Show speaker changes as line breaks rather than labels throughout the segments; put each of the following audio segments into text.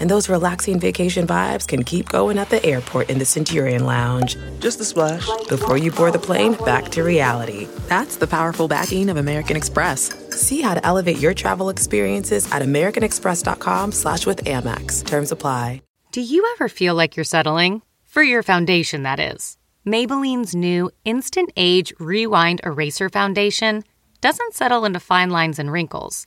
And those relaxing vacation vibes can keep going at the airport in the Centurion Lounge.
Just a splash.
Before you board the plane, back to reality. That's the powerful backing of American Express. See how to elevate your travel experiences at americanexpress.com slash with Amex. Terms apply.
Do you ever feel like you're settling? For your foundation, that is. Maybelline's new Instant Age Rewind Eraser Foundation doesn't settle into fine lines and wrinkles.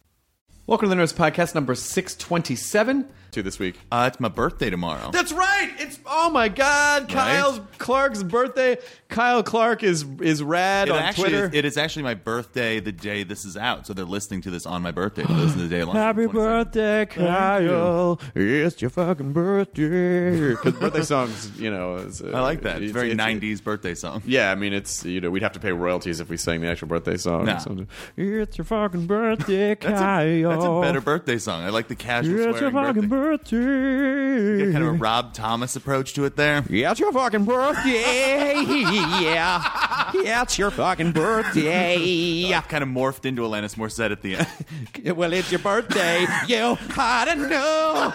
Welcome to the Nerdist Podcast number 627 to this week.
Uh, it's my birthday tomorrow.
That's right. It's oh my god, Kyle Clark's birthday. Kyle Clark is is rad
It
on
actually
Twitter.
is, it is actually my birthday the day this is out, so they're listening to this on my birthday. They listen to the day.
Happy birthday, Kyle! It's your fucking birthday. Because birthday songs, you know, is, uh,
I like that. It's very '90s birthday song.
Yeah, I mean, it's you know, we'd have to pay royalties if we sang the actual birthday song.
No.
So, it's your fucking birthday,
That's
Kyle.
a, that's a better birthday song. I like the casual
It's your fucking
birthday.
birthday.
You got kind of a Rob Thomas approach to it there.
Yeah, it's your fucking birthday. yeah. Yeah, it's your fucking birthday.
Kind of morphed into Alanis Morissette at the end.
Well, it's your birthday. you ought to know.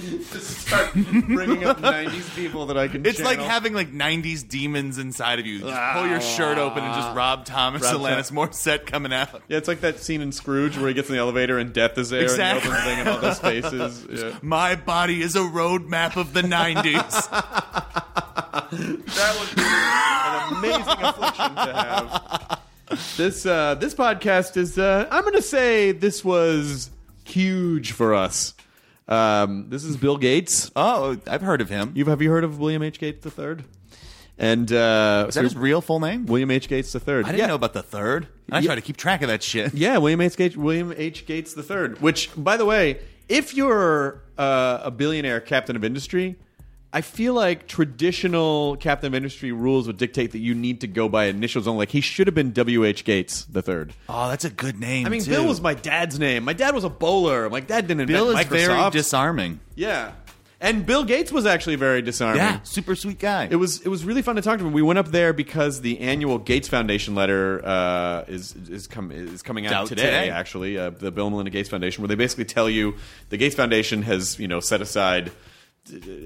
Just start bringing up 90s people that I can
It's like having like '90s demons inside of you. You just pull your shirt open and just Rob Thomas,
Rob
Alanis Morissette coming out.
Yeah, it's like that scene in Scrooge where he gets in the elevator and death is there
Exactly.
and he opens the thing and all those faces. Yeah.
My body is a roadmap of the '90s.
That would be an amazing affliction to have. This uh, this podcast is. Uh, I'm going to say this was huge for us. Um, this is Bill Gates.
oh, I've heard of him.
You've have you heard of William H Gates the third? And uh,
Is that his real full name?
William H Gates the third.
I didn't
yeah.
know about the third. I
Yeah.
try to keep track of that shit.
Yeah, William H. Gates, William H. Gates III. Which, by the way, if you're uh, a billionaire captain of industry, I feel like traditional captain of industry rules would dictate that you need to go by initials only. Like he should have been W. H. Gates the third.
Oh, that's a good name.
I mean,
too.
Bill was my dad's name. My dad was a bowler. My dad didn't
Bill is
invent
very disarming.
yeah, and Bill Gates was actually very disarming.
Yeah, super sweet guy.
It was it was really fun to talk to him. We went up there because the annual Gates Foundation letter uh, is is com- is coming out
Out
today.
today.
Actually, uh, the Bill and Melinda Gates Foundation, where they basically tell you the Gates Foundation has you know set aside.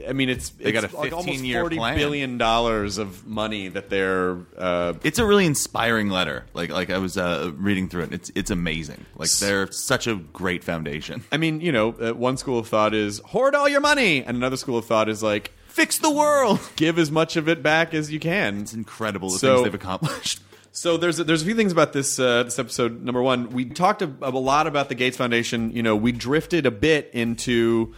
I mean, it's
They got
it's
a
like almost
15-year
forty
plan.
billion dollars of money that they're. Uh,
It's a really inspiring letter. Like like I was uh, reading through it. And it's it's amazing. Like they're such a great foundation.
I mean, you know, uh, one school of thought is hoard all your money, and another school of thought is like
Fix the world.
give as much of it back as you can.
It's incredible the
So-
things they've accomplished.
So there's a, there's a few things about this uh, this episode. Number one, we talked a, a lot about the Gates Foundation. You know, we drifted a bit into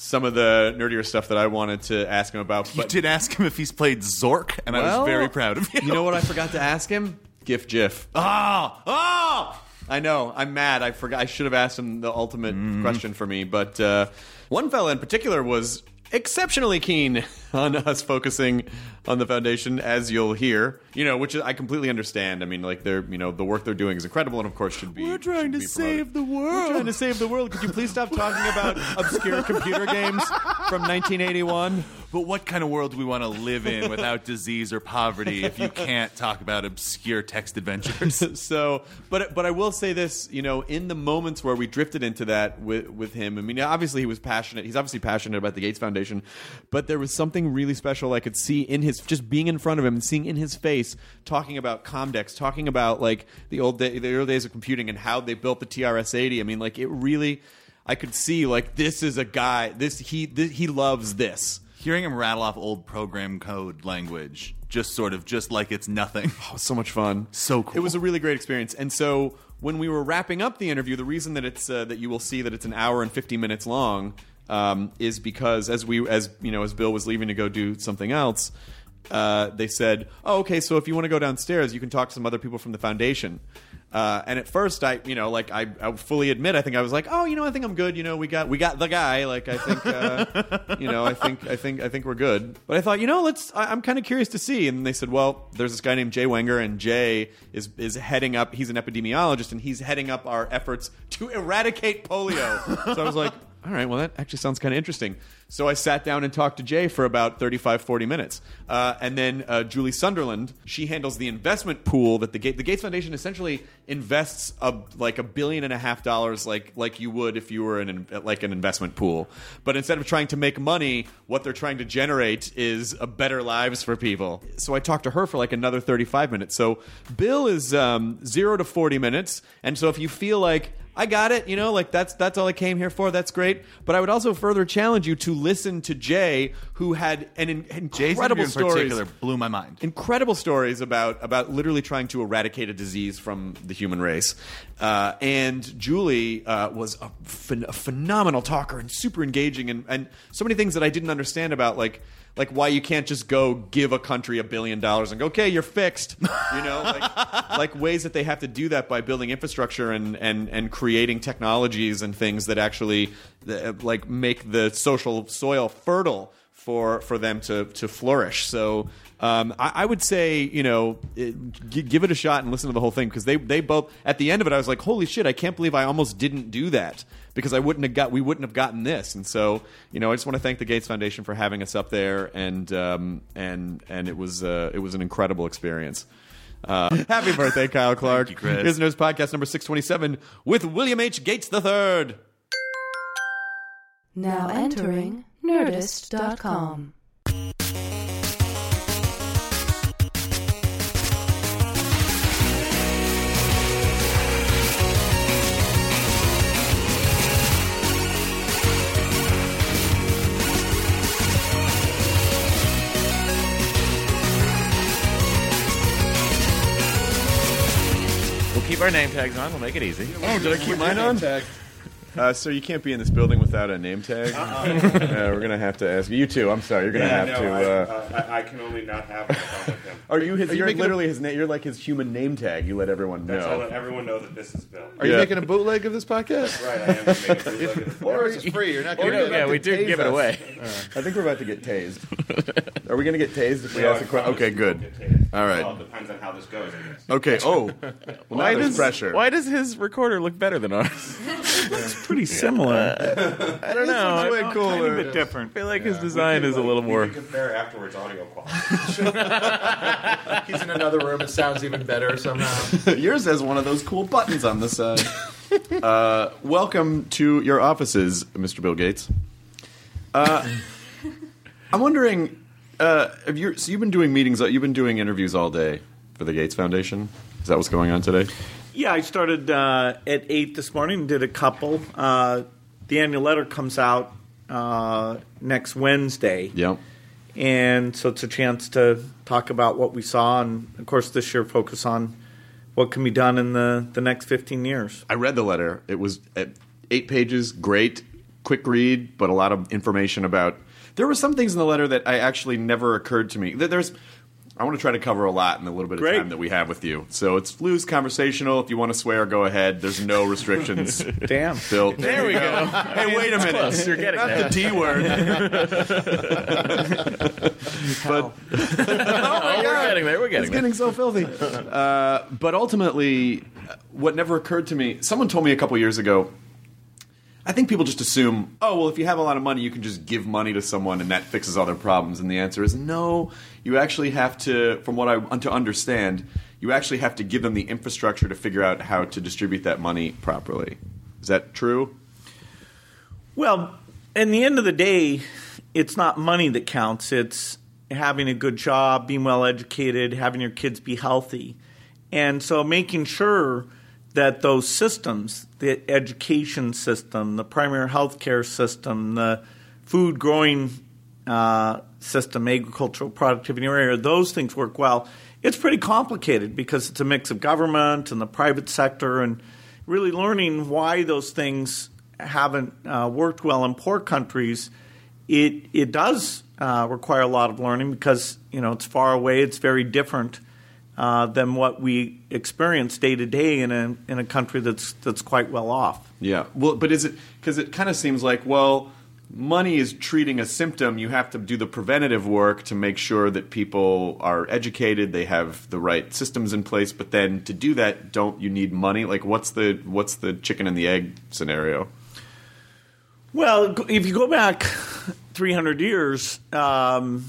some of the nerdier stuff that I wanted to ask him about.
You
But
did ask him if he's played Zork, and I
Well,
was very proud of you.
You know what I forgot to ask him? GIF GIF.
Oh, oh!
I know. I'm mad. I forgot. I should have asked him the ultimate
Mm.
question for me. But uh, one fella in particular was exceptionally keen on us focusing on the foundation, as you'll hear. You know, which I completely understand. I mean, like they're, you know, the work they're doing is incredible, and of course should be.
We're trying to save the world.
We're trying to save the world. Could you please stop talking about obscure computer games from 1981?
But what kind of world do we want to live in without disease or poverty if you can't talk about obscure text adventures?
so, but but I will say this, you know, in the moments where we drifted into that with with him, I mean, obviously he was passionate. He's obviously passionate about the Gates Foundation, but there was something really special I could see in his just being in front of him and seeing in his face talking about Comdex, talking about like the old day, the early days of computing and how they built the TRS-80. I mean, like it really, I could see like this is a guy. This he this, he loves this.
Hearing him rattle off old program code language, just sort of just like it's nothing.
Oh, so much fun.
So cool.
It was a really great experience. And so when we were wrapping up the interview, the reason that it's uh, that you will see that it's an hour and fifty minutes long um, is because as we as you know as Bill was leaving to go do something else, uh, they said, "Oh, okay. So if you want to go downstairs, you can talk to some other people from the foundation." Uh, and at first, I, you know, like I, I fully admit, I think I was like, oh, you know, I think I'm good. You know, we got, we got the guy. Like, I think, uh, you know, I think, I think, I think we're good. But I thought, you know, let's. I, I'm kind of curious to see. And they said, well, there's this guy named Jay Wenger, and Jay is is heading up. He's an epidemiologist, and he's heading up our efforts to eradicate polio. so I was like, all right, well, that actually sounds kind of interesting. So I sat down and talked to Jay for about 35, 40 minutes. Uh, and then uh, Julie Sunderland, she handles the investment pool that the, Ga- the Gates Foundation essentially invests a, like a billion and a half dollars like, like you would if you were in an, like an investment pool. But instead of trying to make money, what they're trying to generate is a better lives for people. So I talked to her for like another 35 minutes. So Bill is um, zero to 40 minutes. And so if you feel like, I got it. You know, like that's that's all I came here for. That's great. But I would also further challenge you to listen to Jay, who had an in- incredible
in
stories.
particular blew my mind.
Incredible stories about about literally trying to eradicate a disease from the human race, uh, and Julie uh, was a, phen- a phenomenal talker and super engaging, and, and so many things that I didn't understand about like like why you can't just go give a country a billion dollars and go okay you're fixed you know? Like, like ways that they have to do that by building infrastructure and and and creating technologies and things that actually uh, like make the social soil fertile for for them to to flourish. So um, I, I would say, you know, it, g- give it a shot and listen to the whole thing because they they both at the end of it, I was like, holy shit, I can't believe I almost didn't do that because I wouldn't have got we wouldn't have gotten this. And so, you know, I just want to thank the Gates Foundation for having us up there, and um, and and it was uh, it was an incredible experience. Uh, happy birthday, Kyle Clark!
you, Chris.
Here's Nerdist Podcast number six twenty seven with William H Gates III.
Now entering Nerdist.com.
keep our name tags on. We'll make it easy.
Oh, did I keep mine on? Uh, so you can't be in this building without a name tag. Uh, we're gonna have to ask you too. I'm sorry. You're gonna have
no,
to.
I,
uh,
I, I can only not have it if with him.
are you his?
you
you're
making
literally his. Na- you're like his human name tag. You let everyone
That's I
know.
let everyone know that this is Bill.
Are you
Yeah.
making a bootleg of this podcast?
Right, I am making a bootleg of the
Or is it free? You're not
Or
going
you're
to Yeah, we do
tase
give it
us.
away.
I think we're about to get tased. Are we gonna get tased if we
No,
ask
I
a question?
promise
Okay,
you
good.
won't get tased.
All right.
Well, it depends on how this goes, I guess.
Okay. Oh, well,
Why
now there's
does
pressure.
Why does his recorder look better than ours?
It's pretty similar.
I don't know.
looks
I
way
don't-
cooler.
Tiny bit different. I feel like his design
We
is a little more.
We can compare afterwards audio quality.
He's in another room. It sounds even better somehow.
Yours has one of those cool buttons on the side. uh, welcome to your offices, Mr. Bill Gates. Uh, I'm wondering, uh, have you, so you've been doing meetings, you've been doing interviews all day for the Gates Foundation. Is that what's going on today?
Yeah, I started uh, at eight this morning. And Did a couple. Uh, the annual letter comes out uh, next Wednesday,
Yep.
and so it's a chance to talk about what we saw, and of course, this year focus on what can be done in the the next fifteen years.
I read the letter. It was uh, eight pages, great, quick read, but a lot of information about. There were some things in the letter that I actually never occurred to me. There's, I want to try to cover a lot in the little bit of
Great.
time that we have with you. So it's loose, conversational. If you want to swear, go ahead. There's no restrictions.
Damn.
Bill,
There we go.
Hey, wait a minute.
close. You're getting
Not
there.
the D word. but
Oh, we're getting there. We're
it's
getting there.
getting so filthy. Uh, but ultimately, what never occurred to me, someone told me a couple years ago. I think people just assume, oh, well, if you have a lot of money, you can just give money to someone and that fixes all their problems. And the answer is no. You actually have to, from what I want to understand, you actually have to give them the infrastructure to figure out how to distribute that money properly. Is that true?
Well, in the end of the day, it's not money that counts. It's having a good job, being well educated, having your kids be healthy. And so making sure that those systems, the education system, the primary health care system, the food growing uh, system, agricultural productivity area, those things work well. It's pretty complicated because it's a mix of government and the private sector, and really learning why those things haven't uh, worked well in poor countries. It it does uh, require a lot of learning because you know it's far away. It's very different uh, than what we experience day to day in a in a country that's that's quite well off.
Yeah. Well, but is it because it kind of seems like well, money is treating a symptom. You have to do the preventative work to make sure that people are educated, they have the right systems in place. But then to do that, don't you need money? Like, what's the what's the chicken and the egg scenario?
Well, if you go back 300 years, um,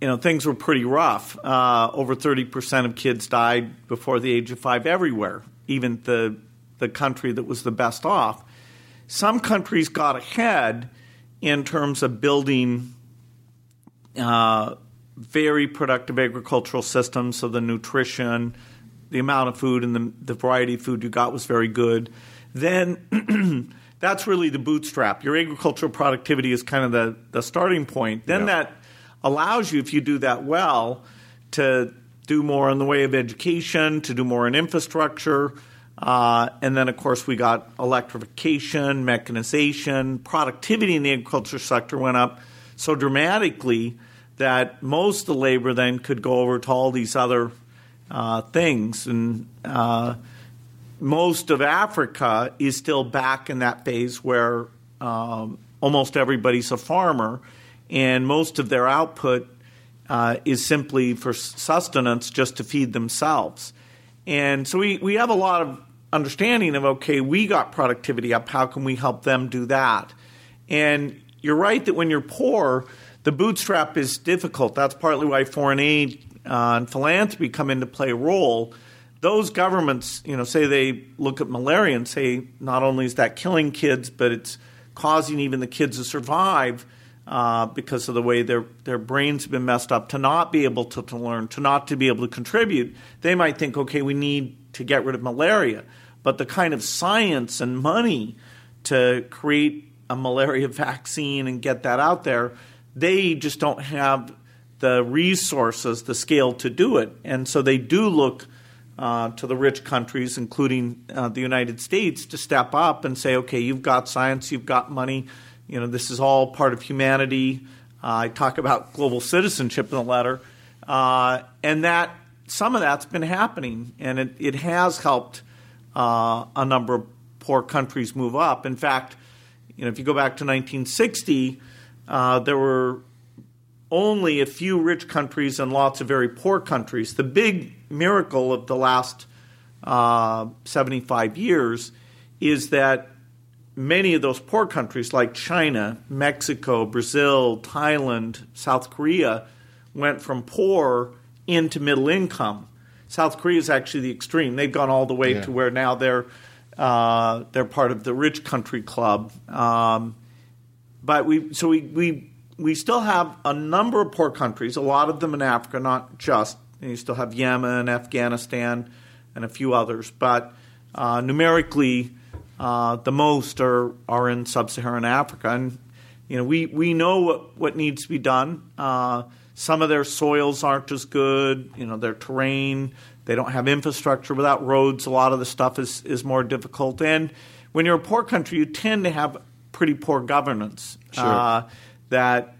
you know things were pretty rough. Uh, over 30 percent of kids died before the age of five everywhere, even the the country that was the best off. Some countries got ahead in terms of building uh, very productive agricultural systems, so the nutrition, the amount of food, and the, the variety of food you got was very good. Then that's really the bootstrap. Your agricultural productivity is kind of the, the starting point. Then
Yeah.
that allows you, if you do that well, to do more in the way of education, to do more in infrastructure. Uh, and then, of course, we got electrification, mechanization, productivity in the agriculture sector went up so dramatically that most of the labor then could go over to all these other uh, things. And uh, most of Africa is still back in that phase where um, almost everybody's a farmer, and most of their output uh, is simply for sustenance just to feed themselves. And so we, we have a lot of understanding of okay, we got productivity up, how can we help them do that? And you're right that when you're poor, the bootstrap is difficult. That's partly why foreign aid uh, and philanthropy come into play a role. Those governments, you know, say they look at malaria and say not only is that killing kids, but it's causing even the kids to survive uh, because of the way their their brains have been messed up to not be able to, to learn, to not to be able to contribute. They might think, okay, we need to get rid of malaria, but the kind of science and money to create a malaria vaccine and get that out there, they just don't have the resources, the scale to do it. And so they do look uh, to the rich countries, including uh, the United States, to step up and say, okay, you've got science, you've got money, you know, this is all part of humanity. Uh, I talk about global citizenship in the letter. Uh, and that some of that's been happening, and it, it has helped uh, a number of poor countries move up. In fact, you know, if you go back to 1960, uh, there were only a few rich countries and lots of very poor countries. The big miracle of the last uh, 75 years is that many of those poor countries, like China, Mexico, Brazil, Thailand, South Korea, went from poor into middle income. South Korea is actually the extreme. They've gone all the way
Yeah.
to where now they're uh, they're part of the rich country club. Um, but we so we, we we still have a number of poor countries, a lot of them in Africa, not just. And you still have Yemen, Afghanistan, and a few others. But uh, numerically, uh, the most are are in sub-Saharan Africa, and you know we we know what what needs to be done. Uh, some of their soils aren't as good. You know their terrain. They don't have infrastructure without roads. A lot of the stuff is is more difficult. And when you're a poor country, you tend to have pretty poor governance.
Sure.
Uh, that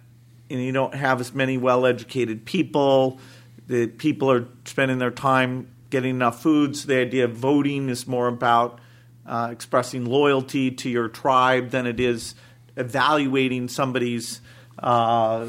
you, know, you don't have as many well-educated people. The people are spending their time getting enough food. So the idea of voting is more about uh, expressing loyalty to your tribe than it is evaluating somebody's uh,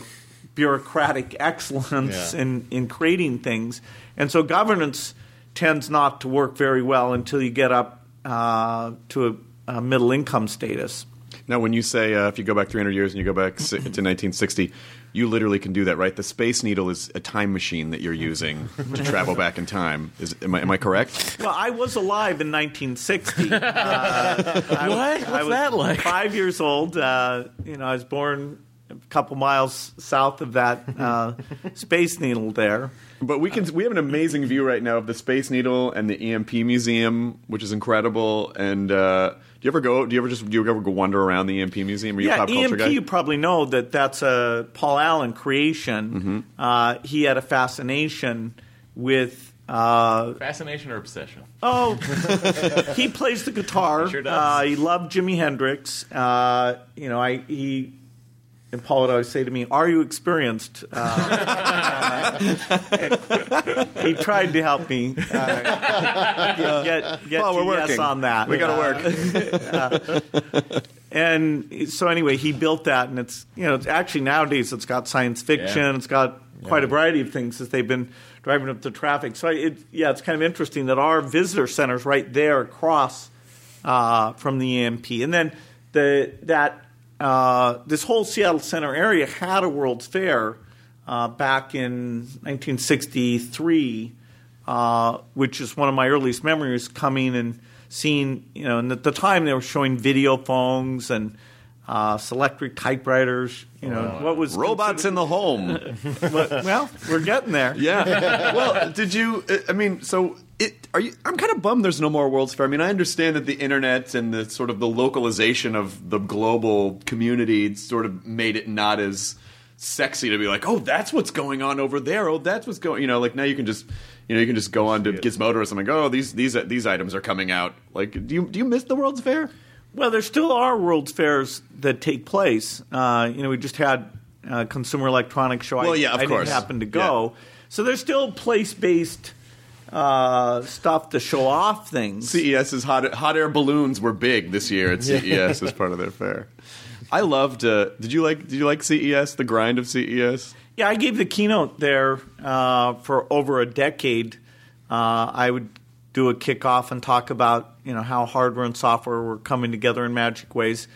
bureaucratic excellence
Yeah.
in, in creating things. And so governance tends not to work very well until you get up uh, to a, a middle income status.
Now, when you say uh, if you go back 300 years and you go back to 1960, you literally can do that, right? The Space Needle is a time machine that you're using to travel back in time. Is, am, I, am I correct?
Well, I was alive in 1960. Uh, I,
What?
I
What's
was
that like?
Five years old. Uh, you know, I was born a couple miles south of that uh, space needle there.
But we can we have an amazing view right now of the Space Needle and the EMP Museum, which is incredible. And uh, you ever go? Do you ever just do you ever go wander around the EMP museum? Are you a
yeah,
pop culture
EMP.
guy?
You probably know that that's a Paul Allen creation.
Mm-hmm.
Uh, he had a fascination with. Uh,
Fascination or obsession?
oh, he plays the guitar.
Sure does.
Uh, he loved Jimi Hendrix. Uh, you know, I he and Paul would always say to me, "Are you experienced?" Uh, he tried to help me uh, get get, get
Paul,
to
we're
yes on that.
We gotta
Uh, and so anyway, he built that, and it's you know it's actually nowadays it's got science fiction,
Yeah.
it's got quite a variety of things that they've been driving up the traffic. So it, yeah, it's kind of interesting that our visitor center's right there across uh, from the EMP, and then the that uh, this whole Seattle Center area had a World's Fair uh, back in 1963, uh, which is one of my earliest memories coming and seeing. You know, and at the time they were showing video phones and uh, Selectric typewriters. You know, what was
Robots in the home.
Well, we're getting there.
Yeah. well, did you? I mean, so it are you? I'm kind of bummed there's no more World's Fair. I mean, I understand that the internet and the sort of the localization of the global community sort of made it not as sexy to be like, oh, that's what's going on over there. Oh, that's what's going. You know, like now you can just. You know, you can just go on to Gizmodo or something. Oh, these these these items are coming out. Like, do you do you miss the World's Fair?
Well, there still are World's Fairs that take place. Uh, you know, we just had uh, Consumer Electronics Show.
Well,
I,
yeah, of
I
course.
didn't happen to go. So there's still place-based uh, stuff to show off things.
CES's hot hot air balloons were big this year at CES as part of their fair. I loved. Uh, did you like? Did you like CES? The grind of CES.
Yeah, I gave the keynote there uh, for over a decade. Uh, I would do a kickoff and talk about you know how hardware and software were coming together in magic ways.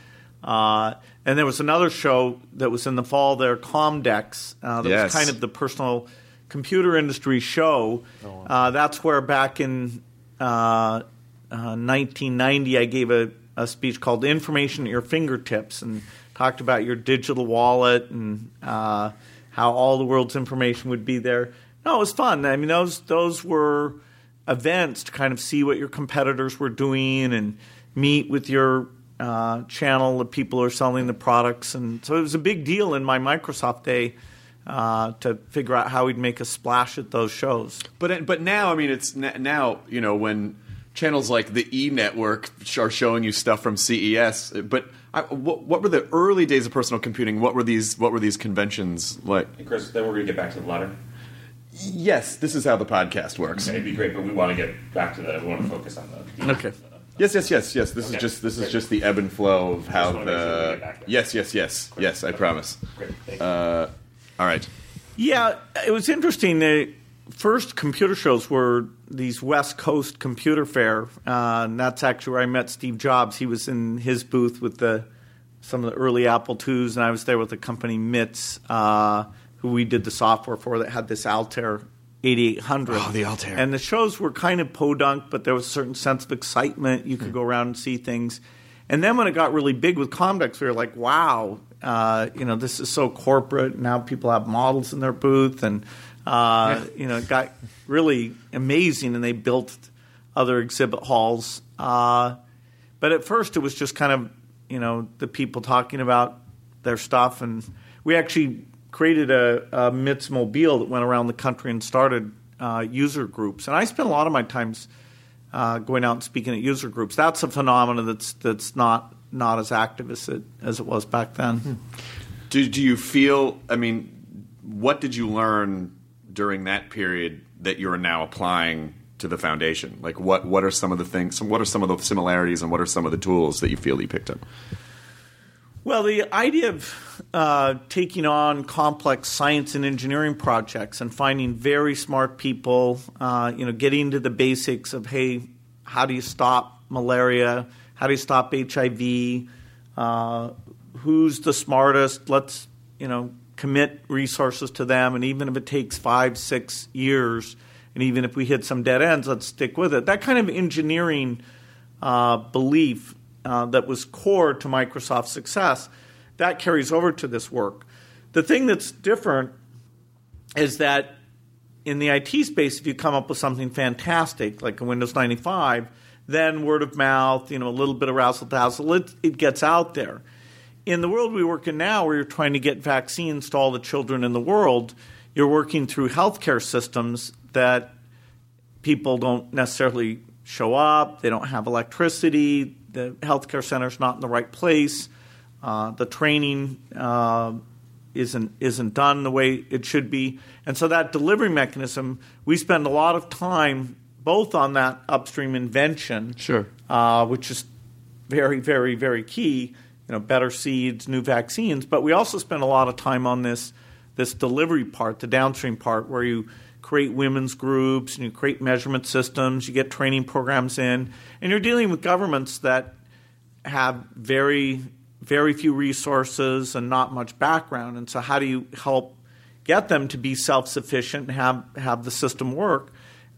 Uh, and there was another show that was in the fall there, Comdex. Uh, that
Yes.
was kind of the personal computer industry show. Uh, that's where back in uh, uh, 1990 I gave a, a speech called "Information at Your Fingertips" and talked about your digital wallet and uh, how all the world's information would be there. No, it was fun. I mean, those those were events to kind of see what your competitors were doing and meet with your uh, channel of people who are selling the products. And so it was a big deal in my Microsoft day uh, to figure out how we'd make a splash at those shows.
But but now, I mean, it's n- now you know when channels like the E Network are showing you stuff from CES. But I, what, what were the early days of personal computing? What were these? What were these conventions like?
Hey, Chris, then we're going to get back to the ladder.
Yes, this is how the podcast works.
It'd be great, but we want to get back to that. We want to focus on the.
Okay.
Yes, yes, yes, yes. This is just this is just the ebb and flow of how
wanna sure we
the.
get back there.
Yes, yes, yes, yes. I promise.
Great, thank you.
Uh, all right.
Yeah, it was interesting. The first computer shows were these West Coast Computer Fair, uh, and that's actually where I met Steve Jobs. He was in his booth with the some of the early Apple IIs, and I was there with the company MITS, uh, who we did the software for that had this Altair 8800.
Oh, the Altair.
And the shows were kind of podunk, but there was a certain sense of excitement. You could go around and see things. And then when it got really big with Comdex, we were like, wow, uh, you know, this is so corporate. Now people have models in their booth. And, uh, you know, it got really amazing. And they built other exhibit halls. Uh, but at first, it was just kind of, you know, the people talking about their stuff. And we actually created a, a MITS mobile that went around the country and started uh, user groups. And I spent a lot of my times uh, going out and speaking at user groups. That's a phenomenon that's that's not not as active as it as it was back then.
Do, do you feel? I mean, what did you learn during that period that you're now applying to the foundation? Like, what what are some of the things? What are some of the similarities, and what are some of the tools that you feel you picked up?
Well, the idea of uh, taking on complex science and engineering projects and finding very smart people, uh, you know, getting to the basics of hey, how do you stop malaria? How do you stop HIV? Uh, who's the smartest? Let's you know commit resources to them, and even if it takes five, six years, and even if we hit some dead ends, let's stick with it. That kind of engineering uh, belief uh, that was core to Microsoft's success, that carries over to this work. The thing that's different is that in the IT space, if you come up with something fantastic like a Windows 95, then word of mouth, you know, a little bit of razzle dazzle, it, it gets out there. In the world we work in now, where you're trying to get vaccines to all the children in the world, you're working through healthcare systems that people don't necessarily show up, they don't have electricity, the healthcare center's not in the right place, uh, the training uh, isn't isn't done the way it should be, and so that delivery mechanism, we spend a lot of time both on that upstream invention,
Sure.
uh, which is very, very, very key. You know, better seeds, new vaccines, but we also spend a lot of time on this this delivery part, the downstream part, where you create women's groups and you create measurement systems, you get training programs in, and you're dealing with governments that have very, very few resources and not much background. And so, how do you help get them to be self sufficient and have, have the system work?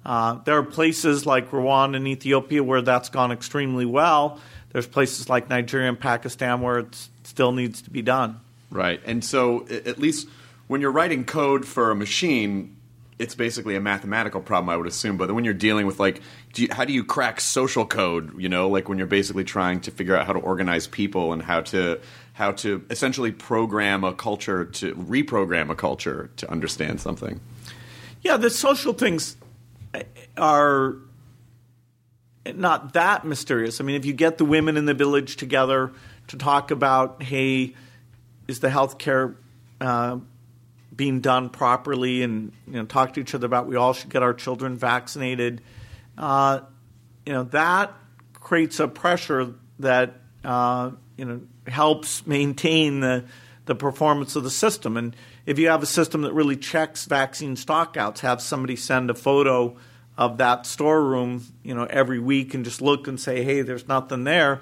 Uh, there are places like Rwanda and Ethiopia where that's gone extremely well. There's places like Nigeria and Pakistan where it still needs to be done.
Right. And so, at least when you're writing code for a machine, it's basically a mathematical problem, I would assume. But when you're dealing with, like, do you, how do you crack social code? You know, like when you're basically trying to figure out how to organize people and how to how to essentially program a culture to reprogram a culture to understand something.
Yeah, the social things are not that mysterious. I mean, if you get the women in the village together to talk about, hey, is the healthcare uh, being done properly, and you know, talk to each other about we all should get our children vaccinated. Uh, you know, that creates a pressure that uh, you know helps maintain the the performance of the system. And if you have a system that really checks vaccine stockouts, have somebody send a photo of that storeroom, you know, every week and just look and say, hey, there's nothing there.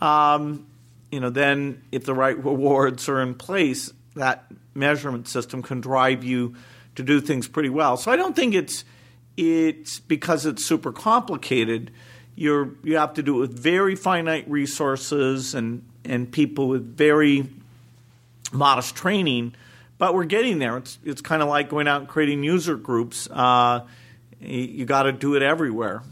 Um, you know, then if the right rewards are in place, that measurement system can drive you to do things pretty well. So I don't think it's it's because it's super complicated. You're you have to do it with very finite resources and and people with very modest training, but we're getting there. It's it's kind of like going out and creating user groups. Uh, you got to do it everywhere.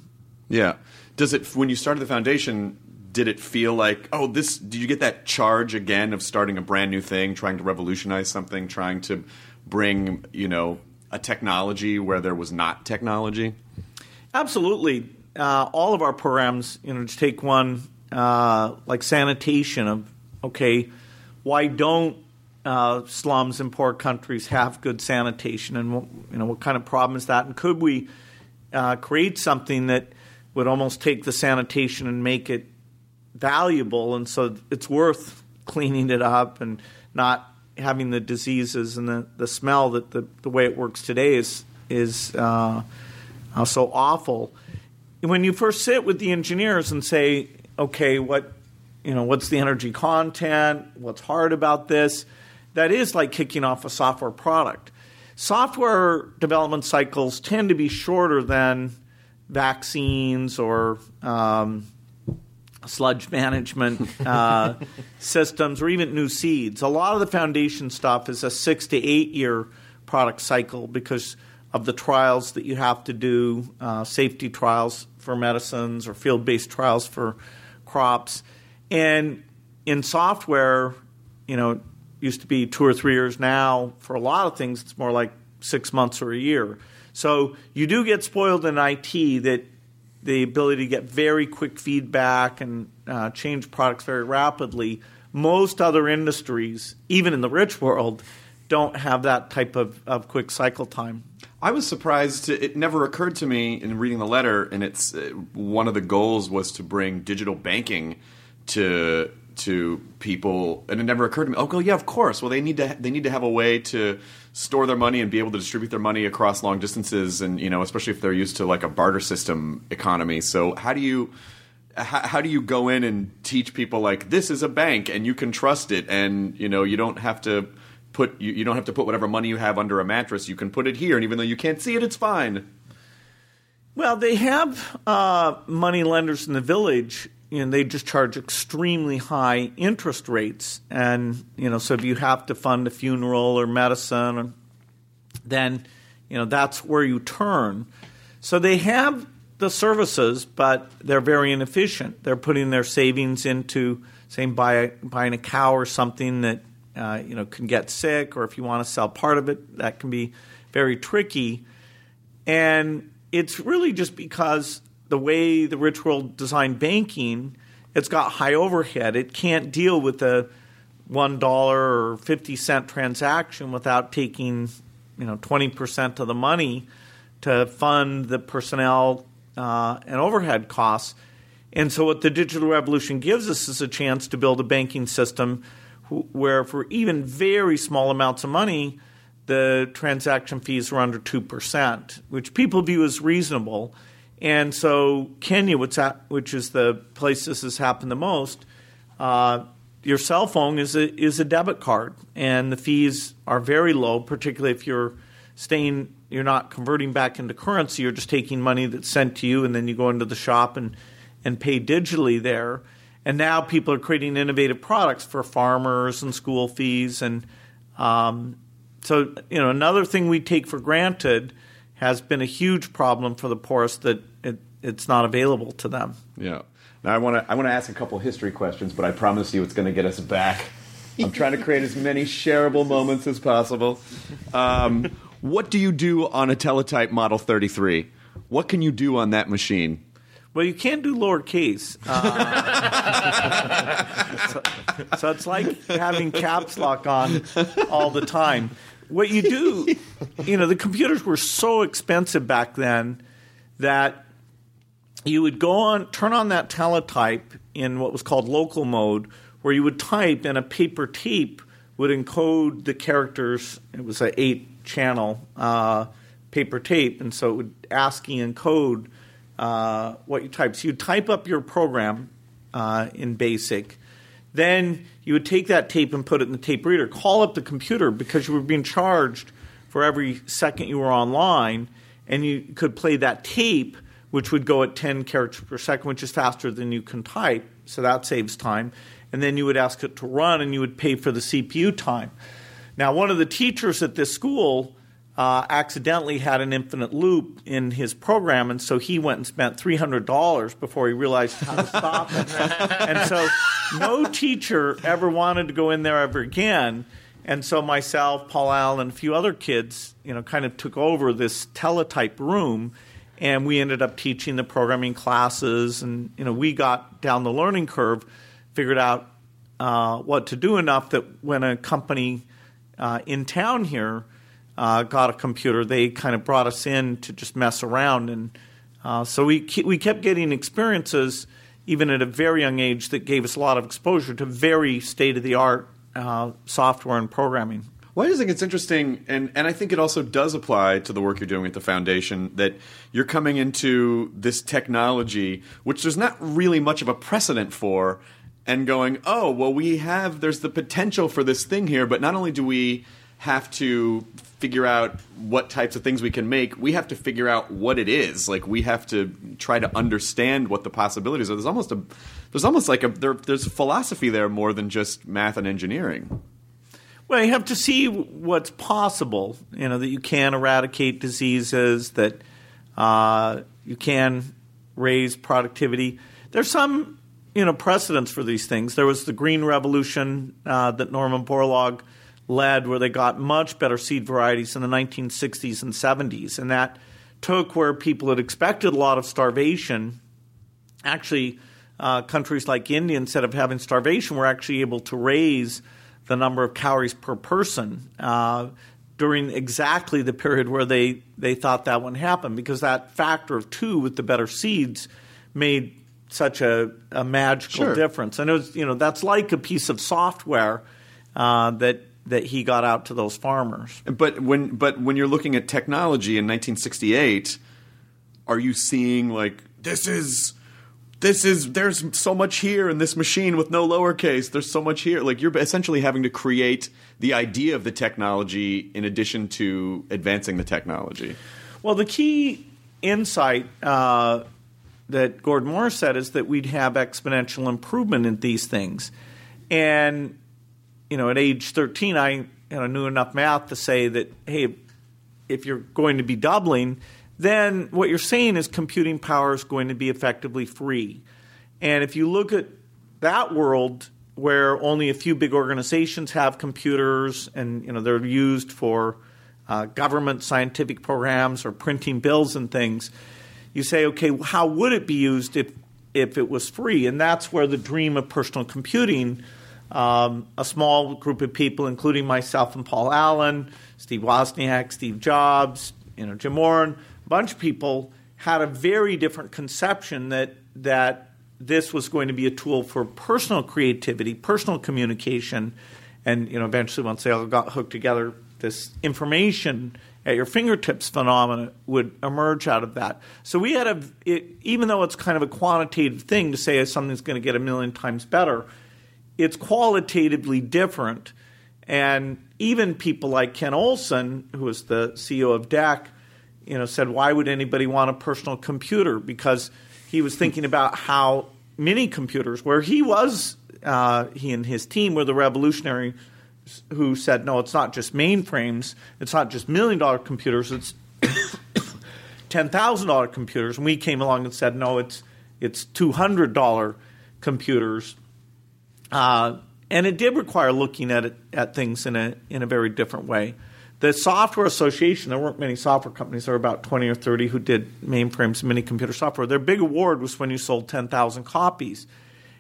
Yeah. Does it when you started the foundation? Did it feel like oh this? Did you get that charge again of starting a brand new thing, trying to revolutionize something, trying to bring you know a technology where there was not technology?
Absolutely. Uh, all of our programs, you know, to take one uh, like sanitation of okay, why don't uh, slums in poor countries have good sanitation, and what, you know what kind of problem is that? And could we uh, create something that would almost take the sanitation and make it valuable, and so it's worth cleaning it up and not having the diseases and the, the smell that the, the way it works today is is uh, uh, so awful. When you first sit with the engineers and say, okay, what you know, what's the energy content? What's hard about this? That is like kicking off a software product. Software development cycles tend to be shorter than vaccines or um, sludge management uh, systems or even new seeds. A lot of the foundation stuff is a six to eight year product cycle because of the trials that you have to do, uh, safety trials for medicines or field based trials for crops. And in software, you know, used to be two or three years now. For a lot of things, it's more like six months or a year. So you do get spoiled in IT that the ability to get very quick feedback and uh, change products very rapidly. Most other industries, even in the rich world, don't have that type of, of quick cycle time.
I was surprised. It never occurred to me in reading the letter, and it's uh, one of the goals was to bring digital banking to to people, and it never occurred to me. Oh, well, yeah, of course. Well, they need to they need to have a way to store their money and be able to distribute their money across long distances, and you know, especially if they're used to like a barter system economy. So, how do you how, how do you go in and teach people like this is a bank and you can trust it, and you know, you don't have to put you, you don't have to put whatever money you have under a mattress. You can put it here, and even though you can't see it, it's fine.
Well, they have uh, money lenders in the village, and they just charge extremely high interest rates. And you know, so if you have to fund a funeral or medicine, then you know that's where you turn. So they have the services, but they're very inefficient. They're putting their savings into, say, buy, buying a cow or something that uh, you know can get sick, or if you want to sell part of it, that can be very tricky. And it's really just because the way the rich world designed banking, it's got high overhead. It can't deal with a one dollar or fifty cent transaction without taking you know twenty percent of the money to fund the personnel uh, and overhead costs. And so, what the digital revolution gives us is a chance to build a banking system where, for even very small amounts of money, the transaction fees are under 2%, which people view as reasonable. And so, Kenya, which is the place this has happened the most, uh, your cell phone is a, is a debit card, and the fees are very low, particularly if you're staying, you're not converting back into currency, you're just taking money that's sent to you, and then you go into the shop and, and pay digitally there. And now people are creating innovative products for farmers and school fees. And um, so, you know, another thing we take for granted has been a huge problem for the poorest that it, it's not available to them.
Yeah. Now I want to I want to ask a couple history questions, but I promise you it's going to get us back. I'm trying to create as many shareable moments as possible. Um, what do you do on a teletype Model 33? What can you do on that machine?
Well, you can't do lowercase. Uh, so, so it's like having caps lock on all the time. What you do, you know, the computers were so expensive back then that you would go on, turn on that teletype in what was called local mode, where you would type and a paper tape would encode the characters. It was an eight channel uh, paper tape, and so it would ASCII encode uh, what you type. So you type up your program uh, in BASIC. Then you would take that tape and put it in the tape reader, call up the computer because you were being charged for every second you were online, and you could play that tape, which would go at 10 characters per second, which is faster than you can type. So that saves time. And then you would ask it to run, and you would pay for the CPU time. Now, one of the teachers at this school uh, accidentally had an infinite loop in his program, and so he went and spent three hundred dollars before he realized how to stop it. and so, no teacher ever wanted to go in there ever again. And so, myself, Paul Allen, and a few other kids, you know, kind of took over this teletype room, and we ended up teaching the programming classes. And you know, we got down the learning curve, figured out uh, what to do enough that when a company uh, in town here uh, got a computer, they kind of brought us in to just mess around, and uh, so we we kept getting experiences even at a very young age that gave us a lot of exposure to very state of the art uh, software and programming.
Well, I just think it's interesting, and, and I think it also does apply to the work you're doing at the foundation that you're coming into this technology, which there's not really much of a precedent for, and going, oh, well, we have, there's the potential for this thing here, but not only do we have to figure out what types of things we can make, we have to figure out what it is. Like we have to try to understand what the possibilities are. There's almost a there's almost like a there, there's philosophy there more than just math and engineering.
Well, you have to see what's possible. You know that you can eradicate diseases, that uh, you can raise productivity. There's some you know precedents for these things. There was the Green Revolution uh, that Norman Borlaug led where they got much better seed varieties in the 1960s and 70s. And that took where people had expected a lot of starvation. Actually, uh, countries like India, instead of having starvation, were actually able to raise the number of calories per person uh, during exactly the period where they, they thought that wouldn't happen because that factor of two with the better seeds made such a, a magical
Sure.
difference. And it was, you know, that's like a piece of software uh, that that he got out to those farmers.
But when but when you're looking at technology in 1968, are you seeing like this is this is there's so much here in this machine with no lowercase. There's so much here. Like you're essentially having to create the idea of the technology in addition to advancing the technology.
Well, the key insight uh, that Gordon Moore said is that we'd have exponential improvement in these things. And, you know, at age 13, I you know, knew enough math to say that, hey, if you're going to be doubling, then what you're saying is computing power is going to be effectively free. And if you look at that world where only a few big organizations have computers and you know they're used for uh, government scientific programs or printing bills and things, you say, okay, how would it be used if if it was free? And that's where the dream of personal computing. Um, a small group of people, including myself and Paul Allen, Steve Wozniak, Steve Jobs, you know, Jim Warren, a bunch of people had a very different conception that that this was going to be a tool for personal creativity, personal communication, and you know, eventually once they all got hooked together, this information at your fingertips phenomena would emerge out of that. So we had a, it, even though it's kind of a quantitative thing to say something's going to get a million times better, it's qualitatively different. And even people like Ken Olsen, who was the CEO of DEC, you know, said, "Why would anybody want a personal computer?" Because he was thinking about how mini computers, where he was, uh, he and his team were the revolutionary who said, "No, it's not just mainframes. It's not just million dollar computers. It's ten thousand dollar computers." And we came along and said, "No, it's it's two hundred dollar computers." Uh, and it did require looking at it, at things in a in a very different way. The Software Association, there weren't many software companies, there were about 20 or 30 who did mainframes, mini computer software. Their big award was when you sold 10,000 copies.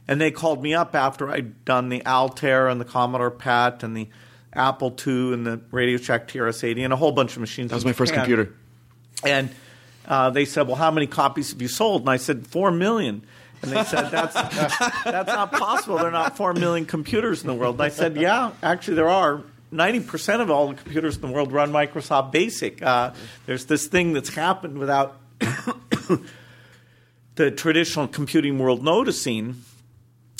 And they called me up after I'd done the Altair and the Commodore PET and the Apple II and the Radio Shack TRS-80 and a whole bunch of machines.
That was my first computer.
And uh, they said, "Well, how many copies have you sold?" And I said, four million. And they said, "That's that's not possible. There are not four million computers in the world." And I said, "Yeah, actually, there are." 90% of all the computers in the world run Microsoft Basic. Uh, there's this thing that's happened without the traditional computing world noticing.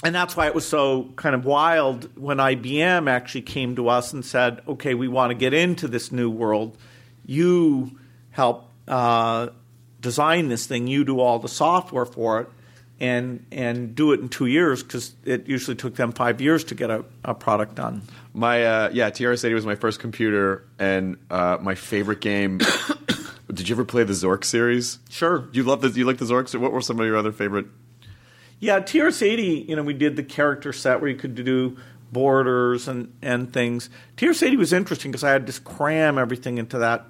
And that's why it was so kind of wild when IBM actually came to us and said, okay, we want to get into this new world. You help uh, design this thing, you do all the software for it. And, and do it in two years because it usually took them five years to get a, a product done.
My uh, yeah, TRS-80 was my first computer, and uh, my favorite game. Did you ever play the Zork series?
Sure.
You love the you like the Zorks? What were some of your other favorite?
Yeah, TRS-80. You know, we did the character set where you could do borders and and things. TRS-80 was interesting because I had to cram everything into that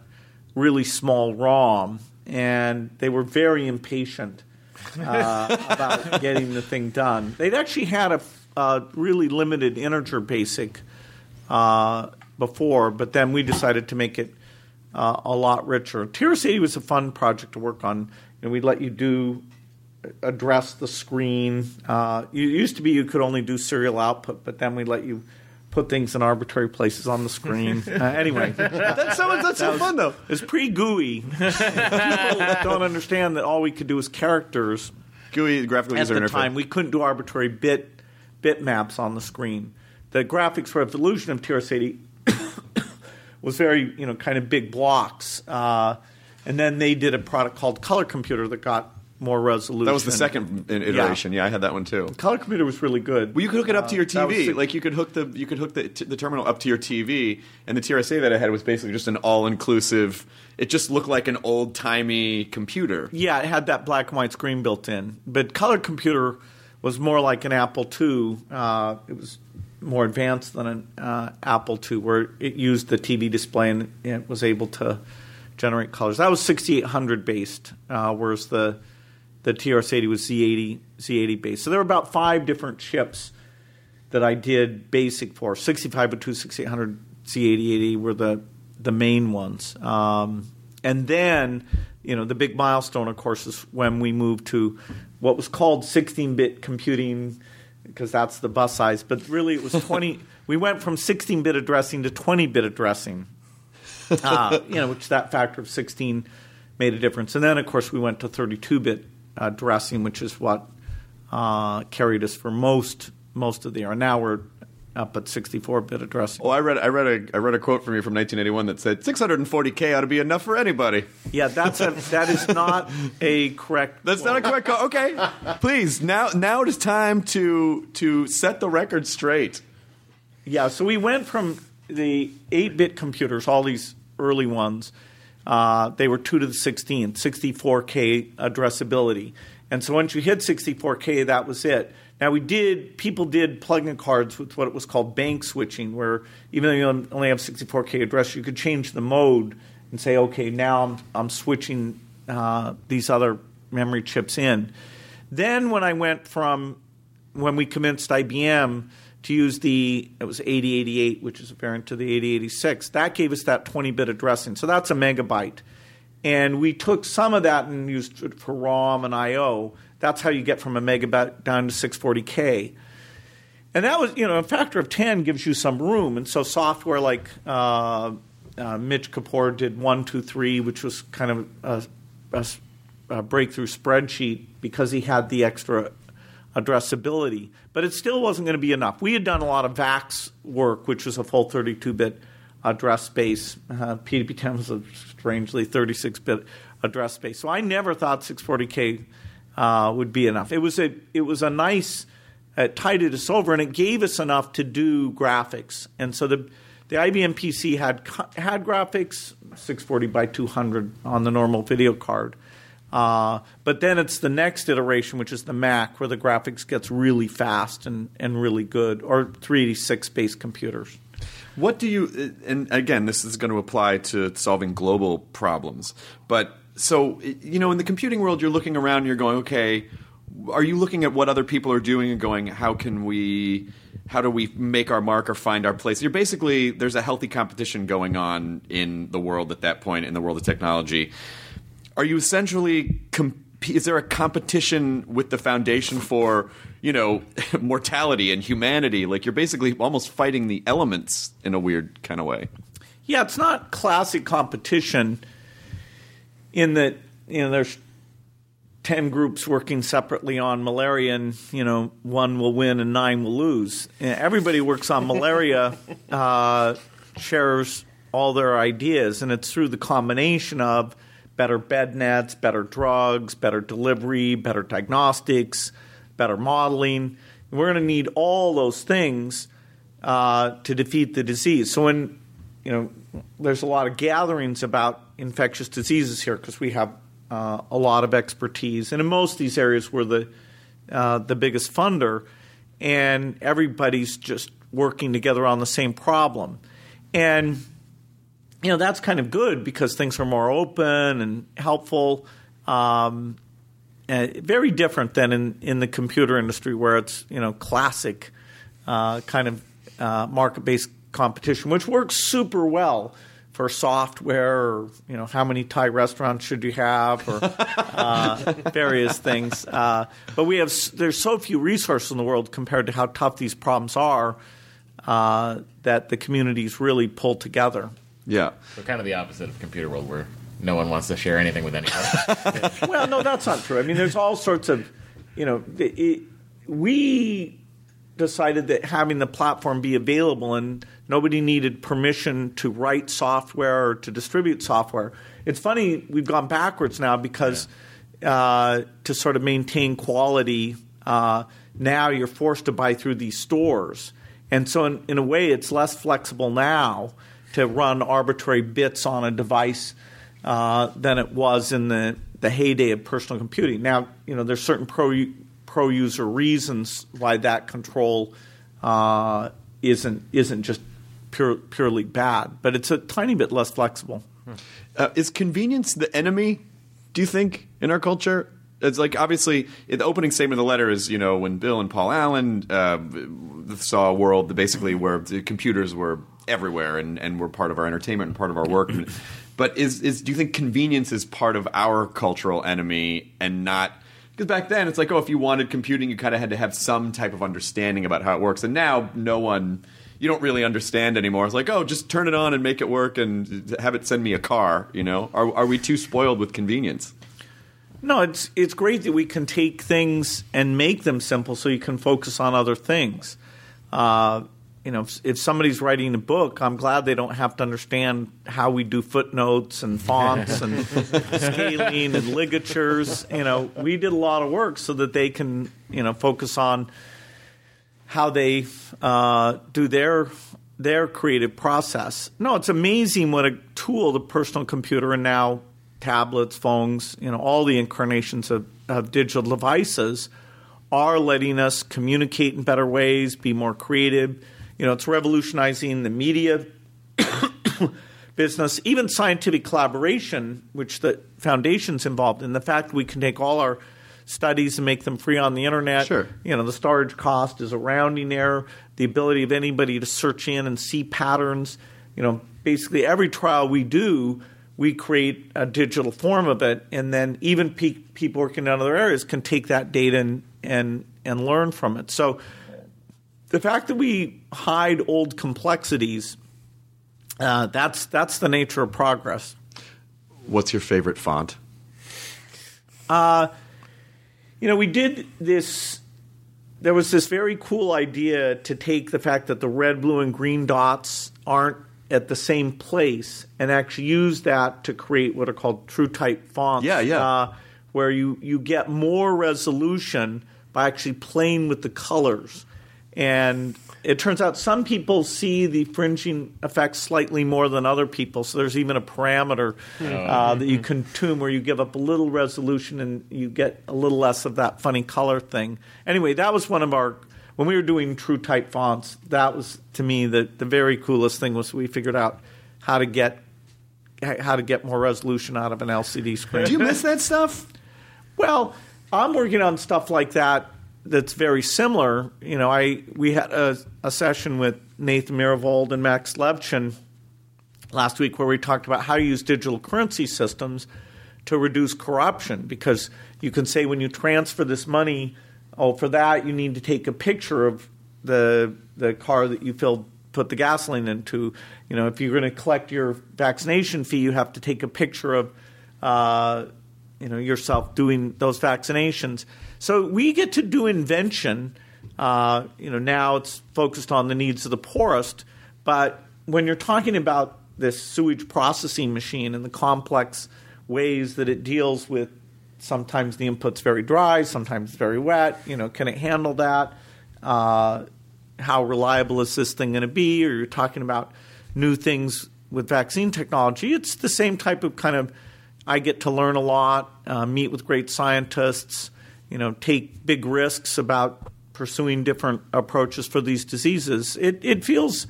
really small ROM, and they were very impatient uh, about getting the thing done. They'd actually had a, a really limited integer basic uh, before, but then we decided to make it uh, a lot richer. TRS-80 was a fun project to work on, and we'd let you do address the screen. Uh, it used to be you could only do serial output, but then we let you put things in arbitrary places on the screen. Uh, anyway,
That's so that's so
was-
fun though.
it's pretty gooey. People don't understand that all we could do was characters
GUI graphical
at
user
the
interface.
time. We couldn't do arbitrary bit bit maps on the screen. The graphics revolution of TRS-80 was very, you know, kind of big blocks. Uh, and then they did a product called Color Computer that got more resolution.
that was the second iteration. Yeah. I had that one too.
Color Computer was really good.
Well, you could hook it up to your
Uh, that was
TV.
six-
like you could hook the you could hook the t- the terminal up to your TV, and the TRS-80 that I had was basically just an all inclusive. It just looked like an old timey computer.
Yeah, it had that black and white screen built in. But Color Computer was more like an Apple II. Uh, it was more advanced than an uh, Apple II, where it used the TV display and it was able to generate colors. That was 6800 based, uh, whereas the the TRS-80 was Z80 Z80 based. So there were about five different chips that I did basic for. 6502, 6800, Z8080 were the the main ones. Um, and then, you know, the big milestone, of course, is when we moved to what was called 16-bit computing, because that's the bus size. But really, it was 20. we went from 16-bit addressing to 20-bit addressing. Uh, you know, which that factor of 16 made a difference. And then, of course, we went to 32-bit addressing, which is what uh, carried us for most most of the year. Now we're up at 64-bit addressing.
Oh, I read I read a I read a quote from you from 1981 that said 640k ought to be enough for anybody.
Yeah, that's a that is not a correct.
That's not a correct quote. Okay, please now now it is time to to set the record straight.
Yeah, so we went from the 8-bit computers, all these early ones, uh, they were 2 to the 16th, 64K addressability. And so once you hit 64K, that was it. Now we did people did plug-in cards with what it was called bank switching, where even though you only have 64K address, you could change the mode and say, okay, now I'm, I'm switching uh, these other memory chips in. Then when I went from when we commenced IBM to use the it was 8088, which is a variant to the 8086, that gave us that 20-bit addressing. So that's a megabyte. And we took some of that and used it for ROM and I/O. That's how you get from a megabyte down to 640k. And that was, you know, a factor of 10 gives you some room. And so software like uh, uh, Mitch Kapor did 123, which was kind of a, a, a breakthrough spreadsheet because he had the extra addressability. But it still wasn't going to be enough. We had done a lot of VAX work, which was a full 32 bit address space. Uh, PDP-10 was a strangely 36-bit address space. So I never thought 640k uh, would be enough. It was a it was a nice it tided us over, and it gave us enough to do graphics. And so the the IBM PC had had graphics 640 by 200 on the normal video card. Uh, but then it's the next iteration, which is the Mac, where the graphics gets really fast and, and really good, or 386 based computers.
What do you, and again, this is going to apply to solving global problems, but so, you know, in the computing world, you're looking around, and you're going, okay, are you looking at what other people are doing and going, how can we, how do we make our mark or find our place? You're basically, there's a healthy competition going on in the world at that point, in the world of technology. Are you essentially, comp- is there a competition with the foundation for, you know, mortality and humanity? Like you're basically almost fighting the elements in a weird kind of way.
Yeah, it's not classic competition in that, you know, there's 10 groups working separately on malaria and you know one will win and nine will lose everybody works on malaria uh, shares all their ideas and it's through the combination of better bed nets better drugs better delivery better diagnostics better modeling. We're going to need all those things uh, to defeat the disease. So when you know there's a lot of gatherings about infectious diseases here because we have uh, a lot of expertise, and in most of these areas, we're the uh, the biggest funder, and everybody's just working together on the same problem, and you know that's kind of good because things are more open and helpful. Um, and very different than in, in the computer industry where it's you know classic uh, kind of uh, market based competition, which works super well for software or you know how many Thai restaurants should you have or uh, various things. Uh, but we have there's so few resources in the world compared to how tough these problems are uh, that the communities really pull together.
Yeah,
so kind of the opposite of computer world where no one wants to share anything with anyone.
well, no, that's not true. I mean, there's all sorts of you know it, we decided that having the platform be available and nobody needed permission to write software or to distribute software. It's funny, we've gone backwards now because yeah. uh, to sort of maintain quality, uh, now you're forced to buy through these stores. And so, in, in, a way, it's less flexible now to run arbitrary bits on a device uh, than it was in the, the heyday of personal computing. Now, you know, there's certain pro pro user reasons why that control uh, isn't isn't just pure, purely bad, but it's a tiny bit less flexible.
Uh, is convenience the enemy? Do you think in our culture? It's like obviously the opening statement of the letter is you know when Bill and Paul Allen uh, saw a world basically where the computers were everywhere and, and were part of our entertainment and part of our work. but is is do you think convenience is part of our cultural enemy and not because back then it's like, oh, if you wanted computing, you kind of had to have some type of understanding about how it works. And now no one, you don't really understand anymore. It's like, oh, just turn it on and make it work and have it send me a car. You know, are are we too spoiled with convenience?
No, it's it's great that we can take things and make them simple, so you can focus on other things. Uh, you know, if, if, somebody's writing a book, I'm glad they don't have to understand how we do footnotes and fonts and scaling and ligatures. You know, we did a lot of work so that they can, you know, focus on how they uh, do their their creative process. No, it's amazing what a tool the personal computer and now tablets, phones, you know, all the incarnations of, of digital devices are letting us communicate in better ways, be more creative. You know, it's revolutionizing the media business, even scientific collaboration, which the foundation's involved in. The fact we can take all our studies and make them free on the internet.
Sure.
You know, the storage cost is a rounding error. The ability of anybody to search in and see patterns. You know, basically every trial we do, we create a digital form of it, and then even pe- people working in other areas can take that data and and and learn from it. So the fact that we hide old complexities, uh, that's that's the nature of progress.
What's your favorite font?
Uh, you know, we did this. There was this very cool idea to take the fact that the red, blue, and green dots aren't at the same place and actually use that to create what are called true type fonts.
Yeah, yeah.
Uh, where you, you get more resolution by actually playing with the colors. And it turns out some people see the fringing effects slightly more than other people. So there's even a parameter uh, that you can tune where you give up a little resolution and you get a little less of that funny color thing. Anyway, that was one of our when we were doing true type fonts. That was to me the the very coolest thing was we figured out how to get how to get more resolution out of an LCD screen.
Do you miss that stuff?
Well, I'm working on stuff like that that's very similar. You know, I we had a, a session with Nathan Myhrvold and Max Levchin last week where we talked about how to use digital currency systems to reduce corruption because you can say when you transfer this money, oh, for that you need to take a picture of the the car that you filled put the gasoline into. You know, if you're going to collect your vaccination fee, you have to take a picture of uh, you know yourself doing those vaccinations. So we get to do invention. Uh, you know, now it's focused on the needs of the poorest, but when you're talking about this sewage processing machine and the complex ways that it deals with sometimes the input's very dry, sometimes very wet. You know, can it handle that? Uh, how reliable is this thing going to be? Or you're talking about new things with vaccine technology. It's the same type of kind of. I get to learn a lot, uh, meet with great scientists, you know, take big risks about pursuing different approaches for these diseases. It it feels,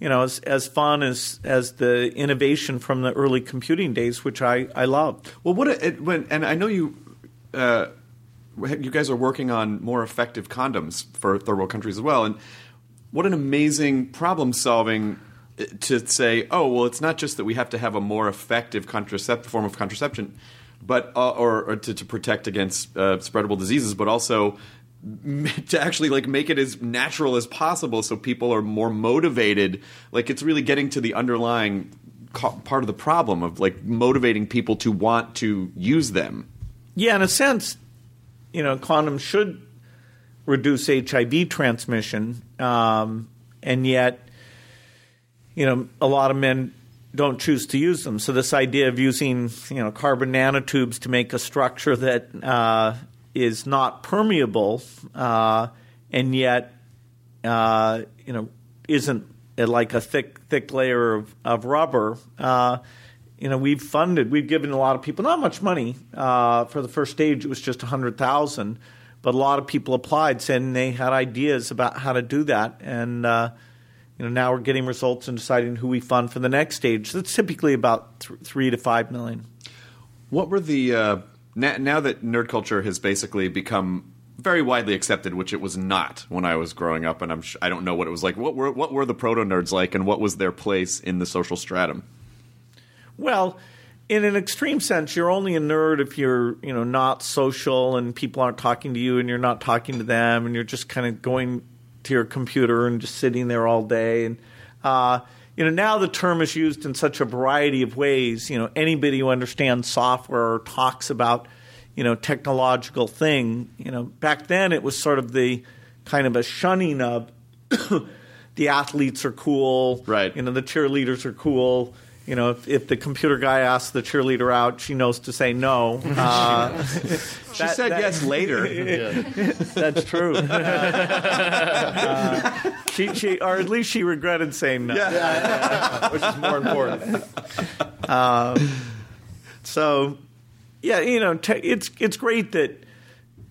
you know, as as fun as as the innovation from the early computing days, which I I loved.
Well, what it, when and I know you. Uh, you guys are working on more effective condoms for third world countries as well, and what an amazing problem solving to say, oh well, it's not just that we have to have a more effective contracept- form of contraception, but uh, or, or to, to, protect against uh, spreadable diseases, but also to actually like make it as natural as possible, so people are more motivated. Like it's really getting to the underlying part of the problem of like motivating people to want to use them.
Yeah, in a sense, you know, condoms should reduce HIV transmission, um, and yet you know, a lot of men don't choose to use them. So this idea of using, you know, carbon nanotubes to make a structure that uh, is not permeable uh, and yet, uh, you know, isn't like a thick, thick layer of, of rubber. Uh, you know, we've funded, we've given a lot of people not much money uh, for the first stage. It was just a hundred thousand, but a lot of people applied, saying they had ideas about how to do that, and uh, you know, now we're getting results and deciding who we fund for the next stage. That's typically about th- three to five million.
What were the uh, now, now that nerd culture has basically become very widely accepted, which it was not when I was growing up, and I'm sh- I don't know what it was like. What were what were the proto nerds like, and what was their place in the social stratum?
Well, in an extreme sense, you're only a nerd if you're you know not social and people aren't talking to you and you're not talking to them and you're just kind of going to your computer and just sitting there all day. And uh, you know, now the term is used in such a variety of ways. You know, anybody who understands software or talks about you know technological thing. You know, back then it was sort of the kind of a shunning of the athletes are cool,
right?
You know, the cheerleaders are cool. You know, if, if the computer guy asks the cheerleader out, she knows to say no. Uh,
She said yes later.
That's true. Uh, she, she, or at least she regretted saying no.
Yeah, which is more important.
So, yeah, you know, te- it's it's great that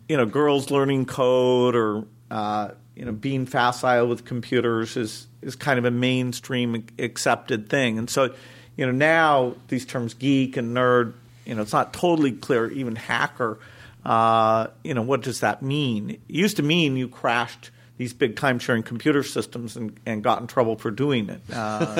you know girls learning code or uh, you know being facile with computers is is kind of a mainstream accepted thing, and so you know now these terms geek and nerd, you know, it's not totally clear. Even hacker, uh, you know, what does that mean? It used to mean you crashed. These big time sharing computer systems and, and got in trouble for doing it. Uh,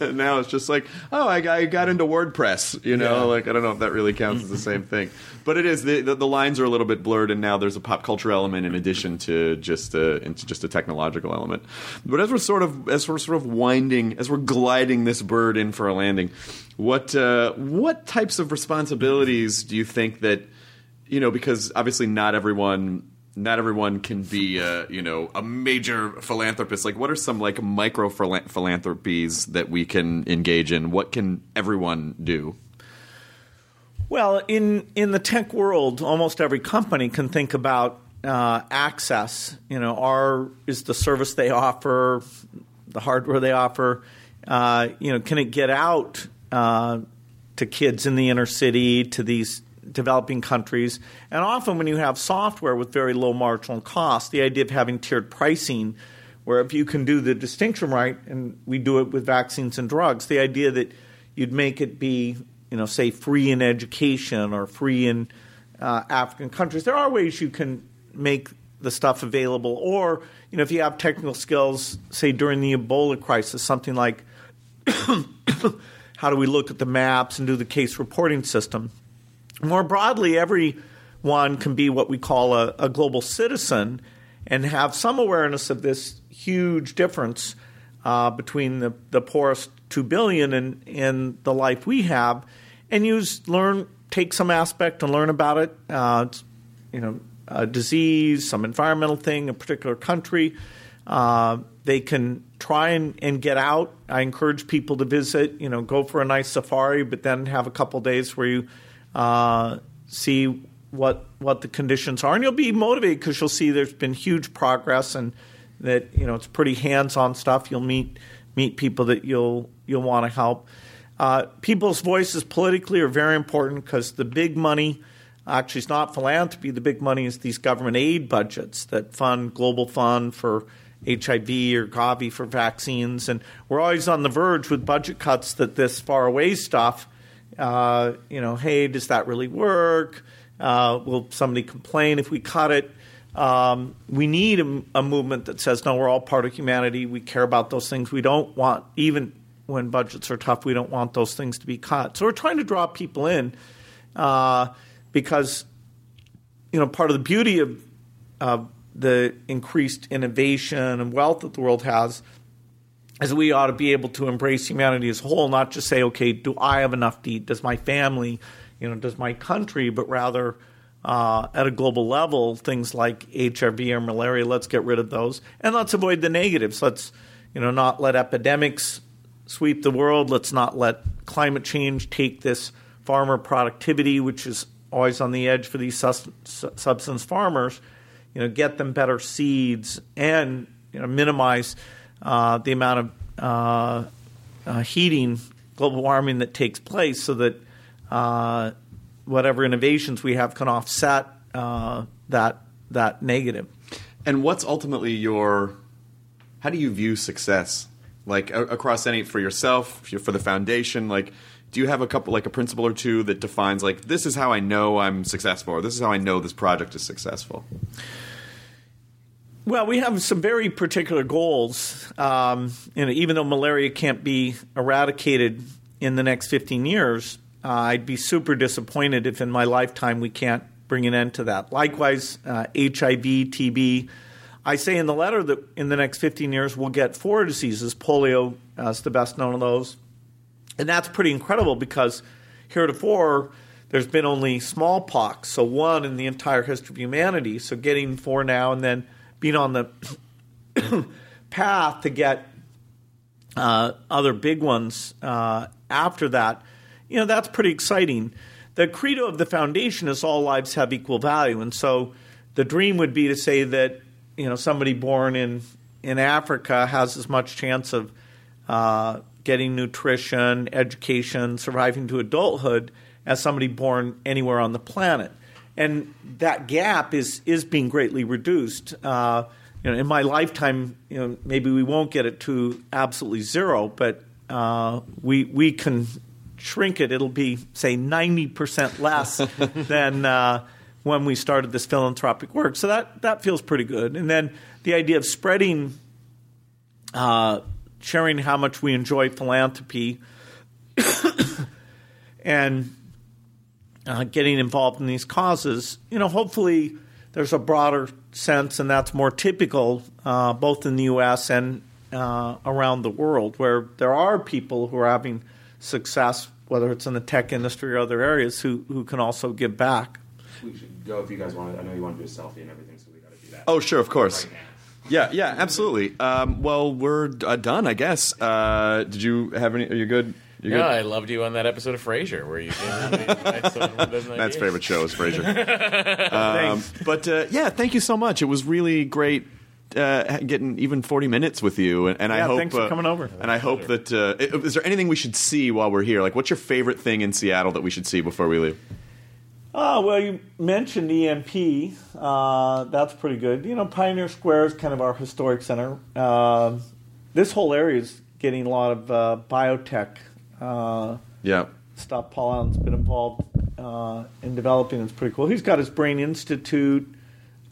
now it's just like, oh, I got, I got into WordPress. You know, like I don't know if that really counts as the same thing, but it is. The, the, the lines are a little bit blurred, and now there's a pop culture element in addition to just a into just a technological element. But as we're sort of as we're sort of winding, as we're gliding this bird in for a landing, what uh, what types of responsibilities do you think that you know? Because obviously, not everyone not everyone can be a you know a major philanthropist. Like what are some like micro philanthropies that we can engage in? What can everyone do?
Well, in in the tech world, almost every company can think about uh, access. You know, are is the service they offer, the hardware they offer, uh, you know, can it get out uh, to kids in the inner city, to these developing countries? And often, when you have software with very low marginal cost, the idea of having tiered pricing, where if you can do the distinction right, and we do it with vaccines and drugs, the idea that you'd make it be, you know, say free in education or free in uh, African countries. There are ways you can make the stuff available, or you know, if you have technical skills, say during the Ebola crisis, something like how do we look at the maps and do the case reporting system. More broadly, everyone can be what we call a, a global citizen and have some awareness of this huge difference uh, between the, the poorest two billion and, and the life we have, and use learn take some aspect and learn about it. Uh, you know, a disease, some environmental thing, a particular country. Uh, they can try and, and get out. I encourage people to visit. You know, go for a nice safari, but then have a couple days where you uh, see what what the conditions are, and you'll be motivated because you'll see there's been huge progress, and that you know it's pretty hands-on stuff. You'll meet meet people that you'll you'll want to help. Uh, people's voices politically are very important because the big money actually is not philanthropy. The big money is these government aid budgets that fund Global Fund for HIV or Gavi for vaccines, and we're always on the verge with budget cuts that this far away stuff. Uh, you know, hey, does that really work? Uh, will somebody complain if we cut it? Um, we need a, a, movement that says, no, we're all part of humanity. We care about those things. We don't want, even when budgets are tough, we don't want those things to be cut. So we're trying to draw people in uh, because, you know, part of the beauty of uh, the increased innovation and wealth that the world has is we ought to be able to embrace humanity as a whole, not just say, okay, do I have enough to eat? Does my family, you know, does my country, but rather uh, at a global level, things like HIV or malaria, let's get rid of those. And let's avoid the negatives. Let's, you know, not let epidemics sweep the world. Let's not let climate change take this farmer productivity, which is always on the edge for these sus- subsistence farmers, you know, get them better seeds and, you know, minimize uh, the amount of uh, uh, heating, global warming that takes place so that uh, whatever innovations we have can offset that that negative.
And what's ultimately your? How do you view success? Like a- across any for yourself, for the foundation, like. Do you have a couple, like a principle or two, that defines like this is how I know I'm successful, or this is how I know this project is successful?
Well, we have some very particular goals. Um, you know, even though malaria can't be eradicated in the next 15 years, uh, I'd be super disappointed if in my lifetime we can't bring an end to that. Likewise, uh, HIV, TB. I say in the letter that in the next 15 years we'll get four diseases. Polio uh, is the best known of those. And that's pretty incredible because heretofore there's been only smallpox, so one in the entire history of humanity. So getting four now and then being on the path to get uh, other big ones uh, after that, you know, that's pretty exciting. The credo of the foundation is all lives have equal value, and so the dream would be to say that you know somebody born in in Africa has as much chance of uh, getting nutrition, education, surviving to adulthood as somebody born anywhere on the planet, and that gap is is being greatly reduced. Uh, you know, in my lifetime, you know, maybe we won't get it to absolutely zero, but uh, we we can shrink it. It'll be say ninety percent less than uh, when we started this philanthropic work. So that that feels pretty good. And then the idea of spreading, uh, sharing how much we enjoy philanthropy, and uh, getting involved in these causes. You know, hopefully there's a broader sense, and that's more typical uh, both in the U.S. and uh, around the world, where there are people who are having success, whether it's in the tech industry or other areas, who who can also give back.
We should go if you guys want. to I know you want to do a selfie and everything, so we got to do that.
Oh, sure, of course.
Right.
Yeah, yeah, absolutely. Um, well, we're uh, done, I guess. Uh, did you have any? Are you good? You
Yeah,
good?
I loved you on that episode of Frasier where you gave me advice on what doesn't
Matt's
idea.
favorite show is Frasier. um, but uh, yeah, thank you so much. It was really great uh, getting even forty minutes with you, and, and I hope
thanks for
uh,
coming over.
And I hope that uh, is there anything we should see while we're here? Like, what's your favorite thing in Seattle that we should see before we leave?
Oh, well, you mentioned EMP. Uh, that's pretty good. You know, Pioneer Square is kind of our historic center. Uh, this whole area is getting a lot of uh, biotech uh,
Yeah,
stuff. Paul Allen's been involved uh, in developing. It's pretty cool. He's got his Brain Institute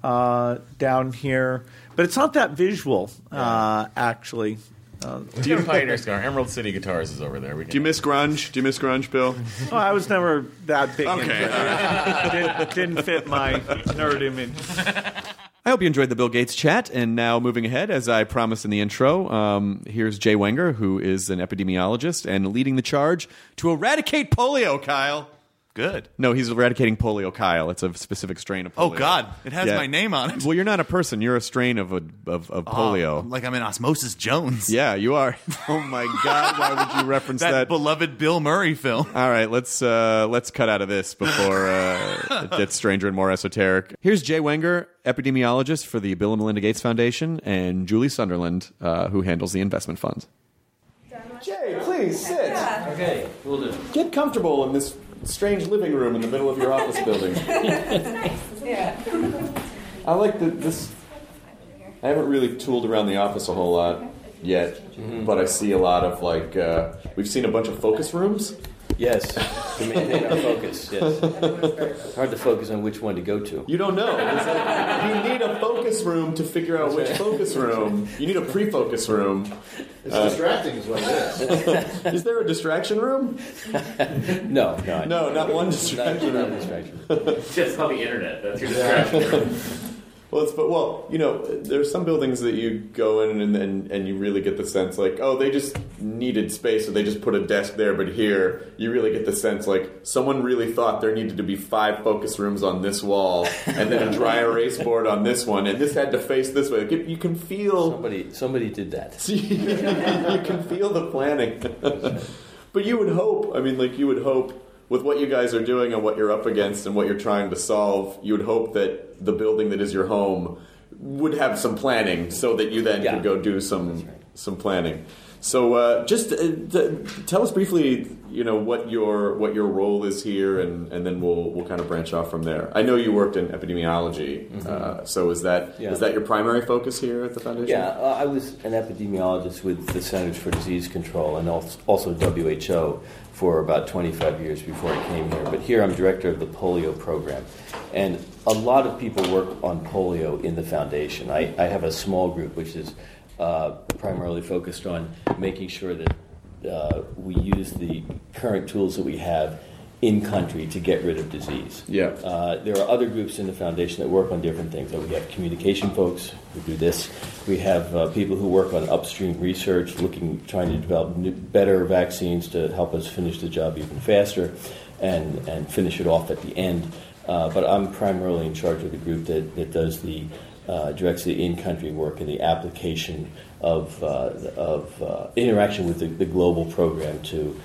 uh, down here, but it's not that visual, uh, actually. Uh,
Do you Pioneer Scar? Emerald City Guitars is over there. We
do you miss grunge? Do you miss grunge, Bill?
oh, I was never that big. into
Okay,
it. didn't, didn't fit my nerd image.
I hope you enjoyed the Bill Gates chat. And now, moving ahead, as I promised in the intro, um, here's Jay Wenger, who is an epidemiologist and leading the charge to eradicate polio. Kyle.
Good.
No, he's eradicating polio, Kyle. It's a specific strain of polio.
Oh God, it has
Yeah.
my name on it.
Well, you're not a person. You're a strain of a, of, of polio.
Oh, like I'm in Osmosis Jones.
yeah, you are. Oh my God! Why would you reference
that,
that?
beloved Bill Murray film.
All right, let's uh, let's cut out of this before uh, it gets stranger and more esoteric. Here's Jay Wenger, epidemiologist for the Bill and Melinda Gates Foundation, and Julie Sunderland, uh, who handles the investment fund. Jay, please sit.
Okay, we'll do.
Get comfortable in this strange living room in the middle of your office building. yeah. I like the, this. I haven't really tooled around the office a whole lot yet, but I see a lot of like. Uh, we've seen a bunch of focus rooms.
Yes, to maintain our focus. Yes, it's hard to focus on which one to go to.
You don't know. It's like, you need a focus room to figure out which focus room. You need a pre-focus room.
It's distracting, is what it is.
Is there a distraction room?
No, no,
No, not one distraction
not a
room.
distraction.
Just call the internet. That's your distraction.
Well, it's but well, you know, there's some buildings that you go in and, and and you really get the sense like, oh, they just needed space, so they just put a desk there. But here, you really get the sense like someone really thought there needed to be five focus rooms on this wall, and then a dry erase board on this one, and this had to face this way. Like, you can feel
Somebody, somebody did that.
you can feel the planning. but you would hope, I mean, like, you would hope with what you guys are doing and what you're up against and what you're trying to solve, you would hope that the building that is your home would have some planning so that you then
Yeah.
could go do some
right.
some planning. So, uh, just uh, th- tell us briefly, you know, what your what your role is here, and, and then we'll we'll kind of branch off from there. I know you worked in epidemiology, uh, so is that is
Yeah.
that your primary focus here at the foundation?
Yeah, uh, I was an epidemiologist with the Centers for Disease Control and also WHO for about 25 years before I came here. But here I'm director of the polio program. And a lot of people work on polio in the foundation. I, I have a small group which is uh, primarily focused on making sure that uh, we use the current tools that we have in country to get rid of disease.
Yeah.
Uh, there are other groups in the foundation that work on different things. So we have communication folks who do this. We have uh, people who work on upstream research, looking, trying to develop new, better vaccines to help us finish the job even faster, and and finish it off at the end. Uh, but I'm primarily in charge of the group that, that does the uh, directs the in-country work and the application of, uh, of uh, interaction with the, the global program to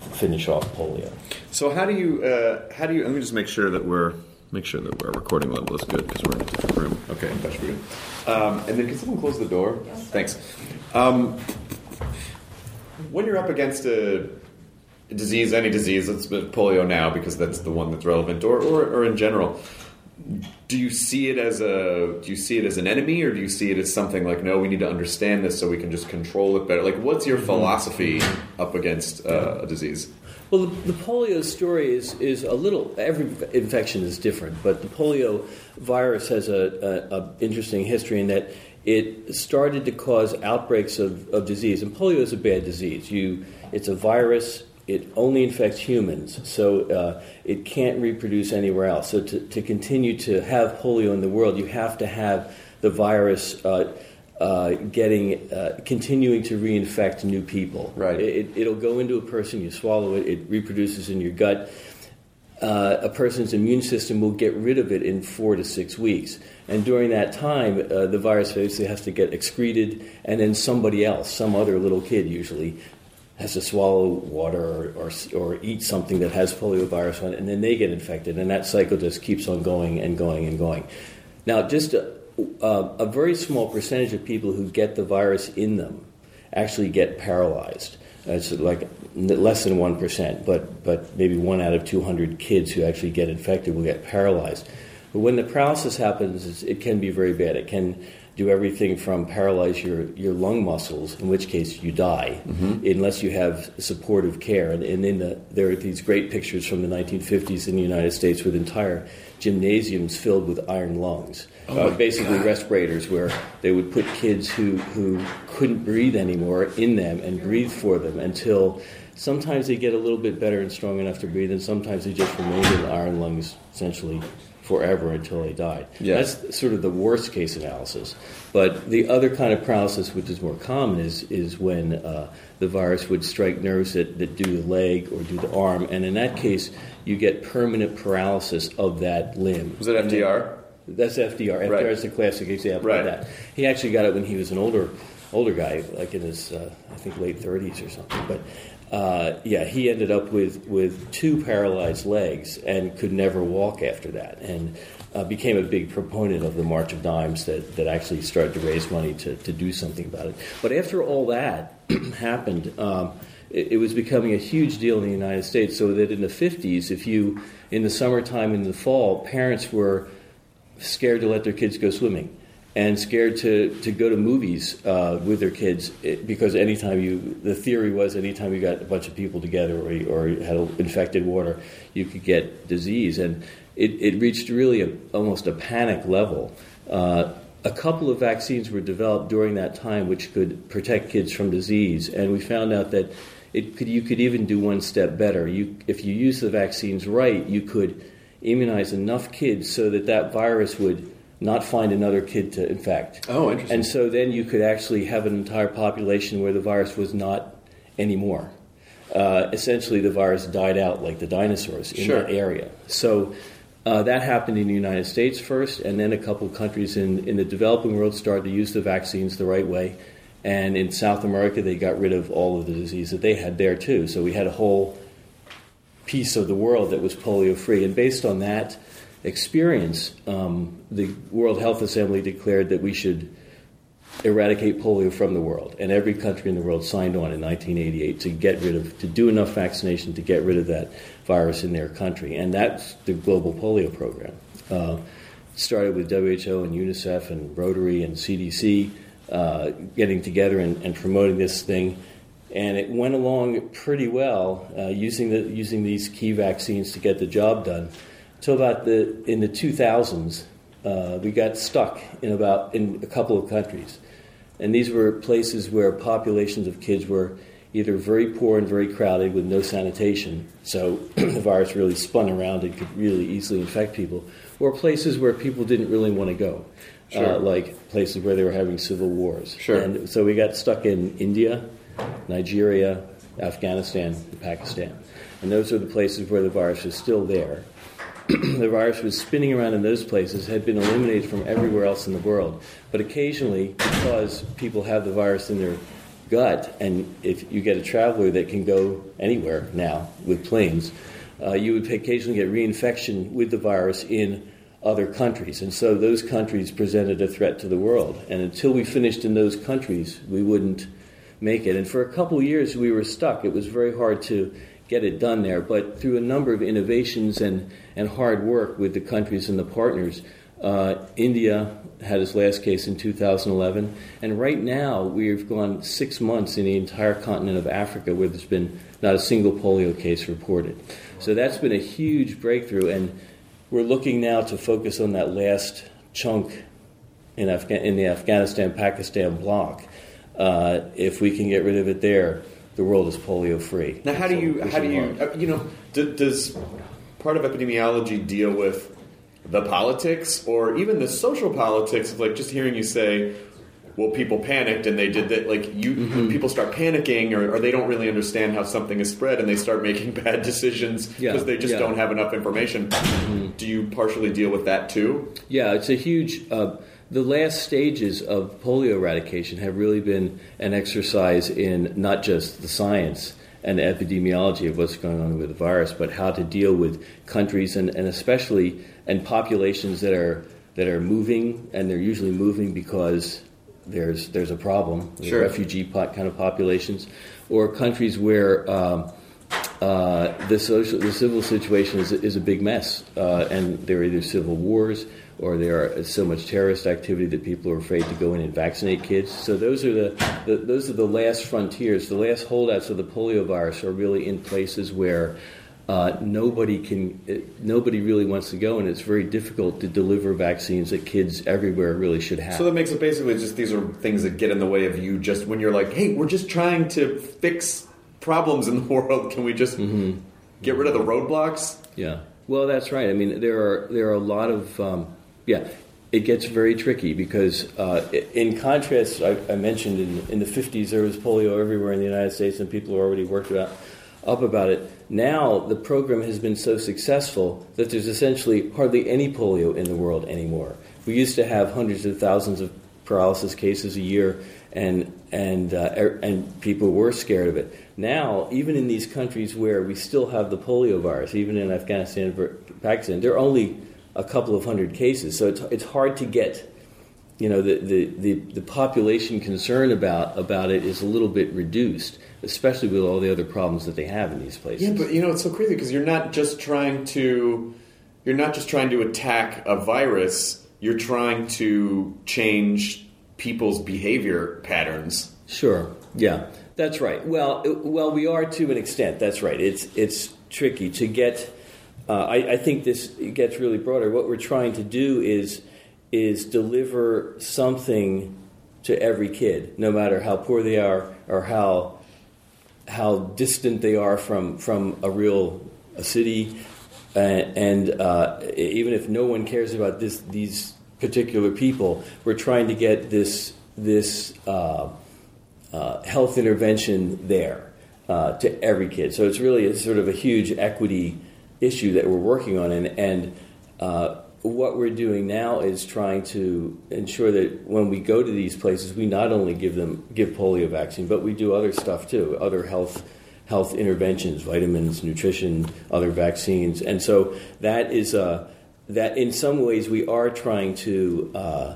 finish off polio.
So how do you uh, how do you? Let me just make sure that we're make sure that our recording level is good because we're in a different room. Okay, that should be good. Um, and then can someone close the door? Thanks. Um, when you're up against a disease, any disease, let's put polio now because that's the one that's relevant, or, or, or in general, do you see it as a do you see it as an enemy or do you see it as something like no we need to understand this so we can just control it better like what's your philosophy up against uh, a disease
Well, the, the polio story is, is a little. Every infection is different, but the polio virus has a, a, a interesting history in that it started to cause outbreaks of, of disease. And polio is a bad disease. You, it's a virus. It only infects humans, so uh, it can't reproduce anywhere else. So to, to continue to have polio in the world, you have to have the virus. Uh, uh, getting uh, continuing to reinfect new people.
Right.
It, it'll go into a person, you swallow it, it reproduces in your gut. Uh, a person's immune system will get rid of it in four to six weeks. And during that time, uh, the virus basically has to get excreted, and then somebody else, some other little kid usually, has to swallow water or, or, or eat something that has poliovirus on it, and then they get infected. And that cycle just keeps on going and going and going. Now, just a, a very small percentage of people who get the virus in them actually get paralyzed. It's like less than 1%, but, but maybe one out of 200 kids who actually get infected will get paralyzed. But when the paralysis happens, it can be very bad. It can do everything from paralyze your, your lung muscles, in which case you die, unless you have supportive care. And, and in the, there are these great pictures from the 1950s in the United States with entire gymnasiums filled with iron lungs. uh, basically, respirators where they would put kids who, who couldn't breathe anymore in them and breathe for them until sometimes they get a little bit better and strong enough to breathe, and sometimes they just remain in iron lungs essentially forever until they died.
Yeah.
That's sort of the worst case analysis. But the other kind of paralysis, which is more common, is, is when uh, the virus would strike nerves that, that do the leg or do the arm. And in that case, you get permanent paralysis of that limb.
was it fdr
That's FDR. FDR
Right.
is the classic example
Right.
of that. He actually got it when he was an older older guy, like in his uh, I think late 30s or something. But uh, yeah, he ended up with with two paralyzed legs and could never walk after that, and uh, became a big proponent of the March of Dimes that that actually started to raise money to to do something about it. But after all that happened. Um, it it was becoming a huge deal in the United States, so that in the 50s, if you, in the summertime in the fall, parents were scared to let their kids go swimming and scared to, to go to movies uh, with their kids it, because anytime you the theory was anytime you got a bunch of people together or, you- or you had infected water you could get disease. And it, it reached really a, almost a panic level. Uh, a couple of vaccines were developed during that time which could protect kids from disease. And we found out that it could, you could even do one step better. You, if you use the vaccines right you could immunize enough kids so that that virus would not find another kid to infect.
Oh, interesting.
And so then you could actually have an entire population where the virus was not anymore. Uh, essentially, the virus died out like the dinosaurs in
Sure.
that area. So uh, that happened in the United States first, and then a couple of countries in, in the developing world started to use the vaccines the right way. And in South America, they got rid of all of the disease that they had there too. So we had a whole piece of the world that was polio free. And based on that experience, um, the World Health Assembly declared that we should eradicate polio from the world. And every country in the world signed on in 1988 to get rid of, to do enough vaccination to get rid of that virus in their country. And that's the global polio program. Uh, started with WHO and UNICEF and Rotary and CDC uh, getting together and, and promoting this thing and it went along pretty well uh, using the using these key vaccines to get the job done. Till about the in the 2000s, uh, we got stuck in about in a couple of countries, and these were places where populations of kids were either very poor and very crowded with no sanitation, so the virus really spun around and could really easily infect people, or places where people didn't really want to go.
Sure.
Uh, like places where they were having civil wars.
Sure.
And so we got stuck in India, Nigeria, Afghanistan, and Pakistan. And those are the places where the virus is still there. the virus was spinning around in those places had been eliminated from everywhere else in the world. But occasionally, because people have the virus in their gut, and if you get a traveler that can go anywhere now with planes, uh, you would occasionally get reinfection with the virus in other countries. And so those countries presented a threat to the world. And until we finished in those countries, we wouldn't make it. And for a couple years, we were stuck. It was very hard to get it done there. But through a number of innovations and, and hard work with the countries and the partners, uh, India had its last case in 2011. And right now, we've gone six months in the entire continent of Africa where there's been not a single polio case reported. So that's been a huge breakthrough. And we're looking now to focus on that last chunk in, Afga- in the Afghanistan Pakistan block. Uh, if we can get rid of it there, the world is polio free.
Now, how do you how do you uh, you know d- does part of epidemiology deal with the politics or even the social politics of like just hearing you say well people panicked and they did that like you
Mm-hmm.
people start panicking or, or they don't really understand how something is spread and they start making bad decisions because
Yeah,
they just
yeah. Mm-hmm.
don't have enough information do you partially deal with that too
Yeah, it's a huge. Uh, the last stages of polio eradication have really been an exercise in not just the science and the epidemiology of what's going on with the virus, but how to deal with countries and, and especially and populations that are that are moving, and they're usually moving because there's there's a problem.
Sure.
refugee kind of populations, or countries where. Um, uh, the social, the civil situation is, is a big mess, uh, and there are either civil wars or there are so much terrorist activity that people are afraid to go in and vaccinate kids. So those are the, the those are the last frontiers. The last holdouts of the polio virus are really in places where. Uh, nobody can. It, nobody really wants to go, and it's very difficult to deliver vaccines that kids everywhere really should have.
so that makes it basically just these are things that get in the way of you just when you're like hey we're just trying to fix problems in the world can we just
Mm-hmm.
get rid of the roadblocks
Yeah. Well, that's right. I mean, there are there are a lot of um, yeah. It gets very tricky because, uh, in contrast, I, I mentioned in, in the 50s there was polio everywhere in the United States, and people already worked about, up about it. Now the program has been so successful that there's essentially hardly any polio in the world anymore. We used to have hundreds of thousands of paralysis cases a year, and and uh, er- and people were scared of it. Now, even in these countries where we still have the polio virus, even in Afghanistan and Pakistan, there are only a couple of hundred cases. So it's it's hard to get. You know, the, the, the, the population concern about, about it is a little bit reduced, especially with all the other problems that they have in these places.
Yeah, but you know it's so crazy because you're not just trying to you're not just trying to attack a virus. You're trying to change people's behavior patterns.
Sure. Yeah, that's right. Well, well, we are to an extent. That's right. It's it's tricky to get. Uh, I, I think this gets really broader. What we're trying to do is is deliver something to every kid, no matter how poor they are or how how distant they are from from a real a city, and, and uh, even if no one cares about this these particular people, we're trying to get this this uh, uh, health intervention there uh, to every kid. So it's really a sort of a huge equity issue that we're working on, and and uh, what we're doing now is trying to ensure that when we go to these places, we not only give them give polio vaccine, but we do other stuff too, other health health interventions, vitamins, nutrition, other vaccines, and so that is uh, that in some ways we are trying to. Uh,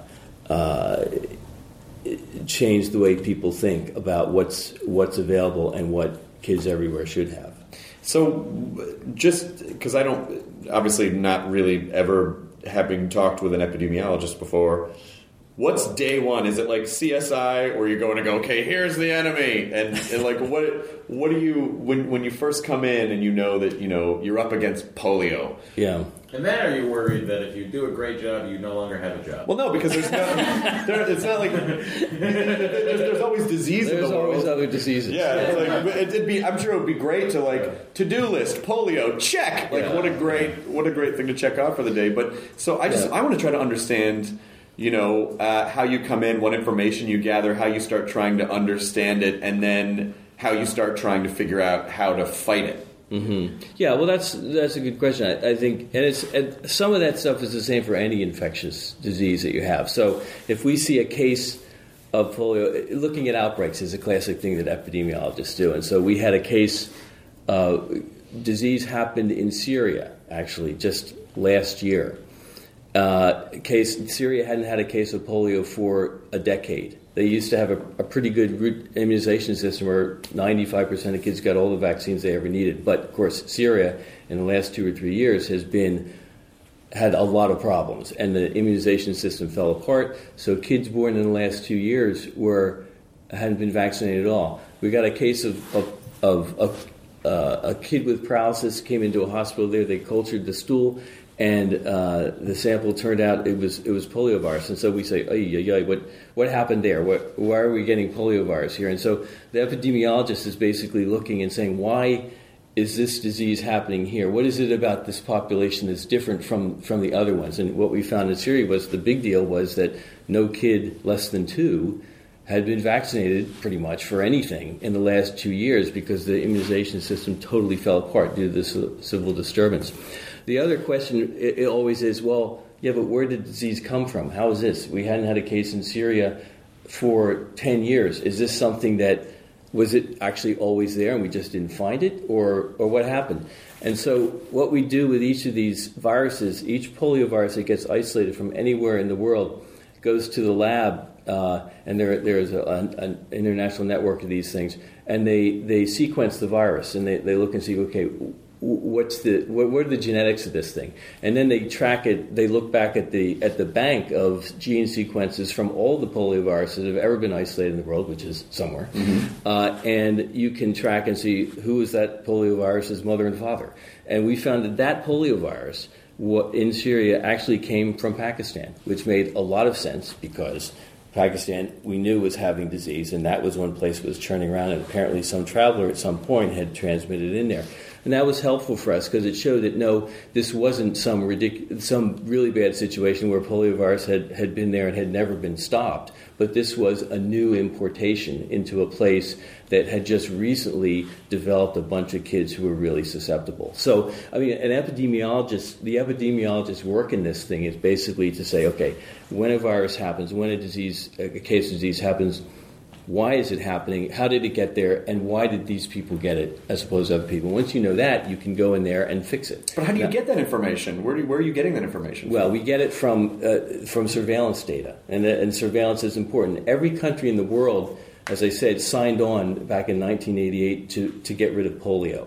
uh, change the way people think about what's what's available and what kids everywhere should have.
So, just because I don't, obviously, not really ever having talked with an epidemiologist before. What's day one? Is it like CSI, where you're going to go, okay, here's the enemy, and, and like what? What do you when when you first come in and you know that you know you're up against polio?
Yeah.
And then are you worried that if you do a great job, you no longer have a job?
Well, no, because there's no, there, it's not like there's, there's always disease in the world.
always other diseases.
Yeah, it's like, it'd be. I'm sure it would be great to like to do list polio check. Like
Yeah.
what a great what a great thing to check off for the day. But so I just
Yeah.
I want to try to understand. You know uh, how you come in, what information you gather, how you start trying to understand it, and then how you start trying to figure out how to fight it.
Hmm Yeah, well, that's that's a good question. I, I think, and it's and some of that stuff is the same for any infectious disease that you have. So, if we see a case of polio, looking at outbreaks is a classic thing that epidemiologists do. And so, we had a case. Uh, disease happened in Syria actually just last year. Uh, case Syria hadn't had a case of polio for a decade. They used to have a, a pretty good immunization system where 95% of kids got all the vaccines they ever needed. But of course, Syria in the last two or three years has been had a lot of problems, and the immunization system fell apart. So kids born in the last two years were hadn't been vaccinated at all. We got a case of of, of, of uh, a kid with paralysis came into a hospital there. They cultured the stool, and uh, the sample turned out it was it was poliovirus. And so we say, ay, ay, ay, what what happened there? What, why are we getting poliovirus here? And so the epidemiologist is basically looking and saying, why is this disease happening here? What is it about this population that's different from from the other ones? And what we found in Syria was the big deal was that no kid less than two had been vaccinated pretty much for anything in the last two years because the immunization system totally fell apart due to this civil disturbance. The other question it, it always is, well, yeah, but where did disease come from? How is this? We hadn't had a case in Syria for 10 years. Is this something that was it actually always there and we just didn't find it or or what happened? And so what we do with each of these viruses, each poliovirus that gets isolated from anywhere in the world goes to the lab uh, and there, there's a, an international network of these things, and they, they sequence the virus and they, they look and see, okay, what's the what, what, are the genetics of this thing and then they track it they look back at the at the bank of gene sequences from all the polioviruses that have ever been isolated in the world which is somewhere mm-hmm. uh, and you can track and see who is that poliovirus's mother and father and we found that that poliovirus in Syria actually came from Pakistan which made a lot of sense because Pakistan, we knew was having disease, and that was one place it was churning around, and apparently some traveler at some point had transmitted in there. And that was helpful for us because it showed that no, this wasn't some ridic- some really bad situation where poliovirus had, had been there and had never been stopped, but this was a new importation into a place that had just recently developed a bunch of kids who were really susceptible. So, I mean, an epidemiologist, the epidemiologist's work in this thing is basically to say, okay, when a virus happens, when a disease, a case of disease happens, why is it happening? How did it get there? And why did these people get it as opposed to other people? Once you know that, you can go in there and fix it.
But how do you now, get that information? Where, do, where are you getting that information?
Well, we get it from uh, from surveillance data, and, uh, and surveillance is important. Every country in the world, as I said, signed on back in 1988 to, to get rid of polio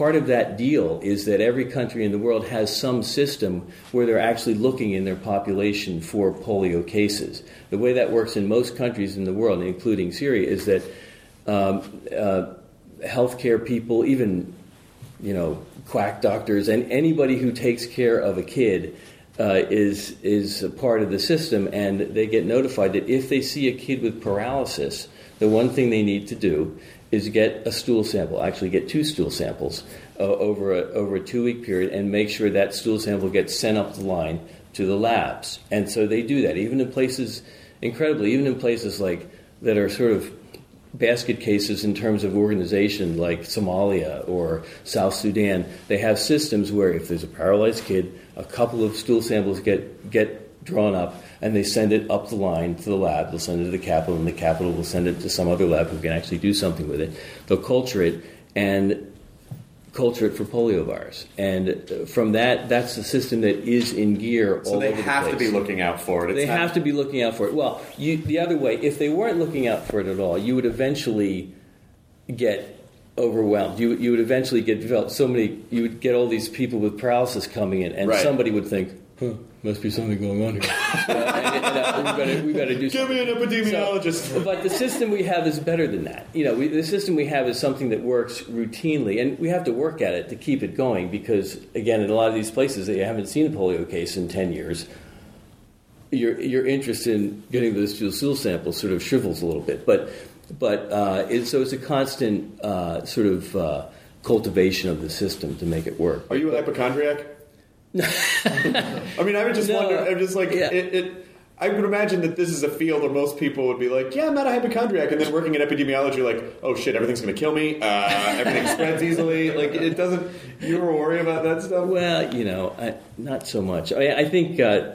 part of that deal is that every country in the world has some system where they're actually looking in their population for polio cases. The way that works in most countries in the world, including Syria, is that um, uh, healthcare people, even you know quack doctors, and anybody who takes care of a kid. Uh, is is a part of the system, and they get notified that if they see a kid with paralysis, the one thing they need to do is get a stool sample, actually get two stool samples uh, over, a, over a two week period and make sure that stool sample gets sent up the line to the labs. And so they do that, even in places, incredibly, even in places like that are sort of basket cases in terms of organization, like Somalia or South Sudan. They have systems where if there's a paralyzed kid, a couple of stool samples get, get drawn up and they send it up the line to the lab. They'll send it to the capital, and the capital will send it to some other lab who can actually do something with it. They'll culture it and culture it for poliovirus. And uh, from that, that's the system that is in gear
so they have
the
to be looking out for it.
It's they not... have to be looking out for it. Well, you, the other way, if they weren't looking out for it at all, you would eventually get overwhelmed. You, you would eventually get developed so many. You would get all these people with paralysis coming in, and right. somebody would think, huh, must be something going on here. and, and, uh, we better, we better do
Give
something.
me an epidemiologist.
So, but the system we have is better than that. You know, we, the system we have is something that works routinely, and we have to work at it to keep it going because, again, in a lot of these places that you haven't seen a polio case in 10 years, your, your interest in getting those stool samples sort of shrivels a little bit. But, but uh, it, so it's a constant uh, sort of uh, cultivation of the system to make it work.
Are you a hypochondriac? I mean, I would just no, wonder. I'm just like yeah. it, it. I would imagine that this is a field where most people would be like, "Yeah, I'm not a hypochondriac," and then working in epidemiology, like, "Oh shit, everything's going to kill me. Uh, everything spreads easily." Like it doesn't. You ever worry about that stuff?
Well, you know, I, not so much. I, I think uh,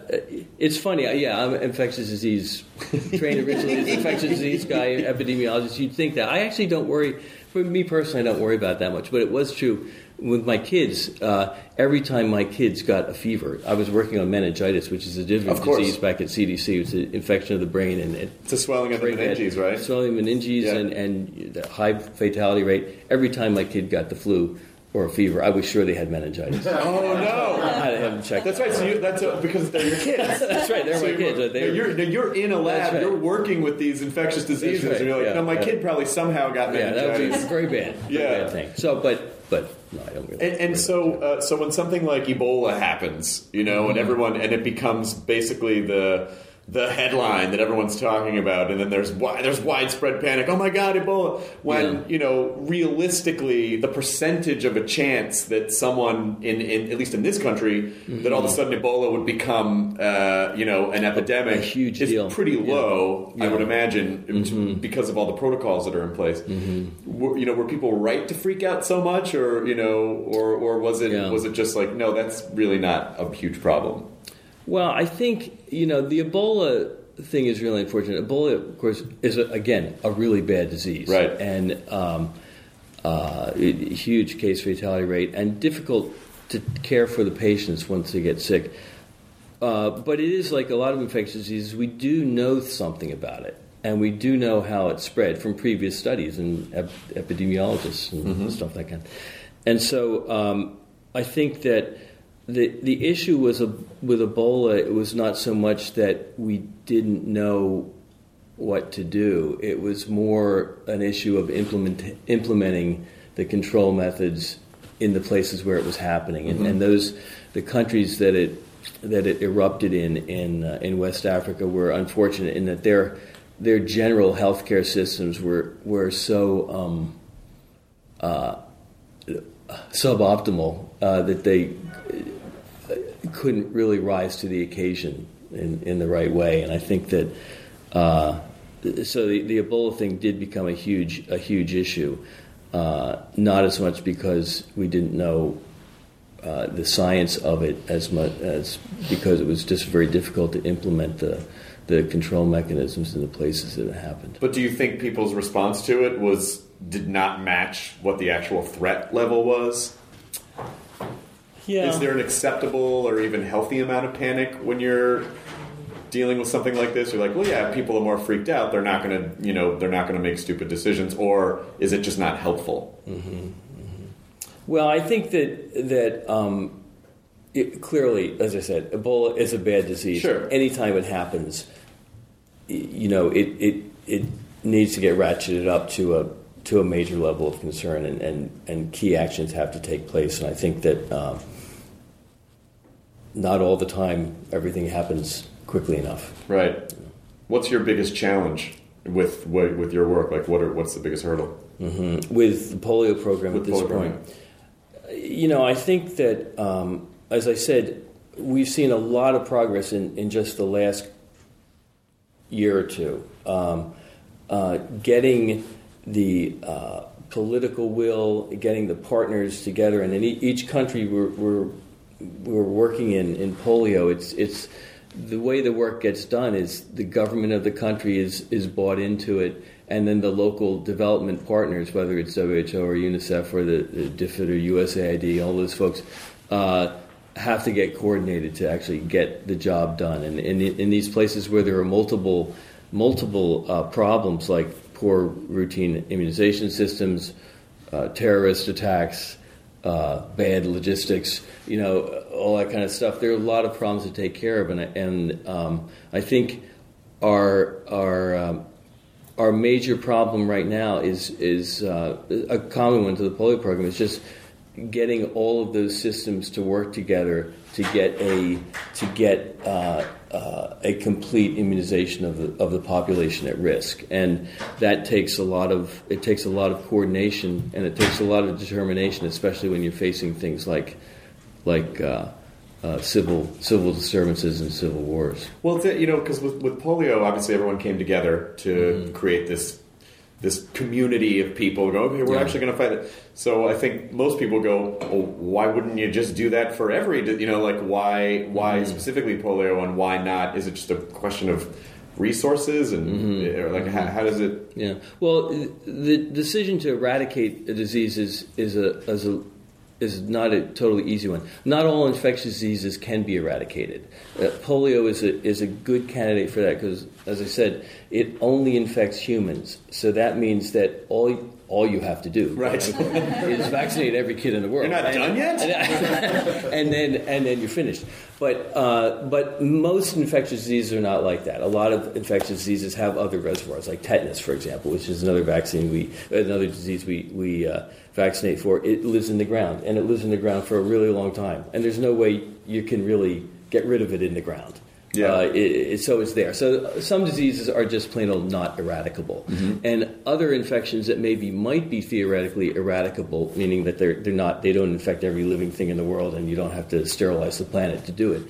it's funny. Yeah, I'm infectious disease trained originally as infectious disease guy, epidemiologist. You'd think that. I actually don't worry. For me personally, I don't worry about that much. But it was true with my kids. Uh, every time my kids got a fever, I was working on meningitis, which is a different disease back at CDC. It's an infection of the brain, and it,
It's a swelling of the meninges, right?
Swelling meninges
Yeah.
and, and the high fatality rate. Every time my kid got the flu or a fever, I was sure they had meningitis.
Oh no.
I had to have them checked.
That's right. So you, that's uh because they're your kids.
That's right. They're
So
my
you're-
kids. They
no, you're, you're in a lab.
Right.
You're working with these infectious diseases,
right,
and you're like,
yeah,
"No, my
yeah.
kid probably somehow got
yeah, that would be a very bad, very
Yeah.
bad thing. So, but but no, I don't really.
And, and so, uh, so when something like Ebola happens, you know,
Mm-hmm.
and everyone, and it becomes basically the the headline that everyone's talking about, and then there's there's widespread panic. Oh my God, Ebola! When
Yeah.
you know, realistically, the percentage of a chance that someone in, in at least in this country that all of a sudden Ebola would become, uh, you know, an epidemic
Mm-hmm. a huge
is
deal.
pretty low. I
Yeah. Mm-hmm.
would imagine because of all the protocols that are in place. Were, you know, were people right to freak out so much, or you know, or or was it
Yeah.
was it just like no, that's really not a huge problem?
Well, I think you know the Ebola thing is really unfortunate. Ebola, of course, is a, again a really bad disease,
Right.
And um, uh, it- huge case fatality rate and difficult to care for the patients once they get sick. Uh, but it is like a lot of infectious diseases. We do know something about it, and we do know how it spread from previous studies and ep- epidemiologists and stuff like that. And so um, I think that the the issue was a, with Ebola. It was not so much that we didn't know what to do. It was more an issue of implement, implementing the control methods in the places where it was happening, and, and those the countries that it that it erupted in in uh, in West Africa were unfortunate in that their their general healthcare systems were were so um, uh, suboptimal uh, that they couldn't really rise to the occasion in, in the right way. And I think that uh, so the, the Ebola thing did become a huge a huge issue. Uh, not as much because we didn't know uh, the science of it as much as because it was just very difficult to implement the the control mechanisms in the places that it happened.
But do you think people's response to it was did not match what the actual threat level was?
Yeah.
Is there an acceptable or even healthy amount of panic when you're dealing with something like this? You're like, well, yeah, people are more freaked out. They're not going to, you know, they're not going to make stupid decisions, or is it just not helpful?
Well, I think that that um, it, clearly, as I said, Ebola is a bad disease.
Sure.
Anytime it happens, you know, it it, it needs to get ratcheted up to a to a major level of concern, and, and, and key actions have to take place. And I think that um, not all the time everything happens quickly enough.
Right. What's your biggest challenge with with your work? Like, what are, what's the biggest hurdle?
with the polio program
With
at this point.
program.
You know, I think that, um, as I said, we've seen a lot of progress in, in just the last year or two. Um, uh, getting the uh, political will, getting the partners together, and in e- each country we're, we're, we're working in, in polio, it's, it's the way the work gets done is the government of the country is, is bought into it, and then the local development partners, whether it's WHO or UNICEF or the, the DFID or USAID, all those folks, uh, have to get coordinated to actually get the job done. And in, in these places where there are multiple multiple uh, problems like poor routine immunization systems, uh, terrorist attacks, uh, bad logistics, you know, all that kind of stuff. There are a lot of problems to take care of, and and um, I think our our um, our major problem right now is is uh, a common one to the polio program is just getting all of those systems to work together to get a to get uh, uh, a complete immunization of the of the population at risk, and that takes a lot of it takes a lot of coordination and it takes a lot of determination, especially when you're facing things like like uh, uh, civil civil disturbances and civil wars.
Well, you know, because with, with polio, obviously everyone came together to create this this community of people. Go, okay, we're
Yeah.
actually going to fight it. So I think most people go, well, why wouldn't you just do that for every? You know, like why why mm-hmm. specifically polio and why not? Is it just a question of resources and mm-hmm. or like how, how does it?
Yeah. Well, the decision to eradicate a disease is, is a is a is not a totally easy one. Not all infectious diseases can be eradicated. Uh, polio is a is a good candidate for that because, as I said, it only infects humans. So that means that all all you have to do
Right.
is vaccinate every kid in the world.
You're not done yet?
and then and then you're finished. But uh, but most infectious diseases are not like that. A lot of infectious diseases have other reservoirs, like tetanus, for example, which is another vaccine we another disease we we uh, vaccinate for. It lives in the ground, and it lives in the ground for a really long time. And there's no way you can really get rid of it in the ground.
Yeah.
Uh, it, it, so it's there. So some diseases are just plain old not eradicable, and other infections that maybe might be theoretically eradicable, meaning that they're they're not they don't infect every living thing in the world, and you don't have to sterilize the planet to do it.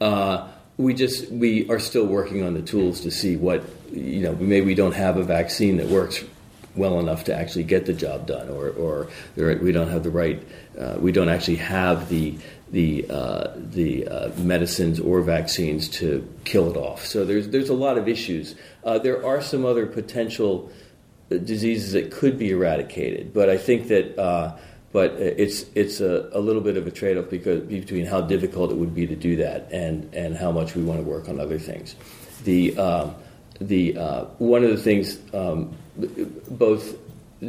Uh, we just we are still working on the tools to see what you know. Maybe we don't have a vaccine that works well enough to actually get the job done, or or we don't have the right. Uh, we don't actually have the the uh, the uh, medicines or vaccines to kill it off. So there's there's a lot of issues. Uh, there are some other potential uh, diseases that could be eradicated, but I think that. Uh, but it's it's a, a little bit of a trade-off because between how difficult it would be to do that and, and how much we want to work on other things. The um, the uh, one of the things um, both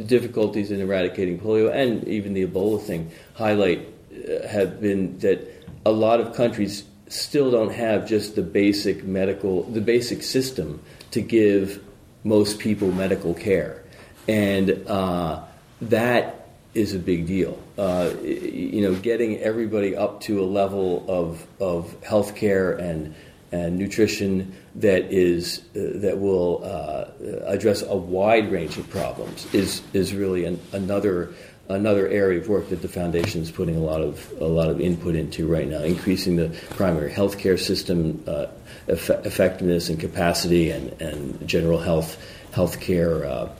difficulties in eradicating polio and even the Ebola thing highlight uh, have been that a lot of countries still don't have just the basic medical, the basic system to give most people medical care, and uh, that is a big deal. Uh, you know, getting everybody up to a level of of health care and and nutrition that is uh, that will uh, address a wide range of problems is is really an, another another area of work that the foundation is putting a lot of a lot of input into right now, increasing the primary health care system uh, eff- effectiveness and capacity, and, and general health health care. Uh,